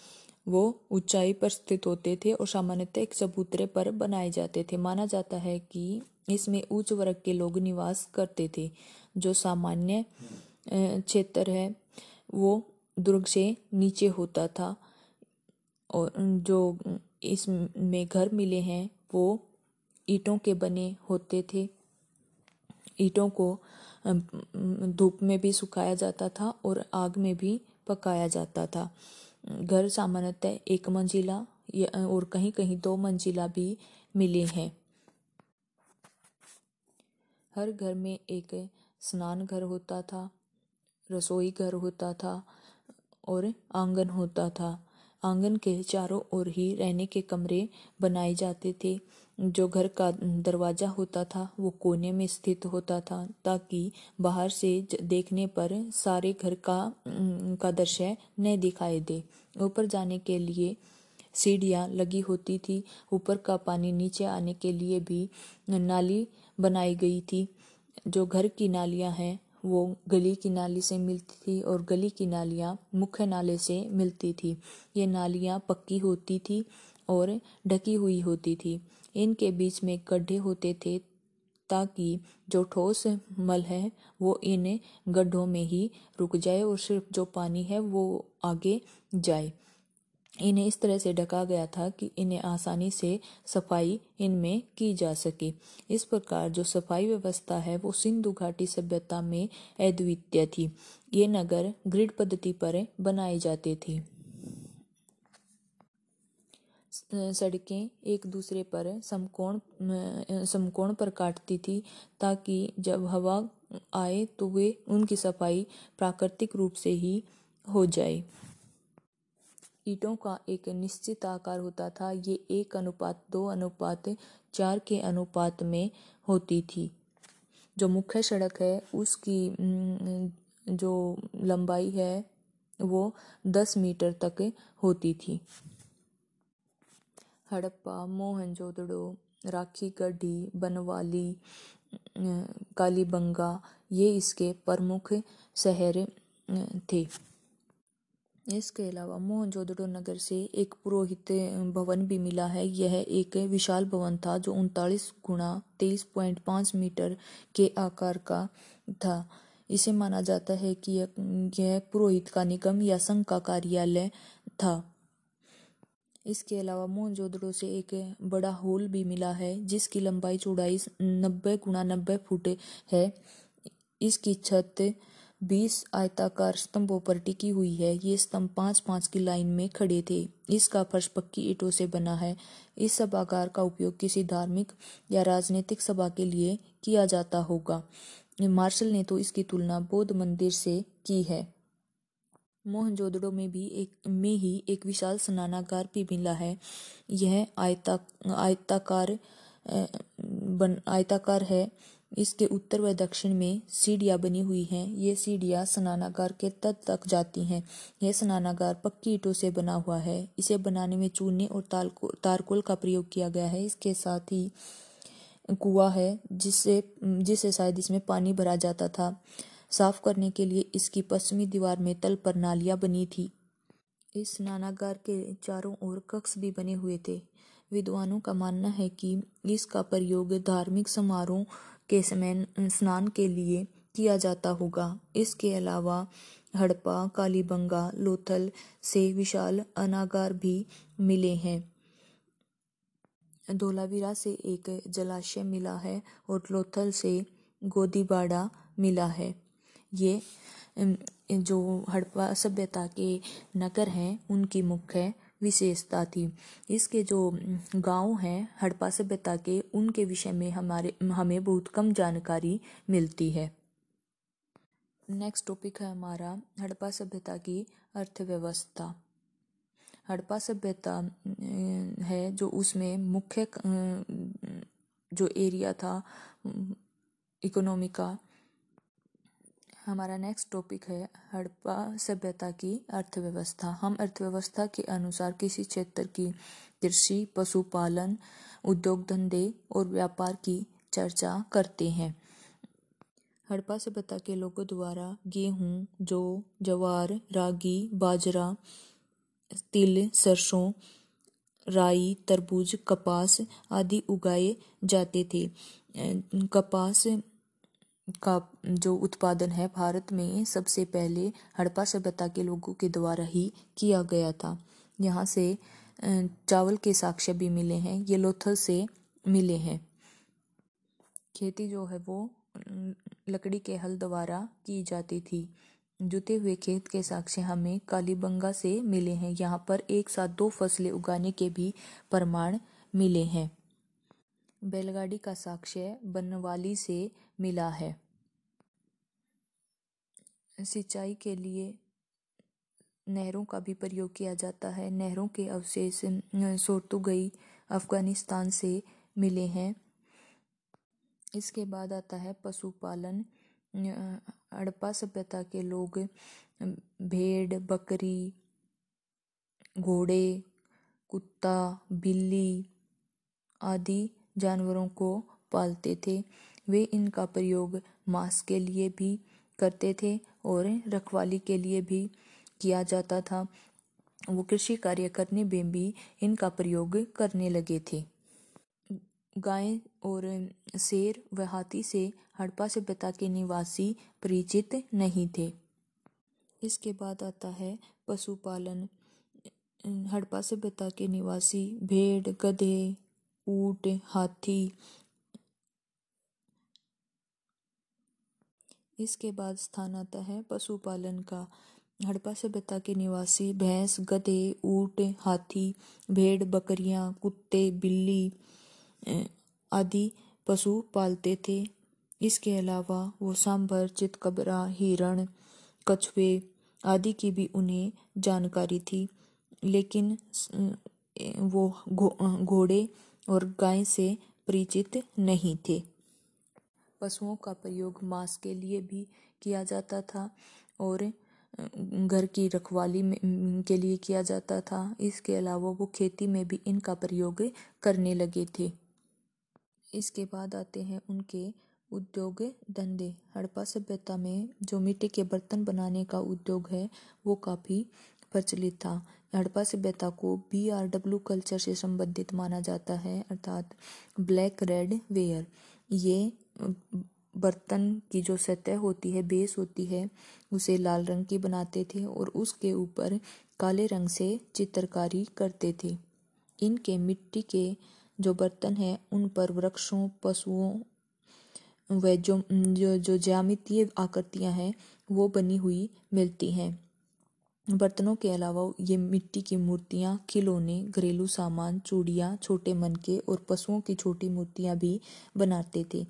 वो ऊंचाई पर स्थित होते थे और सामान्यतः एक चबूतरे पर बनाए जाते थे। माना जाता है कि इसमें उच्च वर्ग के लोग निवास करते थे। जो सामान्य क्षेत्र है, वो दुर्ग से नीचे होता था। और जो इसमें घर मिले हैं, वो ईंटों के बने होते थे। ईंटों को धूप में भी सुखाया जाता था और आग में भी पकाया जाता था। घर सामान्यतः एक मंजिला और कहीं कहीं दो मंजिला भी मिले हैं। हर घर में एक स्नान घर होता था, रसोई घर होता था और आँगन होता था। आँगन के चारों ओर ही रहने के कमरे बनाए जाते थे। जो घर का दरवाज़ा होता था, वो कोने में स्थित होता था, ताकि बाहर से देखने पर सारे घर का का दृश्य न दिखाई दे। ऊपर जाने के लिए सीढ़ियाँ लगी होती थी। ऊपर का पानी नीचे आने के लिए भी नाली बनाई गई थी। जो घर की नालियाँ हैं, वो गली की नाली से मिलती थी और गली की नालियाँ मुख्य नाले से मिलती थी। ये नालियाँ पक्की होती थी और ढकी हुई होती थी। इनके बीच में गड्ढे होते थे ताकि जो ठोस मल है, वो इन गड्ढों में ही रुक जाए और सिर्फ़ जो पानी है, वो आगे जाए। इन्हें इस तरह से ढका गया था कि इन्हें आसानी से सफ़ाई इनमें की जा सके। इस प्रकार जो सफ़ाई व्यवस्था है, वो सिंधु घाटी सभ्यता में अद्वितीय थी। ये नगर ग्रिड पद्धति पर बनाए जाते थे। सड़कें एक दूसरे पर समकोण समकोण पर काटती थी ताकि जब हवा आए तो वे उनकी सफ़ाई प्राकृतिक रूप से ही हो जाए। ईंटों का एक निश्चित आकार होता था। ये एक अनुपात, दो अनुपात, चार के अनुपात में होती थी। जो मुख्य सड़क है, उसकी जो लंबाई है, वो दस मीटर तक होती थी। हड़प्पा, मोहनजोदड़ो राखी गढ़ी बनवाली कालीबंगा, ये इसके प्रमुख शहर थे। इसके अलावा मोहनजोदड़ो नगर से एक पुरोहित भवन भी मिला है। यह एक विशाल भवन था जो उनतालीस गुणा तेईस पॉइंट पाँच मीटर के आकार का था। इसे माना जाता है कि यह पुरोहित का निगम या संघ का कार्यालय था। इसके अलावा मोहनजोदड़ो से एक बड़ा हॉल भी मिला है, जिसकी लंबाई चौड़ाई नब्बे गुणा नब्बे फुट है। इसकी छत बीस आयताकार स्तंभों पर टिकी हुई है। ये स्तंभ पाँच पाँच की लाइन में खड़े थे। इसका फर्श पक्की ईंटों से बना है। इस सभागार का उपयोग किसी धार्मिक या राजनीतिक सभा के लिए किया जाता होगा। मार्शल ने तो इसकी तुलना बौद्ध मंदिर से की है। मोहनजोदड़ो में भी एक, में ही एक विशाल स्नानागार भी मिला है। यह आयता, आयताकार बन, आयताकार है। इसके उत्तर व दक्षिण में सीढ़ियाँ बनी हुई हैं। ये सीढ़ियाँ स्नानागार के तट तक जाती हैं। यह स्नानागार पक्की ईंटों से बना हुआ है। इसे बनाने में चूने और तारकोल का प्रयोग किया गया है। इसके साथ ही कुआ है, जिससे जिससे शायद इसमें पानी भरा जाता था। साफ़ करने के लिए इसकी पश्चिमी दीवार में तल पर नालियाँ बनी थी। इस स्नानागार के चारों ओर कक्ष भी बने हुए थे। विद्वानों का मानना है कि इसका प्रयोग धार्मिक समारोह के समय स्नान के लिए किया जाता होगा। इसके अलावा हड़प्पा, कालीबंगा, लोथल से विशाल अनागार भी मिले हैं। धोलावीरा से एक जलाशय मिला है और लोथल से गोदीबाड़ा मिला है। ये जो हड़प्पा सभ्यता के नगर हैं, उनकी मुख्य विशेषता थी। इसके जो गाँव हैं, हड़प्पा सभ्यता के, उनके विषय में हमारे, हमें बहुत कम जानकारी मिलती है। नेक्स्ट टॉपिक है हमारा, हड़प्पा सभ्यता की अर्थव्यवस्था। हड़प्पा सभ्यता है जो उसमें मुख्य जो एरिया था इकोनॉमी का हमारा नेक्स्ट टॉपिक है हड़प्पा सभ्यता की अर्थव्यवस्था। हम अर्थव्यवस्था के अनुसार किसी क्षेत्र की कृषि, पशुपालन, उद्योग, धंधे और व्यापार की चर्चा करते हैं। हड़प्पा सभ्यता के लोगों द्वारा गेहूँ, जौ, जवार, रागी, बाजरा, तिल, सरसों, राई, तरबूज, कपास आदि उगाए जाते थे। कपास का, जो उत्पादन है भारत में सबसे पहले हड़प्पा सभ्यता के लोगों के द्वारा ही किया गया था। यहाँ से चावल के साक्ष्य भी मिले हैं, ये लोथल से मिले हैं। खेती जो है वो लकड़ी के हल द्वारा की जाती थी। जुते हुए खेत के साक्ष्य हमें कालीबंगा से मिले हैं। यहाँ पर एक साथ दो फ़सलें उगाने के भी प्रमाण मिले हैं। बैलगाड़ी का साक्ष्य बनवाली से मिला है। सिंचाई के लिए नहरों का भी प्रयोग किया जाता है। नहरों के अवशेष सोर्तुगई अफ़गानिस्तान से मिले हैं। इसके बाद आता है पशुपालन। हड़प्पा सभ्यता के लोग भेड़, बकरी, घोड़े, कुत्ता, बिल्ली आदि जानवरों को पालते थे। वे इनका प्रयोग मांस के लिए भी करते थे और रखवाली के लिए भी किया जाता था। वो कृषि कार्य करने में भी इनका प्रयोग करने लगे थे। गाय और शेर व हाथी से हड़प्पा सभ्यता के निवासी परिचित नहीं थे। इसके बाद आता है पशुपालन। हड़प्पा सभ्यता के निवासी भेड़, गधे ऊँट, हाथी। इसके बाद स्थान आता है पशुपालन का। हड़प्पा सभ्यता के निवासी भैंस, गधे, ऊँट, हाथी, भेड़, बकरियाँ, कुत्ते, बिल्ली आदि पशु पालते थे। इसके अलावा वो सांभर, चितकबरा, हिरण, कछुए आदि की भी उन्हें जानकारी थी। लेकिन वो घोड़े और गाय से परिचित नहीं थे। पशुओं का प्रयोग मांस के लिए भी किया जाता था और घर की रखवाली में के लिए किया जाता था। इसके अलावा वो खेती में भी इनका प्रयोग करने लगे थे। इसके बाद आते हैं उनके उद्योग धंधे। हड़प्पा सभ्यता में जो मिट्टी के बर्तन बनाने का उद्योग है, वो काफ़ी प्रचलित था। हड़प्पा सभ्यता को बी आर डब्ल्यू कल्चर से संबंधित माना जाता है, अर्थात ब्लैक रेड वेयर। ये बर्तन की जो सतह होती है, बेस होती है, उसे लाल रंग की बनाते थे और उसके ऊपर काले रंग से चित्रकारी करते थे। इनके मिट्टी के जो बर्तन हैं, उन पर वृक्षों, पशुओं, व जो जो जो ज्यामितीय आकृतियाँ हैं, वो बनी हुई मिलती हैं। बर्तनों के अलावा ये मिट्टी की मूर्तियाँ, खिलौने, घरेलू सामान, चूड़ियाँ, छोटे मनके और पशुओं की छोटी मूर्तियाँ भी बनाते थे।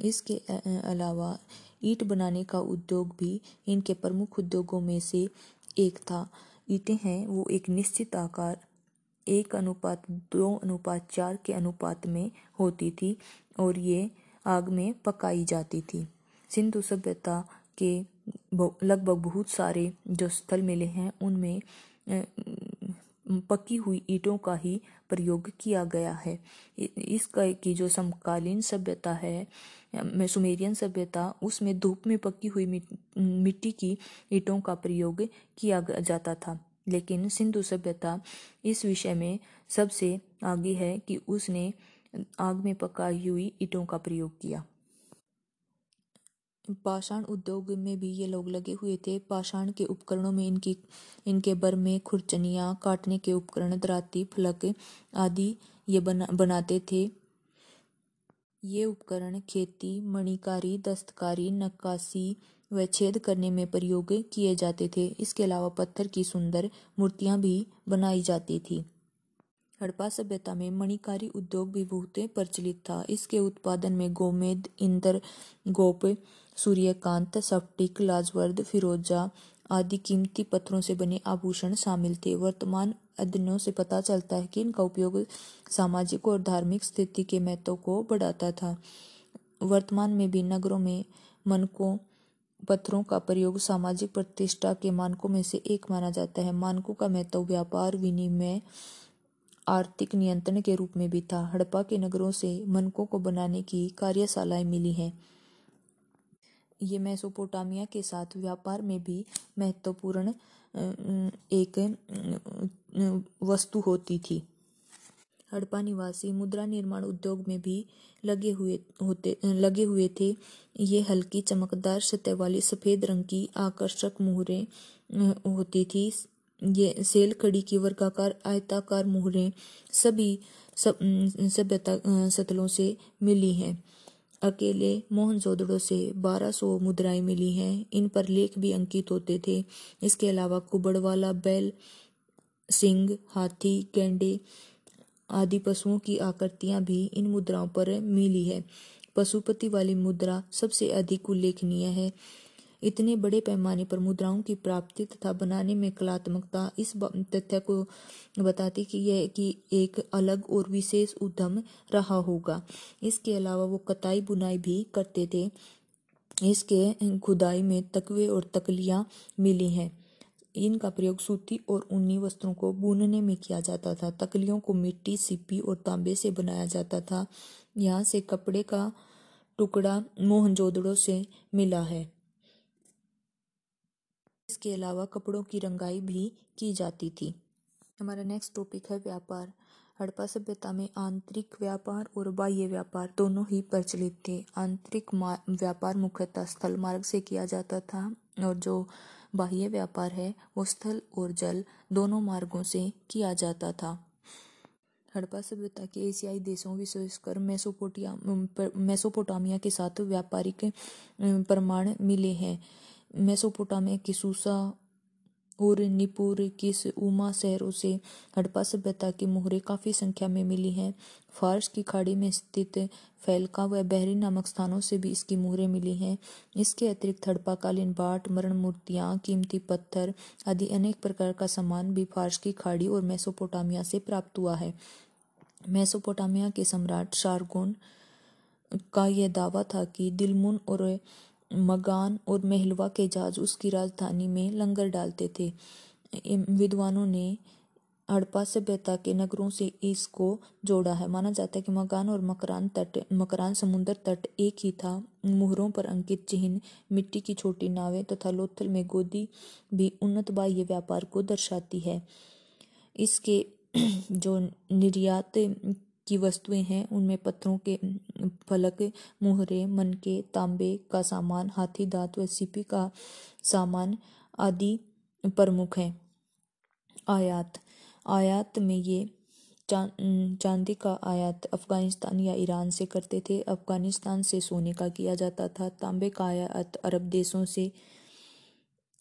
इसके अलावा ईंट बनाने का उद्योग भी इनके प्रमुख उद्योगों में से एक था। ईंटें हैं, वो एक निश्चित आकार, एक अनुपात, दो अनुपात, चार के अनुपात में होती थी और ये आग में पकाई जाती थी। सिंधु सभ्यता के लगभग बहुत सारे जो स्थल मिले हैं, उनमें पकी हुई ईंटों का ही प्रयोग किया गया है। इसका की जो समकालीन सभ्यता है सुमेरियन सभ्यता, उसमें धूप में पकी हुई मिट्टी की ईंटों का प्रयोग किया जाता था। लेकिन सिंधु सभ्यता इस विषय में सबसे आगे है कि उसने आग में पकाई हुई ईंटों का प्रयोग किया। पाषाण उद्योग में भी ये लोग लगे हुए थे। पाषाण के उपकरणों में इनकी, इनके बर्मे खुरचनियाँ, काटने के उपकरण, दराती, फलक आदि ये बना, बनाते थे। ये उपकरण खेती, मणिकारी, दस्तकारी, नक्काशी व छेद करने में प्रयोग किए जाते थे। इसके अलावा पत्थर की सुंदर मूर्तियाँ भी बनाई जाती थी। हड़प्पा सभ्यता में मणिकारी उद्योग भी बहुत प्रचलित था। इसके उत्पादन में गोमेद, इंद्र, गोप सूर्यकांत सफ्टिक लाजवर्द, फिरोजा आदि कीमती पत्थरों से बने आभूषण शामिल थे। वर्तमान अध्ययनों से पता चलता है कि इनका उपयोग सामाजिक और धार्मिक स्थिति के महत्व को बढ़ाता था। वर्तमान में भी नगरों में मनकों पत्थरों का प्रयोग सामाजिक प्रतिष्ठा के मानकों में से एक माना जाता है। मानकों का महत्व व्यापार, विनिमय, आर्थिक नियंत्रण के रूप में भी था। हड़प्पा के नगरों से मनकों को बनाने की कार्यशालाएँ मिली हैं। ये मेसोपोटामिया के साथ व्यापार में भी महत्वपूर्ण एक वस्तु होती थी। हड़प्पा निवासी मुद्रा निर्माण उद्योग में भी लगे हुए, होते लगे हुए थे। ये हल्की चमकदार सतह वाली सफ़ेद रंग की आकर्षक मुहरें होती थी। ये सेल कड़ी की वर्गाकार, आयताकार मुहरें सभी सभ्यता सतलों से मिली हैं। अकेले मोहनजोदड़ो से 1200 मुद्राएँ मिली हैं। इन पर लेख भी अंकित होते थे। इसके अलावा कुबड़वाला, बैल सिंह हाथी, गेंडे आदि पशुओं की आकृतियाँ भी इन मुद्राओं पर मिली है। पशुपति वाली मुद्रा सबसे अधिक उल्लेखनीय है। इतने बड़े पैमाने पर मुद्राओं की प्राप्ति तथा बनाने में कलात्मकता इस तथ्य को बताती कि यह कि एक अलग और विशेष उद्यम रहा होगा। इसके अलावा वो कताई बुनाई भी करते थे। इसके खुदाई में तकवे और तकलियाँ मिली हैं। इनका प्रयोग सूती और ऊनी वस्त्रों को बुनने में किया जाता था। तकलियों को मिट्टी सिप्पी और तांबे से बनाया जाता था। यहाँ से कपड़े का टुकड़ा मोहनजोदड़ो से मिला है। इसके अलावा कपड़ों की रंगाई भी की जाती थी। हमारा नेक्स्ट टॉपिक है व्यापार। हड़प्पा सभ्यता में आंतरिक व्यापार और बाह्य व्यापार दोनों ही प्रचलित थे। आंतरिक व्यापार मुख्यतः स्थल मार्ग से किया जाता था और जो बाह्य व्यापार है, वो स्थल और जल दोनों मार्गों से किया जाता था। हड़प्पा सभ्यता के एशियाई देशों विशेषकर मेसोपोटिया मेसोपोटामिया के साथ व्यापारिक प्रमाण मिले हैं। मेसोपोटामिया की सूसा और निपुर किस उमा शहरों से हड़प्पा सभ्यता की मोहरें काफ़ी संख्या में मिली हैं। फारस की खाड़ी में स्थित फैलका व बहरी नामक स्थानों से भी इसकी मोहरें मिली हैं। इसके अतिरिक्त हड़प्पाकालीन बाट मरण मूर्तियाँ कीमती पत्थर आदि अनेक प्रकार का सामान भी फारस की खाड़ी और मेसोपोटामिया से प्राप्त हुआ है। मेसोपोटामिया के सम्राट शारगोन का यह दावा था कि दिलमुन और मगान और मेहलवा के जहाज़ उसकी राजधानी में लंगर डालते थे। विद्वानों ने हड़प्पा सभ्यता के नगरों से इसको जोड़ा है। माना जाता है कि मकान और मकरान तट, मकरान समुद्र तट एक ही था। मुहरों पर अंकित चिन्ह, मिट्टी की छोटी नावें तथा तो लोथल में गोदी भी उन्नत बाह्य व्यापार को दर्शाती है। इसके जो निर्यात की वस्तुएँ हैं, उनमें पत्थरों के फलक, मुहरे, मनके, तांबे का सामान, हाथी, दांत व सीपी का सामान आदि प्रमुख हैं। आयात। आयात में ये चांदी का आयात अफ़गानिस्तान या ईरान से करते थे। अफ़गानिस्तान से सोने का किया जाता था। तांबे का आयात अरब देशों से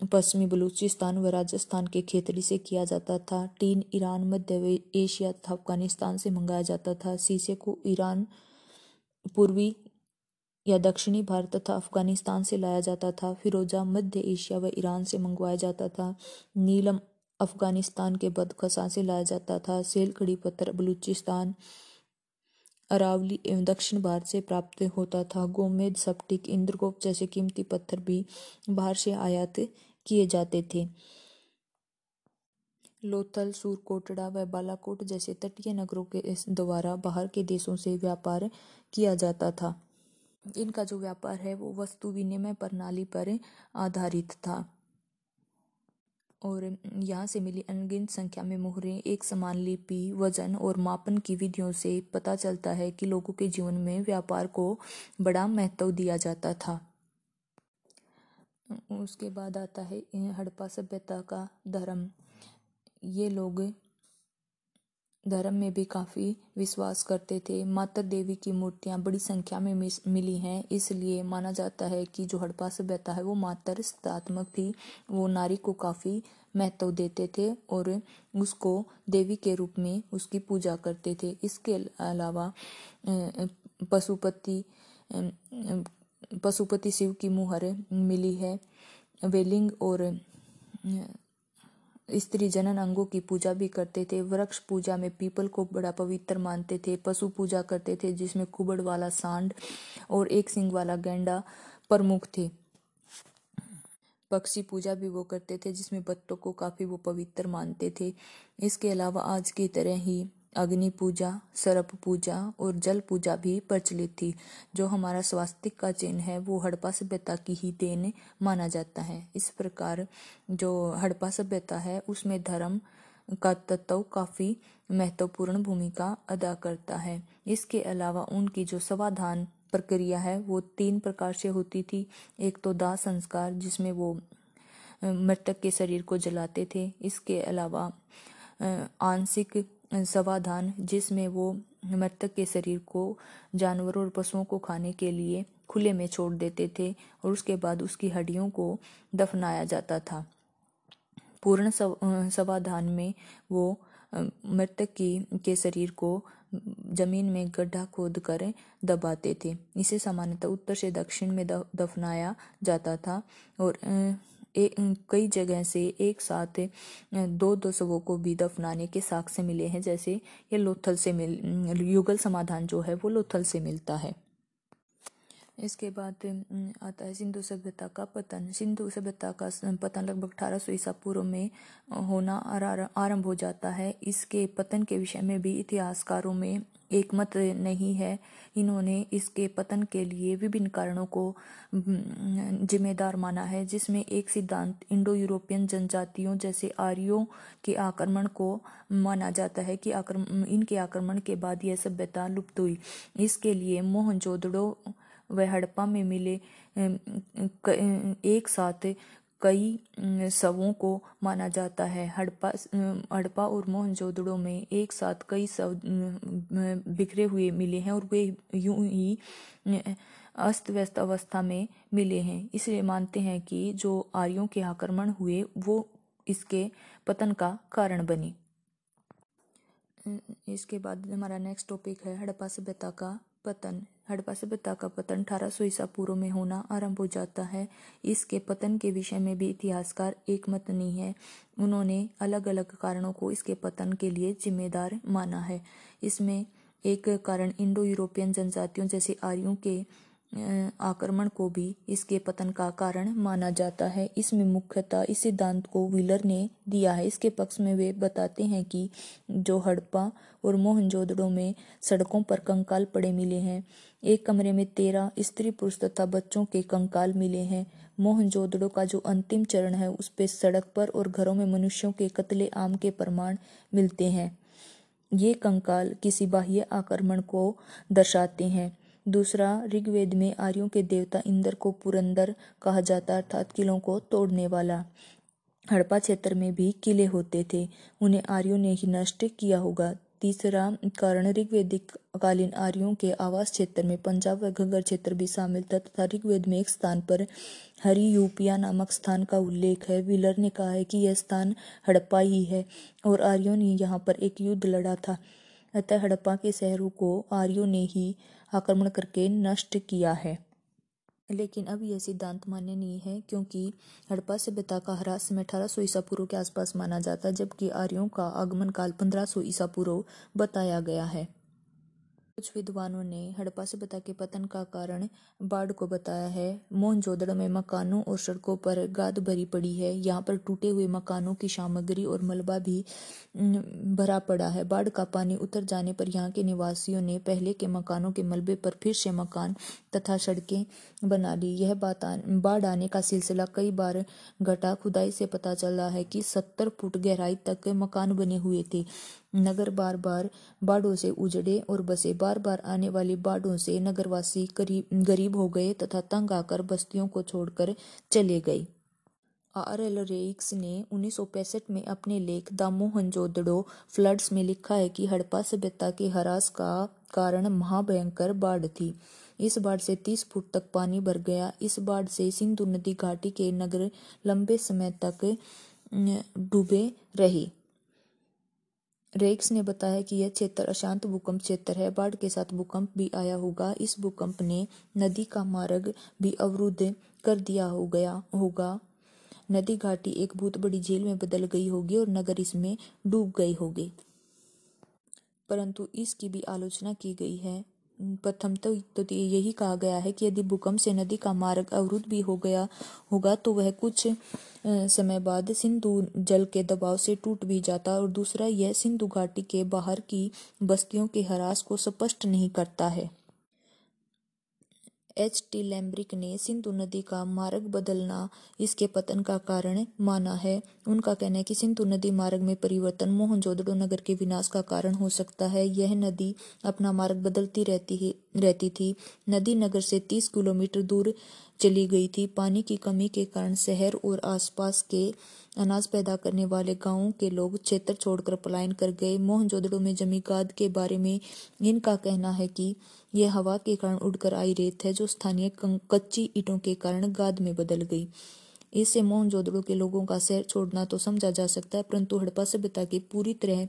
पश्चिमी बलूचिस्तान व राजस्थान के खेतड़ी से किया जाता था। टीन ईरान, मध्य एशिया तथा अफ़गानिस्तान से मंगाया जाता था। शीशे को ईरान, पूर्वी या दक्षिणी भारत तथा अफ़गानिस्तान से लाया जाता था। फिरोजा, मध्य एशिया व ईरान से मंगवाया जाता था। नीलम, अफ़गानिस्तान के बदखसा से लाया जाता था। सेल खड़ी पत्थर बलूचिस्तान, अरावली एवं दक्षिण भारत से प्राप्त होता था। गोमेद, सप्टिक इंद्रगोप जैसे कीमती पत्थर भी बाहर से आयात किए जाते थे। लोथल, सूरकोटड़ा व बालाकोट जैसे तटीय नगरों के द्वारा बाहर के देशों से व्यापार किया जाता था। इनका जो व्यापार है, वो वस्तु विनिमय प्रणाली पर आधारित था। और यहाँ से मिली अनगिनत संख्या में मोहरें, एक समान लिपि, वज़न और मापन की विधियों से पता चलता है कि लोगों के जीवन में व्यापार को बड़ा महत्व दिया जाता था। उसके बाद आता है हड़प्पा सभ्यता का धर्म। ये लोग धर्म में भी काफ़ी विश्वास करते थे। माता देवी की मूर्तियाँ बड़ी संख्या में मिली हैं। इसलिए माना जाता है कि जो हड़प्पा सभ्यता है, वो मातर सत्तात्मक थी। वो नारी को काफ़ी महत्व देते थे और उसको देवी के रूप में उसकी पूजा करते थे। इसके अलावा पशुपति पशुपति शिव की मुहर मिली है। वेलिंग और स्त्री जनन अंगों की पूजा भी करते थे। वृक्ष पूजा में पीपल को बड़ा पवित्र मानते थे। पशु पूजा करते थे, जिसमें कुबड़ वाला सांड और एक सिंग वाला गेंडा प्रमुख थे। पक्षी पूजा भी वो करते थे, जिसमें बत्तों को काफ़ी वो पवित्र मानते थे। इसके अलावा आज की तरह ही अग्नि पूजा, सरप पूजा और जल पूजा भी प्रचलित थी। जो हमारा स्वास्तिक का चिन्ह है, वो हड़प्पा सभ्यता की ही देन माना जाता है। इस प्रकार जो हड़प्पा सभ्यता है, उसमें धर्म का तत्व काफ़ी महत्वपूर्ण भूमिका अदा करता है। इसके अलावा उनकी जो समाधान प्रक्रिया है, वो तीन प्रकार से होती थी। एक तो दाह संस्कार, जिसमें वो मृतक के शरीर को जलाते थे। इसके अलावा आंशिक समाधान जिसमें वो मृतक के शरीर को, जानवरों और पशुओं को खाने के लिए खुले में छोड़ देते थे और उसके बाद उसकी हड्डियों को दफनाया जाता था। पूर्ण समाधान में वो मृतक की, के शरीर को ज़मीन में गड्ढा खोद कर दबाते थे। इसे सामान्यतः उत्तर से दक्षिण में दफनाया जाता था और कई जगह से एक साथ दो दो शवों को भी दफनाने के साक्ष्य मिले हैं। जैसे ये लोथल से मिल युगल समाधान जो है वो लोथल से मिलता है। इसके बाद आता है सिंधु सभ्यता का पतन। सिंधु सभ्यता का पतन लगभग अठारह सौ ईसा पूर्व में होना आरंभ हो जाता है। इसके पतन के विषय में भी इतिहासकारों में एक मत नहीं है। इन्होंने इसके पतन के लिए विभिन्न कारणों को जिम्मेदार माना है, जिसमें एक सिद्धांत इंडो यूरोपियन जनजातियों जैसे आर्यों के आक्रमण को माना जाता है कि आक्रमण इनके आक्रमण के बाद यह सभ्यता लुप्त हुई। इसके लिए मोहनजोदड़ो व हड़प्पा में मिले एक साथ कई शवों को माना जाता है। हड़प्पा हड़प्पा और मोहनजोदड़ो में एक साथ कई शव बिखरे हुए मिले हैं और वे यूँ ही अस्त व्यस्त अवस्था में मिले हैं। इसलिए मानते हैं कि जो आर्यों के आक्रमण हुए, वो इसके पतन का कारण बने। इसके बाद हमारा नेक्स्ट टॉपिक है, हड़प्पा सभ्यता का पतन। हड़प्पा सभ्यता का पतन 1800 ईसा पूर्व में होना आरंभ हो जाता है। इसके पतन के विषय में भी इतिहासकार एकमत नहीं है। उन्होंने अलग अलग कारणों को इसके पतन के लिए जिम्मेदार माना है। इसमें एक कारण इंडो यूरोपियन जनजातियों जैसे आर्यों के आक्रमण को भी इसके पतन का कारण माना जाता है। इसमें मुख्यतः इस सिद्धांत को व्हीलर ने दिया है। इसके पक्ष में वे बताते हैं कि जो हड़प्पा और मोहनजोदड़ो में सड़कों पर कंकाल पड़े मिले हैं, एक कमरे में तेरह स्त्री पुरुष तथा बच्चों के कंकाल मिले हैं। मोहनजोदड़ो का जो अंतिम चरण है, उस पे सड़क पर और घरों में मनुष्यों के कत्ले आम के प्रमाण मिलते हैं। ये कंकाल किसी बाह्य आक्रमण को दर्शाते हैं। दूसरा, ऋग्वेद में आर्यों के देवता इंद्र को पुरंदर कहा जाता अर्थात किलों को तोड़ने वाला। हड़प्पा क्षेत्र में भी किले होते थे, उन्हें आर्यों ने ही नष्ट किया होगा। तीसरा कारण, ऋग्वेदिक कालीन आर्यों के आवास क्षेत्र में पंजाब व घग्गर क्षेत्र भी शामिल था तथा ऋग्वेद में एक स्थान पर हरी यूपिया नामक स्थान का उल्लेख है। व्हीलर ने कहा है कि यह स्थान हड़प्पा ही है और आर्यों ने यहाँ पर एक युद्ध लड़ा था। अतः हड़प्पा के शहरों को आर्यों ने ही आक्रमण करके नष्ट किया है। लेकिन अब यह सिद्धांत मान्य नहीं है, क्योंकि हड़प्पा सभ्यता का ह्रास समय अठारह सौ ईसा पूर्व के आसपास माना जाता है, जबकि आर्यों का आगमन काल पंद्रह सौ ईसा पूर्व बताया गया है। कुछ विद्वानों ने हड़प्पा सभ्यता के पतन का कारण बाढ़ को बताया है। मोहनजोदड़ो में मकानों और सड़कों पर गाद भरी पड़ी है। यहाँ पर टूटे हुए मकानों की सामग्री और मलबा भी भरा पड़ा है। बाढ़ का पानी उतर जाने पर यहाँ के निवासियों ने पहले के मकानों के मलबे पर फिर से मकान तथा सड़कें बना ली। यह बात बाढ़ आने का सिलसिला कई बार घटा। खुदाई से पता चला है कि सत्तर फुट गहराई तक मकान बने हुए थे। नगर बार बार बाढ़ों से उजड़े और बसे। बार बार आने वाली बाढ़ों से नगरवासी गरीब हो गए तथा तंग आकर बस्तियों को छोड़कर चले गए। आर एल रेक्स ने उन्नीस सौ पैंसठ में अपने लेख द मोहनजोदड़ो फ्लड्स में लिखा है कि हड़प्पा सभ्यता के हरास का कारण महाभयंकर बाढ़ थी। इस बाढ़ से तीस फुट तक पानी भर गया। इस बाढ़ से सिंधु नदी घाटी के नगर लंबे समय तक डूबे रहे। रेक्स ने बताया कि यह क्षेत्र अशांत भूकंप क्षेत्र है। बाढ़ के साथ भूकंप भी आया होगा। इस भूकंप ने नदी का मार्ग भी अवरुद्ध कर दिया हो गया होगा। नदी घाटी एक बहुत बड़ी झील में बदल गई होगी और नगर इसमें डूब गए होंगे। परंतु इसकी भी आलोचना की गई है। प्रथम तो, तो यही कहा गया है कि यदि भूकंप से नदी का मार्ग अवरुद्ध भी हो गया होगा तो वह कुछ समय बाद सिंधु जल के दबाव से टूट भी जाता और दूसरा यह सिंधु घाटी के बाहर की बस्तियों के हरास को स्पष्ट नहीं करता है। एच. टी. लैम्ब्रिक ने सिंधु नदी का मार्ग बदलना इसके पतन का कारण माना है। उनका कहना है कि सिंधु नदी मार्ग में परिवर्तन मोहनजोदड़ो नगर के विनाश का कारण हो सकता है। यह नदी अपना मार्ग बदलती रहती ही, रहती थी। नदी नगर से तीस किलोमीटर दूर चली गई थी। पानी की कमी के कारण शहर और आसपास के अनाज पैदा करने वाले गाँवों के लोग क्षेत्र छोड़कर पलायन कर गए। मोहनजोदड़ो में जमी गाद के बारे में इनका कहना है कि यह हवा के कारण उड़कर आई रेत है, जो स्थानीय कच्ची ईटों के कारण गाद में बदल गई। इससे मोहनजोदड़ो के लोगों का शहर छोड़ना तो समझा जा सकता है, परंतु हड़प्पा सभ्यता की पूरी तरह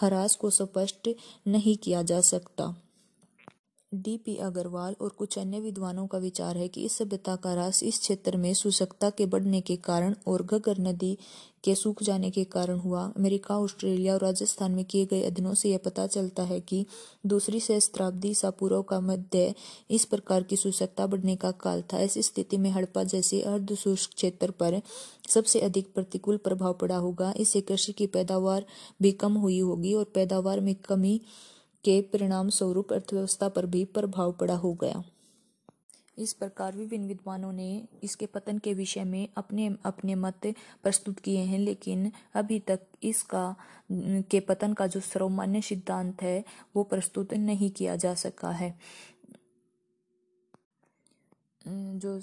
हरास को स्पष्ट नहीं किया जा सकता। डी पी अग्रवाल और कुछ अन्य विद्वानों का विचार है कि इस सभ्यता का ह्रास इस क्षेत्र में सुशक्ता के बढ़ने के कारण और घग्गर नदी के सूख जाने के कारण हुआ। अमेरिका, ऑस्ट्रेलिया और राजस्थान में किए गए अध्ययनों से यह पता चलता है कि दूसरी सहस्त्राब्दी ईसा का मध्य इस प्रकार की सुशक्ता बढ़ने का काल था। ऐसी स्थिति में हड़प्पा जैसे अर्ध शुष्क क्षेत्र पर सबसे अधिक प्रतिकूल प्रभाव पड़ा होगा। इससे कृषि की पैदावार भी कम हुई होगी और पैदावार में कमी के परिणाम स्वरूप अर्थव्यवस्था पर भी प्रभाव पड़ा हो गया। इस प्रकार विभिन्न विद्वानों ने इसके पतन के विषय में अपने अपने मत प्रस्तुत किए हैं, लेकिन अभी तक इसका, के पतन का जो सर्वमान्य सिद्धांत है, वो प्रस्तुत नहीं किया जा सका है। जो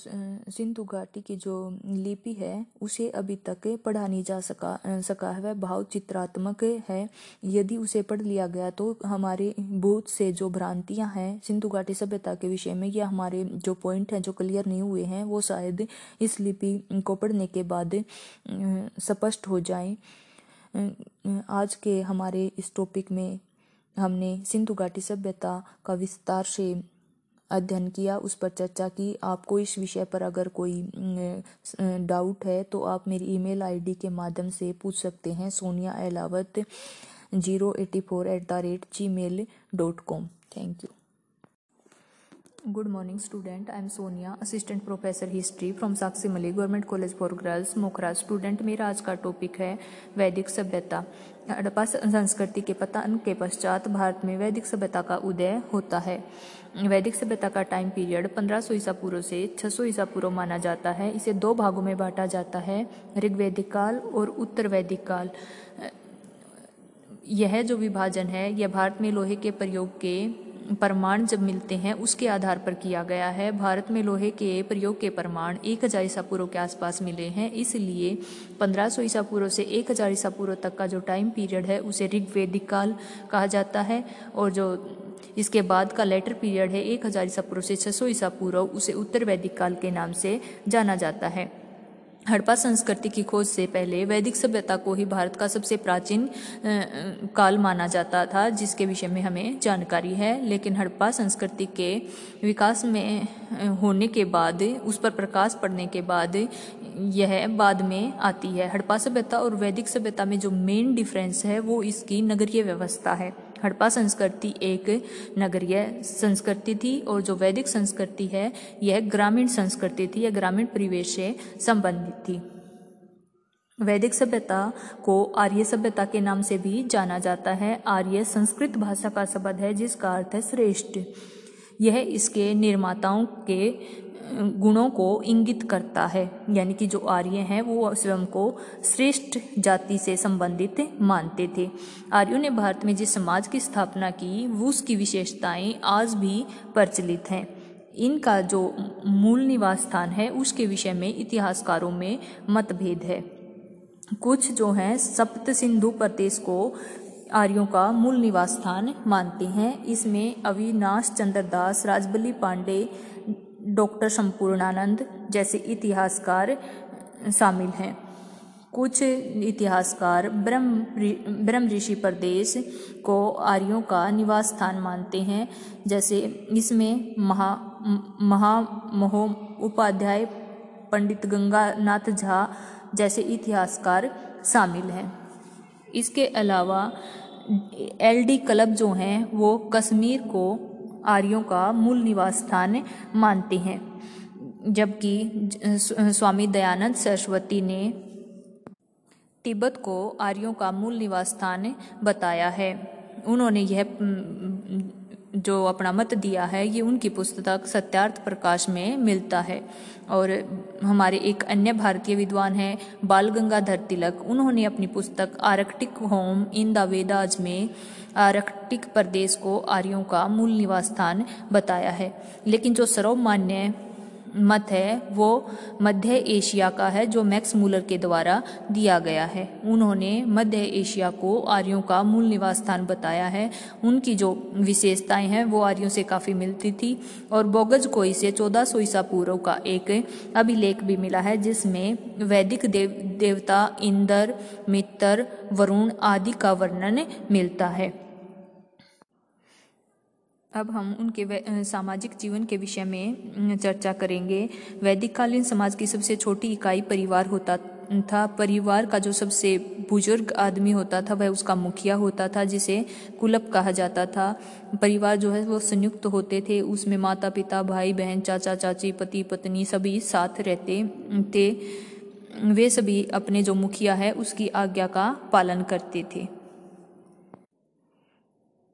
सिंधु घाटी की जो लिपि है, उसे अभी तक पढ़ा नहीं जा सका सका है। वह भाव चित्रात्मक है। यदि उसे पढ़ लिया गया तो हमारे बहुत से जो भ्रांतियाँ हैं, सिंधु घाटी सभ्यता के विषय में, या हमारे जो पॉइंट हैं जो क्लियर नहीं हुए हैं, वो शायद इस लिपि को पढ़ने के बाद स्पष्ट हो जाए। आज के हमारे इस टॉपिक में हमने सिंधु घाटी सभ्यता का विस्तार से अध्ययन किया, उस पर चर्चा की। आपको इस विषय पर अगर कोई डाउट है तो आप मेरी ईमेल आईडी के माध्यम से पूछ सकते हैं, Sonia Ahlawat zero eighty four at the rate gmail dot com thank you good morning student I am Sonia assistant professor history from साक्षी मली government college for girls Mokhra student मेरा आज का टॉपिक है वैदिक सभ्यता. हड़प्पा संस्कृति के पतन के पश्चात भारत में वैदिक सभ्यता का उदय होता है. वैदिक सभ्यता का टाइम पीरियड 1500 ईसा पूर्व से 600 ईसा पूर्व माना जाता है. इसे दो भागों में बांटा जाता है ऋग्वैदिक काल और उत्तर वैदिक काल यह जो विभाजन है, यह भारत में लोहे के प्रयोग के प्रमाण जब मिलते हैं, उसके आधार पर किया गया है। भारत में लोहे के प्रयोग के प्रमाण एक हज़ार ईसा पूर्व के आसपास मिले हैं। इसलिए पंद्रह सौ ईसा पूर्व से एक हज़ार ईसा पूर्व तक का जो टाइम पीरियड है, उसे ऋग्वेदिक काल कहा जाता है। और जो इसके बाद का लेटर पीरियड है, एक हज़ार ईसा पूर्व से छह सौ ईसा पूर्व उसे उत्तर वैदिक काल के नाम से जाना जाता है। हड़प्पा संस्कृति की खोज से पहले वैदिक सभ्यता को ही भारत का सबसे प्राचीन काल माना जाता था, जिसके विषय में हमें जानकारी है। लेकिन हड़प्पा संस्कृति के विकास में होने के बाद, उस पर प्रकाश पड़ने के बाद, यह बाद में आती है। हड़प्पा सभ्यता और वैदिक सभ्यता में जो मेन डिफरेंस है, वो इसकी नगरीय व्यवस्था है। हड़प्पा संस्कृति एक नगरीय संस्कृति थी और जो वैदिक संस्कृति है, यह ग्रामीण संस्कृति थी या ग्रामीण परिवेश से संबंधित थी। वैदिक सभ्यता को आर्य सभ्यता के नाम से भी जाना जाता है। आर्य संस्कृत भाषा का शब्द है, जिसका अर्थ है श्रेष्ठ। यह इसके निर्माताओं के गुणों को इंगित करता है, यानी कि जो आर्य हैं, वो स्वयं को श्रेष्ठ जाति से संबंधित मानते थे। आर्यों ने भारत में जिस समाज की स्थापना की, वो उसकी विशेषताएँ आज भी प्रचलित हैं। इनका जो मूल निवास स्थान है, उसके विषय में इतिहासकारों में मतभेद है। कुछ जो हैं, सप्त सिंधु प्रदेश को आर्यों का मूल निवास स्थान मानते हैं। इसमें अविनाश चंद्र दास, राजबली पांडे डॉक्टर संपूर्णानंद जैसे इतिहासकार शामिल हैं। कुछ इतिहासकार ब्रह्म ब्रह्म ऋषि प्रदेश को आर्यों का निवास स्थान मानते हैं, जैसे इसमें महा महामहो उपाध्याय पंडित गंगानाथ झा जैसे इतिहासकार शामिल हैं। इसके अलावा एल डी क्लब जो हैं, वो कश्मीर को आर्यों का मूल निवास स्थान मानते हैं। जबकि स्वामी दयानंद सरस्वती ने तिब्बत को आर्यों का मूल निवास स्थान बताया है। उन्होंने यह जो अपना मत दिया है, ये उनकी पुस्तक सत्यार्थ प्रकाश में मिलता है। और हमारे एक अन्य भारतीय विद्वान हैं बाल गंगाधर तिलक। उन्होंने अपनी पुस्तक Arctic home in the Vedas में आर्कटिक प्रदेश को आर्यों का मूल निवास स्थान बताया है। लेकिन जो सर्वमान्य मत है, वो मध्य एशिया का है, जो मैक्स मूलर के द्वारा दिया गया है। उन्होंने मध्य एशिया को आर्यों का मूल निवास स्थान बताया है। उनकी जो विशेषताएँ हैं, वो आर्यों से काफ़ी मिलती थी। और बोगज कोई से चौदह सौ ईसा पूर्व का एक अभिलेख भी मिला है, जिसमें वैदिक देव, देवता इंद्र, मित्र, वरुण आदि का वर्णन मिलता है। अब हम उनके सामाजिक जीवन के विषय में चर्चा करेंगे। वैदिक कालीन समाज की सबसे छोटी इकाई परिवार होता, था। परिवार का जो सबसे बुज़ुर्ग आदमी होता था, वह उसका मुखिया होता था, जिसे कुलप कहा जाता था। परिवार जो है, वो संयुक्त होते थे। उसमें माता पिता भाई बहन चाचा, चाची, पति, पत्नी सभी साथ रहते थे। वे सभी अपने जो मुखिया है, उसकी आज्ञा का पालन करते थे।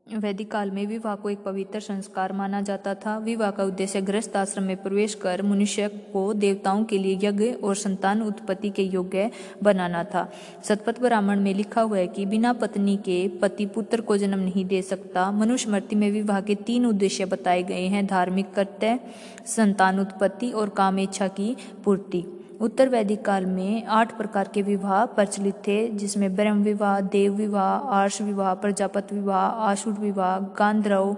वैदिक काल में विवाह को एक पवित्र संस्कार माना जाता था। विवाह का उद्देश्य गृहस्थ आश्रम में प्रवेश कर मनुष्य को देवताओं के लिए यज्ञ और संतान उत्पत्ति के योग्य बनाना था। सतपथ ब्राह्मण में लिखा हुआ है कि बिना पत्नी के पति पुत्र को जन्म नहीं दे सकता। मनुष्य मृत्यु में विवाह के तीन उद्देश्य बताए गए हैं। धार्मिक, कर्तव्य, संतान उत्पत्ति और काम इच्छा की पूर्ति। उत्तर वैदिक काल में आठ प्रकार के विवाह प्रचलित थे, जिसमें ब्रह्म विवाह, देव विवाह, आर्ष विवाह, प्रजापत विवाह, आशुर विवाह, गांधर्व,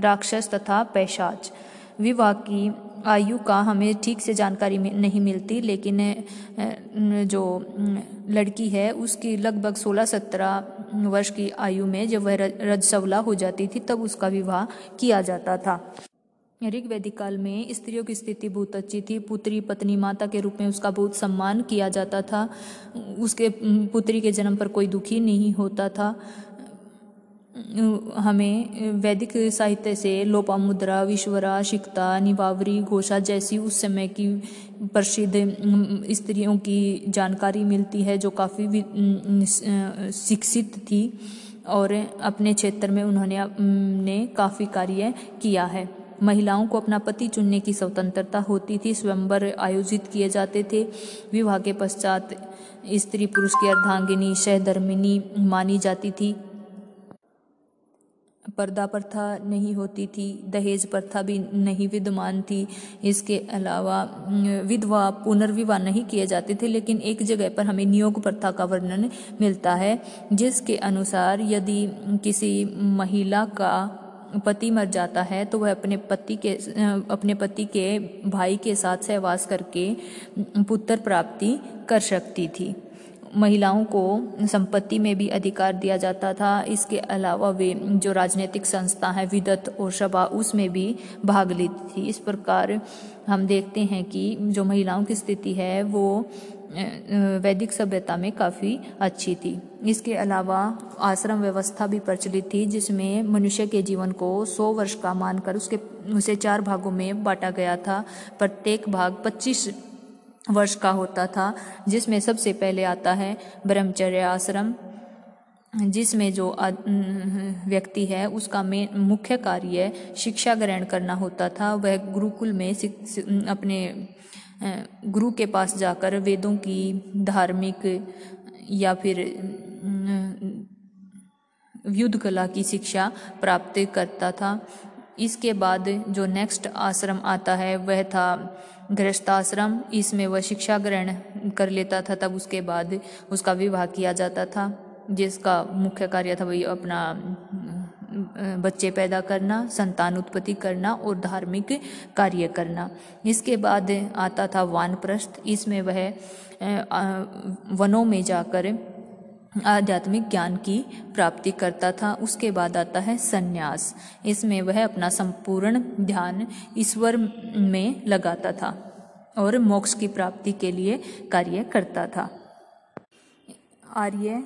राक्षस तथा पैशाच। विवाह की आयु का हमें ठीक से जानकारी नहीं मिलती, लेकिन जो लड़की है, उसकी लगभग 16-17 वर्ष की आयु में जब वह रजसवला हो जाती थी, तब उसका विवाह किया जाता था। ऋग वैदिक काल में स्त्रियों की स्थिति बहुत अच्छी थी। पुत्री, पत्नी, माता के रूप में उसका बहुत सम्मान किया जाता था। उसके पुत्री के जन्म पर कोई दुखी नहीं होता था। हमें वैदिक साहित्य से लोपामुद्रा विश्वरा, शिक्ता, निवावरी, घोषा जैसी उस समय की प्रसिद्ध स्त्रियों की जानकारी मिलती है जो काफ़ी शिक्षित थी और अपने क्षेत्र में उन्होंने ने काफ़ी कार्य किया है। महिलाओं को अपना पति चुनने की स्वतंत्रता होती थी। स्वयंवर आयोजित किए जाते थे। विवाह के पश्चात स्त्री पुरुष की अर्धांगिनी, सहधर्मिनी मानी जाती थी। पर्दा प्रथा नहीं होती थी। दहेज प्रथा भी नहीं विद्यमान थी। इसके अलावा विधवा पुनर्विवाह नहीं किए जाते थे, लेकिन एक जगह पर हमें नियोग प्रथा का वर्णन मिलता है, जिसके अनुसार यदि किसी महिला का पति मर जाता है तो वह अपने पति के, अपने पति के भाई के साथ सहवास करके पुत्र प्राप्ति कर सकती थी। महिलाओं को संपत्ति में भी अधिकार दिया जाता था। इसके अलावा वे जो राजनीतिक संस्था है, विदत और सभा उसमें भी भाग लेती थी। इस प्रकार हम देखते हैं कि जो महिलाओं की स्थिति है, वो वैदिक सभ्यता में काफ़ी अच्छी थी। इसके अलावा आश्रम व्यवस्था भी प्रचलित थी, जिसमें मनुष्य के जीवन को सौ वर्ष का मानकर उसके, उसे चार भागों में बांटा गया था। प्रत्येक भाग पच्चीस वर्ष का होता था, जिसमें सबसे पहले आता है ब्रह्मचर्य आश्रम, जिसमें जो व्यक्ति है उसका में मुख्य कार्य शिक्षा ग्रहण करना होता था। वह गुरुकुल में अपने गुरु के पास जाकर वेदों की धार्मिक या फिर युद्ध कला की शिक्षा प्राप्त करता था। इसके बाद जो नेक्स्ट आश्रम आता है, वह था गृहस्थाश्रम। इसमें वह शिक्षा ग्रहण कर लेता था, तब उसके बाद उसका विवाह किया जाता था, जिसका मुख्य कार्य था वही अपना बच्चे पैदा करना, संतान उत्पत्ति करना और धार्मिक कार्य करना। इसके बाद आता था वानप्रस्थ। इसमें वह वनों में जाकर आध्यात्मिक ज्ञान की प्राप्ति करता था। उसके बाद आता है संन्यास। इसमें वह अपना संपूर्ण ध्यान ईश्वर में लगाता था और मोक्ष की प्राप्ति के लिए कार्य करता था। आर्य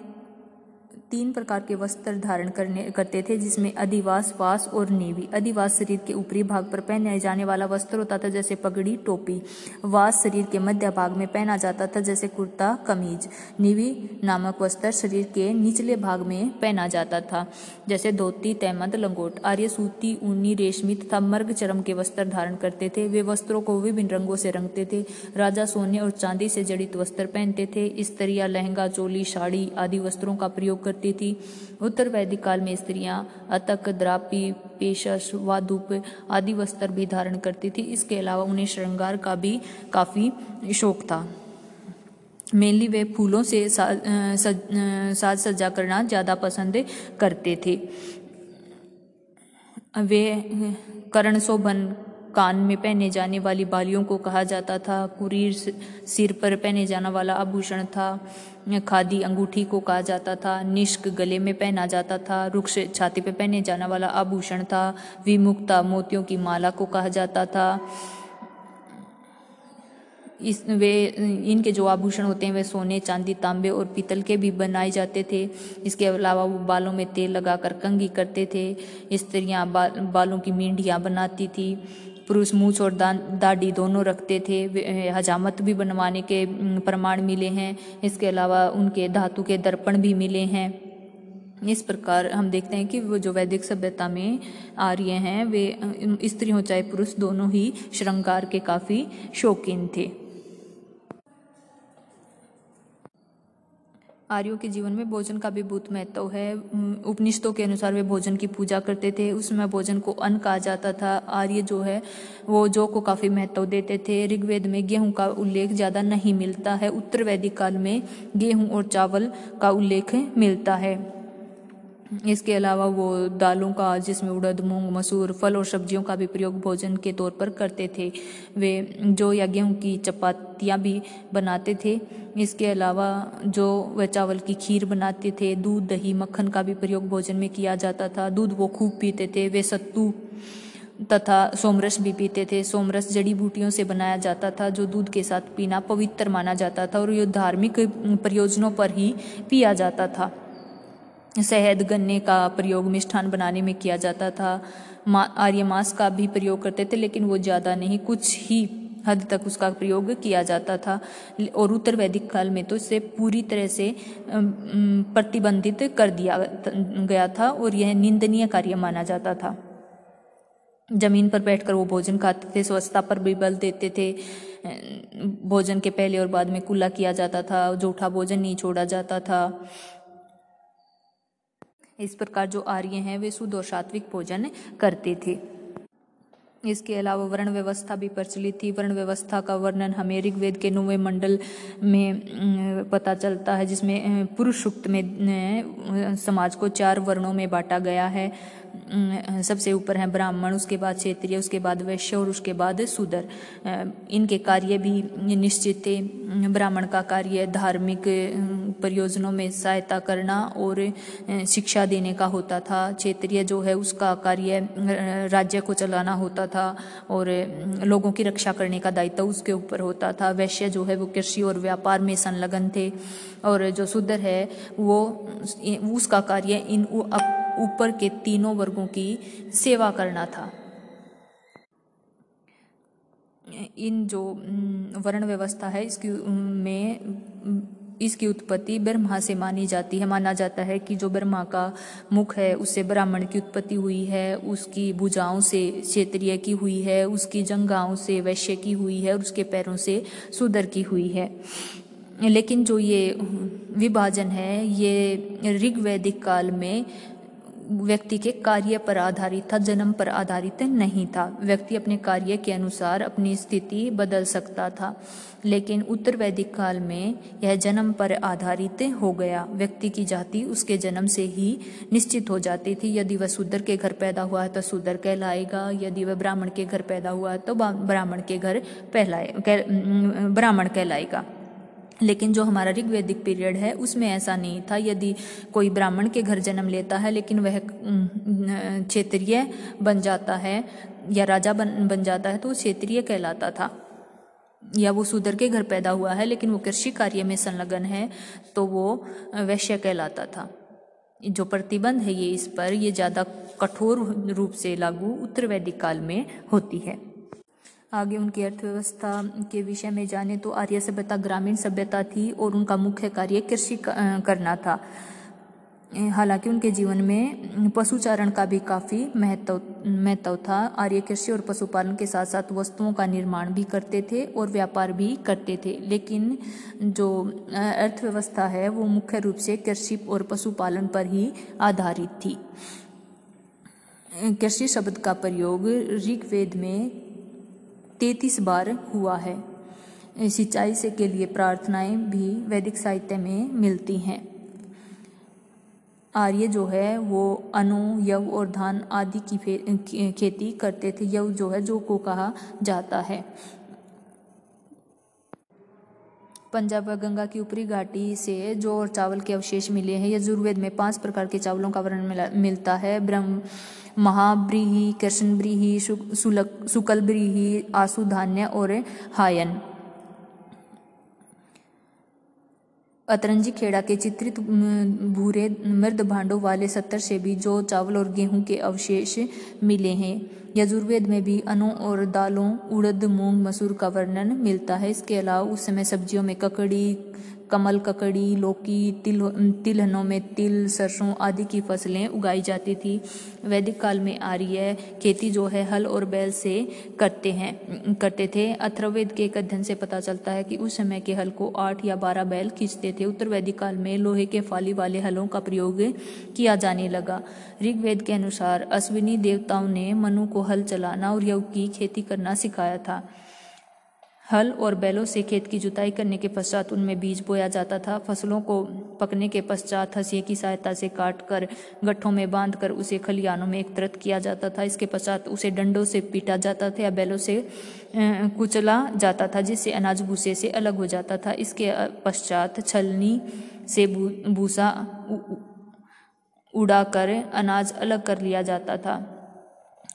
तीन प्रकार के वस्त्र धारण करने, करते थे, जिसमें अधिवास, वास और नीवी। अधिवास शरीर के ऊपरी भाग पर पहने जाने वाला वस्त्र होता था, जैसे पगड़ी, टोपी। वास शरीर के मध्य भाग में पहना जाता था, जैसे कुर्ता, कमीज। नीवी नामक वस्त्र शरीर के निचले भाग में पहना जाता था, जैसे धोती तहमद लंगोट। आर्य सूती ऊनी, रेशमी तथा मर्ग चरम के वस्त्र धारण करते थे। वे वस्त्रों को विभिन्न रंगों से रंगते थे। राजा सोने और चांदी से जड़ित वस्त्र पहनते थे। स्त्रिया लहंगा, चोली, साड़ी आदि वस्त्रों का प्रयोग करते करती थी। उत्तर वैदिक काल में स्त्रियाँ अतक, द्रापी पेशस वादुप आदि वस्त्र भी धारण करती थी। इसके अलावा उन्हें श्रृंगार का भी काफ़ी शौक था। मेनली वे फूलों से साज साज सज्जा करना ज़्यादा पसंद करते थे। वे करण शोभन कान में पहने जाने वाली बालियों को कहा जाता था कुरीर सिर पर पहने जाने वाला आभूषण था खादी अंगूठी को कहा जाता था निष्क गले में पहना जाता था रुक्ष छाती पर पहने जाने वाला आभूषण था विमुक्ता मोतियों की माला को कहा जाता था। इस वे इनके जो आभूषण होते हैं वे सोने चांदी तांबे और पीतल के भी बनाए जाते थे। इसके अलावा वो बालों में तेल लगाकर कंगी करते थे। स्त्रियाँ बा, बालों की मींढियाँ बनाती थी। पुरुष मूछ और दाढ़ी दोनों रखते थे। हजामत भी बनवाने के प्रमाण मिले हैं। इसके अलावा उनके धातु के दर्पण भी मिले हैं। इस प्रकार हम देखते हैं कि वो जो वैदिक सभ्यता में आ आर्य हैं, वे स्त्री हो चाहे पुरुष दोनों ही श्रृंगार के काफ़ी शौकीन थे। आर्यों के जीवन में भोजन का भी बहुत महत्व है। उपनिषदों के अनुसार वे भोजन की पूजा करते थे। उसमें भोजन को अन्न कहा जाता था। आर्य जो है, वो जौ को काफ़ी महत्व देते थे। ऋग्वेद में गेहूँ का उल्लेख ज़्यादा नहीं मिलता है। उत्तर वैदिक काल में गेहूँ और चावल का उल्लेख मिलता है। इसके अलावा वो दालों का, जिसमें उड़द, मूंग, मसूर, फल और सब्जियों का भी प्रयोग भोजन के तौर पर करते थे। वे जो या गेहूँ की चपातियाँ भी बनाते थे। इसके अलावा जो वह चावल की खीर बनाते थे, दूध, दही, मक्खन का भी प्रयोग भोजन में किया जाता था। दूध वो खूब पीते थे। वे सत्तू तथा सोमरस भी पीते थे। सोमरस जड़ी बूटियों से बनाया जाता था, जो दूध के साथ पीना पवित्र माना जाता था और ये धार्मिक प्रयोजनों पर ही पिया जाता था। शहद गन्ने का प्रयोग मिष्ठान बनाने में किया जाता था। मा, आर्य का भी प्रयोग करते थे, लेकिन वो ज़्यादा नहीं, कुछ ही हद तक उसका प्रयोग किया जाता था। और उत्तर वैदिक काल में तो इसे पूरी तरह से प्रतिबंधित कर दिया गया था और यह निंदनीय कार्य माना जाता था। ज़मीन पर बैठकर वो भोजन खाते थे, स्वच्छता पर भी बल देते थे। भोजन के पहले और बाद में कुल्ला किया जाता था, जूठा भोजन नहीं छोड़ा जाता था। इस प्रकार जो आर्य हैं, वे शुद्ध और सात्विक भोजन करते थे। इसके अलावा वर्ण व्यवस्था भी प्रचलित थी। वर्ण व्यवस्था का वर्णन हमें ऋग्वेद के नौवे मंडल में पता चलता है, जिसमें पुरुष सूक्त में समाज को चार वर्णों में बांटा गया है। सबसे ऊपर है ब्राह्मण, उसके बाद क्षेत्रीय, उसके बाद वैश्य और उसके बाद सुदर। इनके कार्य भी निश्चित थे। ब्राह्मण का कार्य धार्मिक परियोजनों में सहायता करना और शिक्षा देने का होता था। क्षेत्रीय जो है, उसका कार्य राज्य को चलाना होता था और लोगों की रक्षा करने का दायित्व उसके ऊपर होता था। वैश्य जो है, वो कृषि और व्यापार में संलग्न थे और जो सुदर है, वो उसका कार्य इन ऊपर के तीनों वर्गों की सेवा करना था। इन जो वर्ण व्यवस्था है, इसकी में इसकी उत्पत्ति ब्रह्मा से मानी जाती है। माना जाता है कि जो ब्रह्मा का मुख है, उससे ब्राह्मण की उत्पत्ति हुई है, उसकी भुजाओं से क्षेत्रीय की हुई है, उसकी जंगाओं से वैश्य की हुई है और उसके पैरों से सुदर की हुई है। लेकिन जो ये विभाजन है, ये ऋग्वैदिक काल में व्यक्ति के कार्य पर आधारित था, जन्म पर आधारित नहीं था। व्यक्ति अपने कार्य के अनुसार अपनी स्थिति बदल सकता था, लेकिन उत्तर वैदिक काल में यह जन्म पर आधारित हो गया। व्यक्ति की जाति उसके जन्म से ही निश्चित हो जाती थी। यदि वह शूद्र के घर पैदा हुआ है तो शूद्र कहलाएगा, यदि वह ब्राह्मण के घर पैदा हुआ है तो ब्राह्मण के घर पहलाए ब्राह्मण कहलाएगा। लेकिन जो हमारा ऋग्वेदिक पीरियड है, उसमें ऐसा नहीं था। यदि कोई ब्राह्मण के घर जन्म लेता है, लेकिन वह क्षेत्रीय बन जाता है या राजा बन बन जाता है तो वो क्षेत्रीय कहलाता था। या वो सूदर के घर पैदा हुआ है, लेकिन वो कृषि कार्य में संलग्न है तो वो वैश्य कहलाता था। जो प्रतिबंध है ये इस पर, ये ज़्यादा कठोर रूप से लागू उत्तर वैदिक काल में होती है। आगे उनकी अर्थव्यवस्था के विषय में जाने तो आर्य सभ्यता, ग्रामीण सभ्यता थी और उनका मुख्य कार्य कृषि करना था। हालाँकि उनके जीवन में पशुचारण का भी काफ़ी महत्व महत्व था। आर्य कृषि और पशुपालन के साथ साथ वस्तुओं का निर्माण भी करते थे और व्यापार भी करते थे। लेकिन जो अर्थव्यवस्था है वो मुख्य रूप से कृषि और पशुपालन पर ही आधारित थी। कृषि शब्द का प्रयोग ऋग्वेद में तैतीस बार हुआ है। सिंचाई से के लिए प्रार्थनाएँ भी वैदिक साहित्य में मिलती हैं। आर्य जो है, वो अनु यव और धान आदि की खेती करते थे। यव जो है, जो को कहा जाता है। पंजाब व गंगा की ऊपरी घाटी से जो और चावल के अवशेष मिले हैं, यजुर्वेद में पाँच प्रकार के चावलों का वर्णन मिलता है। ब्रह्म महाब्रीही, कृष्णब्रीही शुक्लब्रीही आसुधान्य और हायन। अतरंजी खेड़ा के चित्रित भूरे, मृद भांडों वाले सत्तर से भी जो चावल और गेहूँ के अवशेष मिले हैं। यजुर्वेद में भी अनों और दालों, उड़द, मूंग, मसूर का वर्णन मिलता है। इसके अलावा उस समय सब्जियों में ककड़ी कमल, ककड़ी, लौकी, तिल, तिलहनों में तिल, सरसों आदि की फ़सलें उगाई जाती थी। वैदिक काल में आर्य खेती जो है हल और बैल से करते हैं, करते थे। अथर्ववेद के एक अध्ययन से पता चलता है कि उस समय के हल को आठ या बारह बैल खींचते थे। उत्तर वैदिक काल में लोहे के फाली वाले हलों का प्रयोग किया जाने लगा। ऋग्वेद के अनुसार अश्विनी देवताओं ने मनु को हल चलाना और यव की खेती करना सिखाया था। हल और बैलों से खेत की जुताई करने के पश्चात उनमें बीज बोया जाता था। फ़सलों को पकने के पश्चात हंसिए की सहायता से काट कर गट्ठों में बाँध कर उसे खलियानों में एकत्रित किया जाता था। इसके पश्चात उसे डंडों से पीटा जाता था या बैलों से कुचला जाता था, जिससे अनाज भूसे से अलग हो जाता था। इसके पश्चात छलनी से भूसा उड़ाकर अनाज अलग कर लिया जाता था।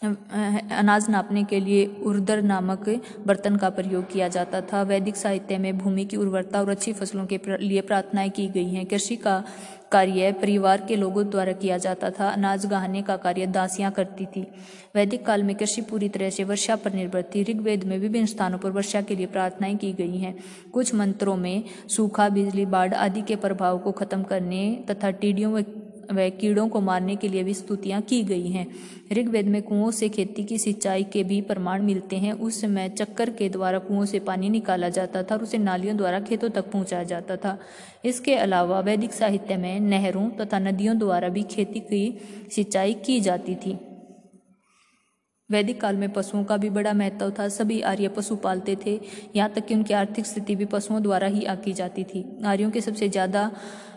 अनाज नापने के लिए उर्दर नामक बर्तन का प्रयोग किया जाता था। वैदिक साहित्य में भूमि की उर्वरता और अच्छी फ़सलों के लिए प्रार्थनाएँ की गई हैं। कृषि का कार्य परिवार के लोगों द्वारा किया जाता था। अनाज गहाने का कार्य दासियाँ करती थी। वैदिक काल में कृषि पूरी तरह से वर्षा पर निर्भर थी। ऋग्वेद में विभिन्न स्थानों पर वर्षा के लिए प्रार्थनाएँ की गई हैं। कुछ मंत्रों में सूखा, बिजली, बाढ़ आदि के प्रभाव को खत्म करने तथा टीडियों व कीड़ों को मारने के लिए भी स्तुतियाँ की गई हैं। ऋग्वेद में कुओं से खेती की सिंचाई के भी प्रमाण मिलते हैं। उस समय चक्कर के द्वारा कुओं से पानी निकाला जाता था और उसे नालियों द्वारा खेतों तक पहुँचाया जाता था। इसके अलावा वैदिक साहित्य में नहरों तथा नदियों द्वारा भी खेती की सिंचाई की जाती थी। वैदिक काल में पशुओं का भी बड़ा महत्व था। सभी आर्य पशु पालते थे। यहाँ तक कि उनकी आर्थिक स्थिति भी पशुओं द्वारा ही आकी जाती थी। आर्यों के सबसे ज़्यादा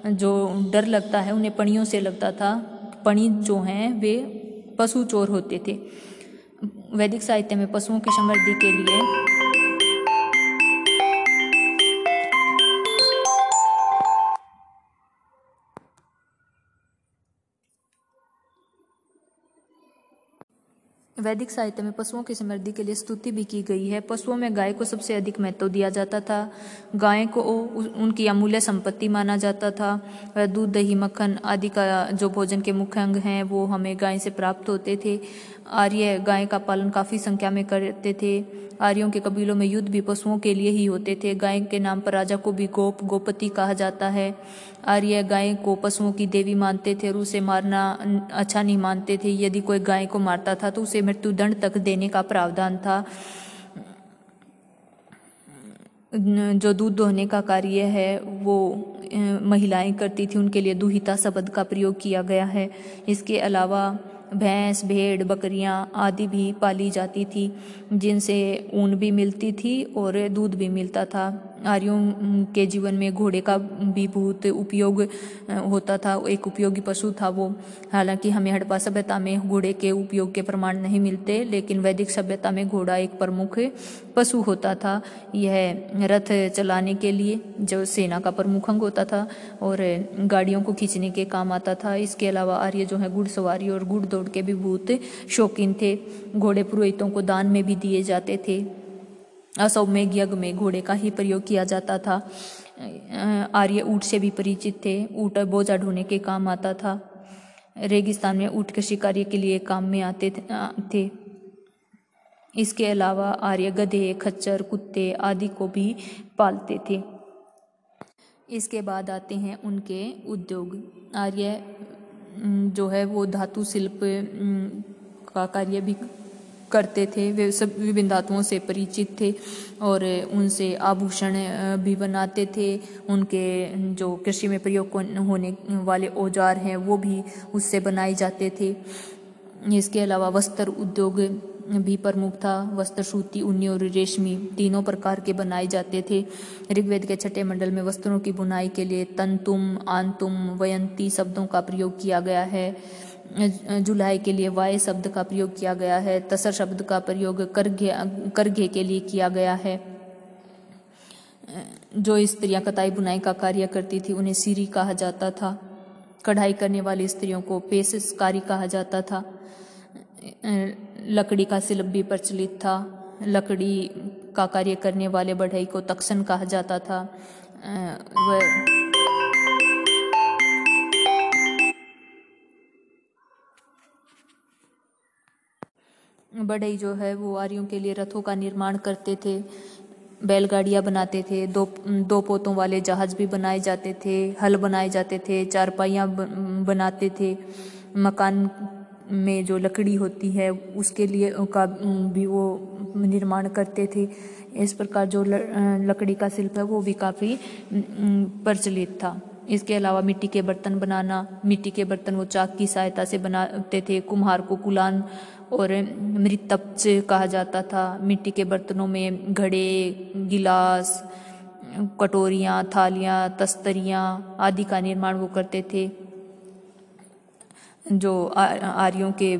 जो डर लगता है, उन्हें पणियों से लगता था। पणी जो हैं, वे पशु चोर होते थे। वैदिक साहित्य में पशुओं की समृद्धि के लिए वैदिक साहित्य में पशुओं की समृद्धि के लिए स्तुति भी की गई है। पशुओं में गाय को सबसे अधिक महत्व दिया जाता था। गाय को उनकी अमूल्य संपत्ति माना जाता था। दूध, दही, मक्खन आदि का जो भोजन के मुख्य अंग हैं, वो हमें गाय से प्राप्त होते थे। आर्य गाय का पालन काफ़ी संख्या में करते थे। आर्यों के कबीलों में युद्ध भी पशुओं के लिए ही होते थे। गाय के नाम पर राजा को भी गोप, गोपति कहा जाता है। आर्य गाय को पशुओं की देवी मानते थे और उसे मारना अच्छा नहीं मानते थे। यदि कोई गाय को मारता था तो उसे मृत्युदंड तक देने का प्रावधान था। जो दूध दोहने का कार्य है, वो महिलाएँ करती थी। उनके लिए दुहिता शब्द का प्रयोग किया गया है। इसके अलावा भैंस, भेड़, बकरियाँ आदि भी पाली जाती थी, जिनसे ऊन भी मिलती थी और दूध भी मिलता था। आर्यों के जीवन में घोड़े का भी बहुत उपयोग होता था, एक उपयोगी पशु था वो। हालाँकि हमें हड़प्पा सभ्यता में घोड़े के उपयोग के प्रमाण नहीं मिलते, लेकिन वैदिक सभ्यता में घोड़ा एक प्रमुख पशु होता था। यह रथ चलाने के लिए जो सेना का प्रमुख अंग होता था और गाड़ियों को खींचने के काम आता था। इसके अलावा आर्य जो है, घुड़सवारी और घुड़ दौड़ के भी बहुत शौकीन थे। घोड़े पुरोहितों को दान में भी दिए जाते थे। असौमेघ यज्ञ में घोड़े का ही प्रयोग किया जाता था। आर्य ऊँट से भी परिचित थे। ऊँट बोझा ढोने के काम आता था। रेगिस्तान में ऊँट कृषि कार्य के लिए काम में आते थे इसके अलावा आर्य गधे, खच्चर, कुत्ते आदि को भी पालते थे। इसके बाद आते हैं उनके उद्योग। आर्य जो है वो धातु शिल्प का कार्य भी करते थे, वे सब विभिन्न धातुओं से परिचित थे और उनसे आभूषण भी बनाते थे। उनके, जो कृषि में प्रयोग होने वाले औज़ार हैं, वो भी उससे बनाए जाते थे। इसके अलावा वस्त्र उद्योग भी प्रमुख था। वस्त्र सूती उन्नी और रेशमी तीनों प्रकार के बनाए जाते थे। ऋग्वेद के छठे मंडल में वस्त्रों की बुनाई के लिए तंतुम, आंतुम, वयंती शब्दों का प्रयोग किया गया है। जुलाई के लिए वाय शब्द का प्रयोग किया गया है, तसर शब्द का प्रयोग करघे करघे के लिए किया गया है। जो स्त्रियाँ कताई बुनाई का कार्य करती थी, उन्हें सीरी कहा जाता था। कढ़ाई करने वाली स्त्रियों को पेशकारी कहा जाता था। लकड़ी का शिल्प भी प्रचलित था। लकड़ी का कार्य करने वाले बढ़ई को तक्षण कहा जाता था। वह बढ़ई जो है वो आर्यों के लिए रथों का निर्माण करते थे, बैलगाड़ियाँ बनाते थे, दो दो पोतों वाले जहाज़ भी बनाए जाते थे, हल बनाए जाते थे, चारपाइयाँ बनाते थे। मकान में जो लकड़ी होती है, उसके लिए का, भी वो निर्माण करते थे। इस प्रकार जो लकड़ी का शिल्प है, वो भी काफ़ी प्रचलित था। इसके अलावा मिट्टी के बर्तन बनाना, मिट्टी के बर्तन वो चाक की सहायता से बनाते थे, कुम्हार को कुलान और मृतप्च कहा जाता था। मिट्टी के बर्तनों में घड़े, गिलास, कटोरियाँ, थालियाँ, तस्तरियाँ आदि का निर्माण वो करते थे, जो आर्यों के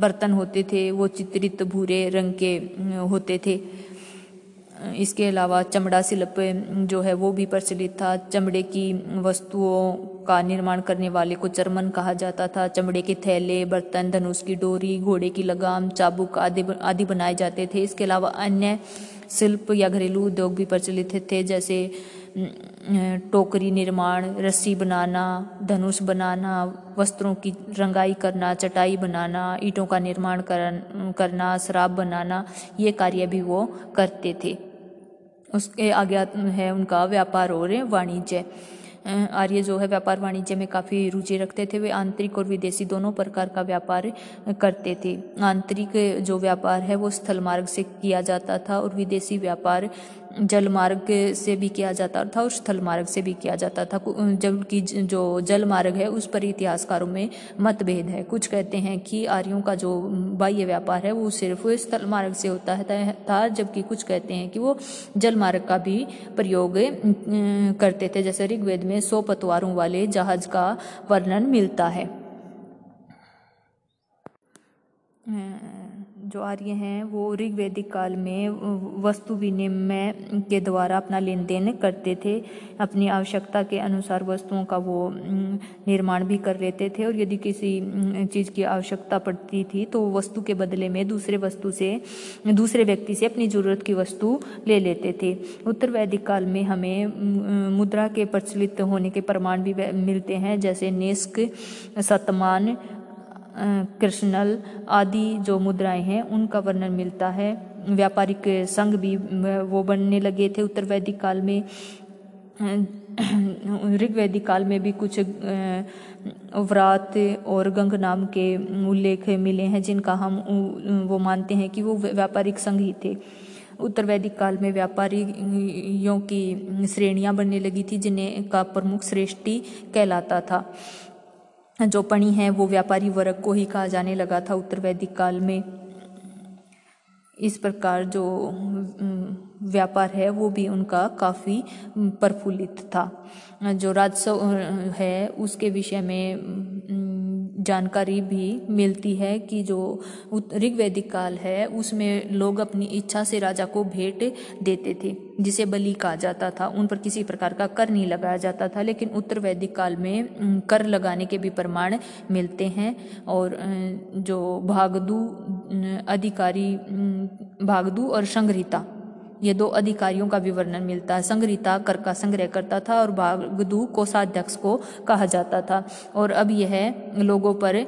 बर्तन होते थे, वो चित्रित भूरे रंग के होते थे। इसके अलावा चमड़ा शिल्प जो है वो भी प्रचलित था। चमड़े की वस्तुओं का निर्माण करने वाले को चरमन कहा जाता था। चमड़े के थैले, बर्तन, धनुष की डोरी, घोड़े की लगाम, चाबुक आदि आदि बनाए जाते थे। इसके अलावा अन्य शिल्प या घरेलू उद्योग भी प्रचलित थे, जैसे टोकरी निर्माण, रस्सी बनाना, धनुष बनाना, वस्त्रों की रंगाई करना, चटाई बनाना, ईंटों का निर्माण करना, शराब बनाना, ये कार्य भी वो करते थे। उसके आगे है उनका व्यापार और वाणिज्य। आर्य जो है व्यापार वाणिज्य में काफ़ी रुचि रखते थे, वे आंतरिक और विदेशी दोनों प्रकार का व्यापार करते थे। आंतरिक जो व्यापार है वो स्थल मार्ग से किया जाता था और विदेशी व्यापार जल मार्ग से भी किया जाता था और स्थल मार्ग से भी किया जाता था। जबकि जो जल मार्ग है, उस पर इतिहासकारों में मतभेद है। कुछ कहते हैं कि आर्यों का जो बाह्य व्यापार है, वो सिर्फ़ स्थल मार्ग से होता है था, जबकि कुछ कहते हैं कि वो जल मार्ग का भी प्रयोग करते थे। जैसे ऋग्वेद में सौ पतवारों वाले जहाज़ का वर्णन मिलता है। जो आर्य हैं, वो ऋग्वैदिक काल में वस्तु विनिमय के द्वारा अपना लेन देन करते थे। अपनी आवश्यकता के अनुसार वस्तुओं का वो निर्माण भी कर लेते थे और यदि किसी चीज़ की आवश्यकता पड़ती थी तो वस्तु के बदले में दूसरे वस्तु से, दूसरे व्यक्ति से अपनी ज़रूरत की वस्तु ले लेते थे। उत्तर वैदिक काल में हमें मुद्रा के प्रचलित होने के प्रमाण भी मिलते हैं, जैसे नेस्क, सतमान कृष्णल आदि जो मुद्राएँ हैं, उनका वर्णन मिलता है। व्यापारिक संघ भी वो बनने लगे थे उत्तर वैदिक काल में। ऋग्वैदिक काल में भी कुछ व्रात और गंग नाम के उल्लेख मिले हैं, जिनका हम वो मानते हैं कि वो व्यापारिक संघ ही थे। उत्तर वैदिक काल में व्यापारियों की श्रेणियाँ बनने लगी थी, जिन्हें का प्रमुख श्रेष्ठी कहलाता था। जो पणी है, वो व्यापारी वर्ग को ही कहा जाने लगा था उत्तर वैदिक काल में। इस प्रकार जो व्यापार है, वो भी उनका काफ़ी प्रफुल्लित था। जो राजस्व है, उसके विषय में जानकारी भी मिलती है कि जो ऋग्वैदिक काल है, उसमें लोग अपनी इच्छा से राजा को भेंट देते थे, जिसे बलि कहा जाता था। उन पर किसी प्रकार का कर नहीं लगाया जाता था, लेकिन उत्तर वैदिक काल में कर लगाने के भी प्रमाण मिलते हैं और जो भागदू अधिकारी भागदू और संग्रहिता ये दो अधिकारियों का विवरण मिलता है। संग्रहिता कर का संग्रह करता था और बागदू कोषाध्यक्ष को कहा जाता था। और अब यह लोगों पर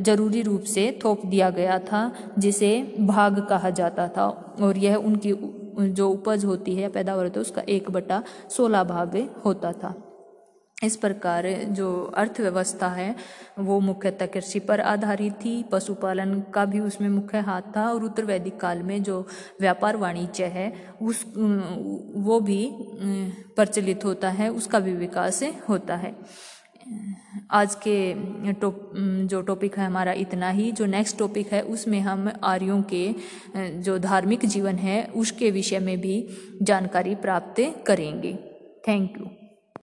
ज़रूरी रूप से थोप दिया गया था, जिसे भाग कहा जाता था। और यह उनकी जो उपज होती है, पैदावार होती है, उसका एक बटा सोलह भाग होता था। इस प्रकार जो अर्थव्यवस्था है, वो मुख्यतः कृषि पर आधारित थी। पशुपालन का भी उसमें मुख्य हाथ था और उत्तर वैदिक काल में जो व्यापार वाणिज्य है, उस, वो भी प्रचलित होता है, उसका भी विकास होता है। आज के टॉप, जो टॉपिक है हमारा इतना ही। जो नेक्स्ट टॉपिक है, उसमें हम आर्यों के जो धार्मिक जीवन है, उसके विषय में भी जानकारी प्राप्त करेंगे। Thank you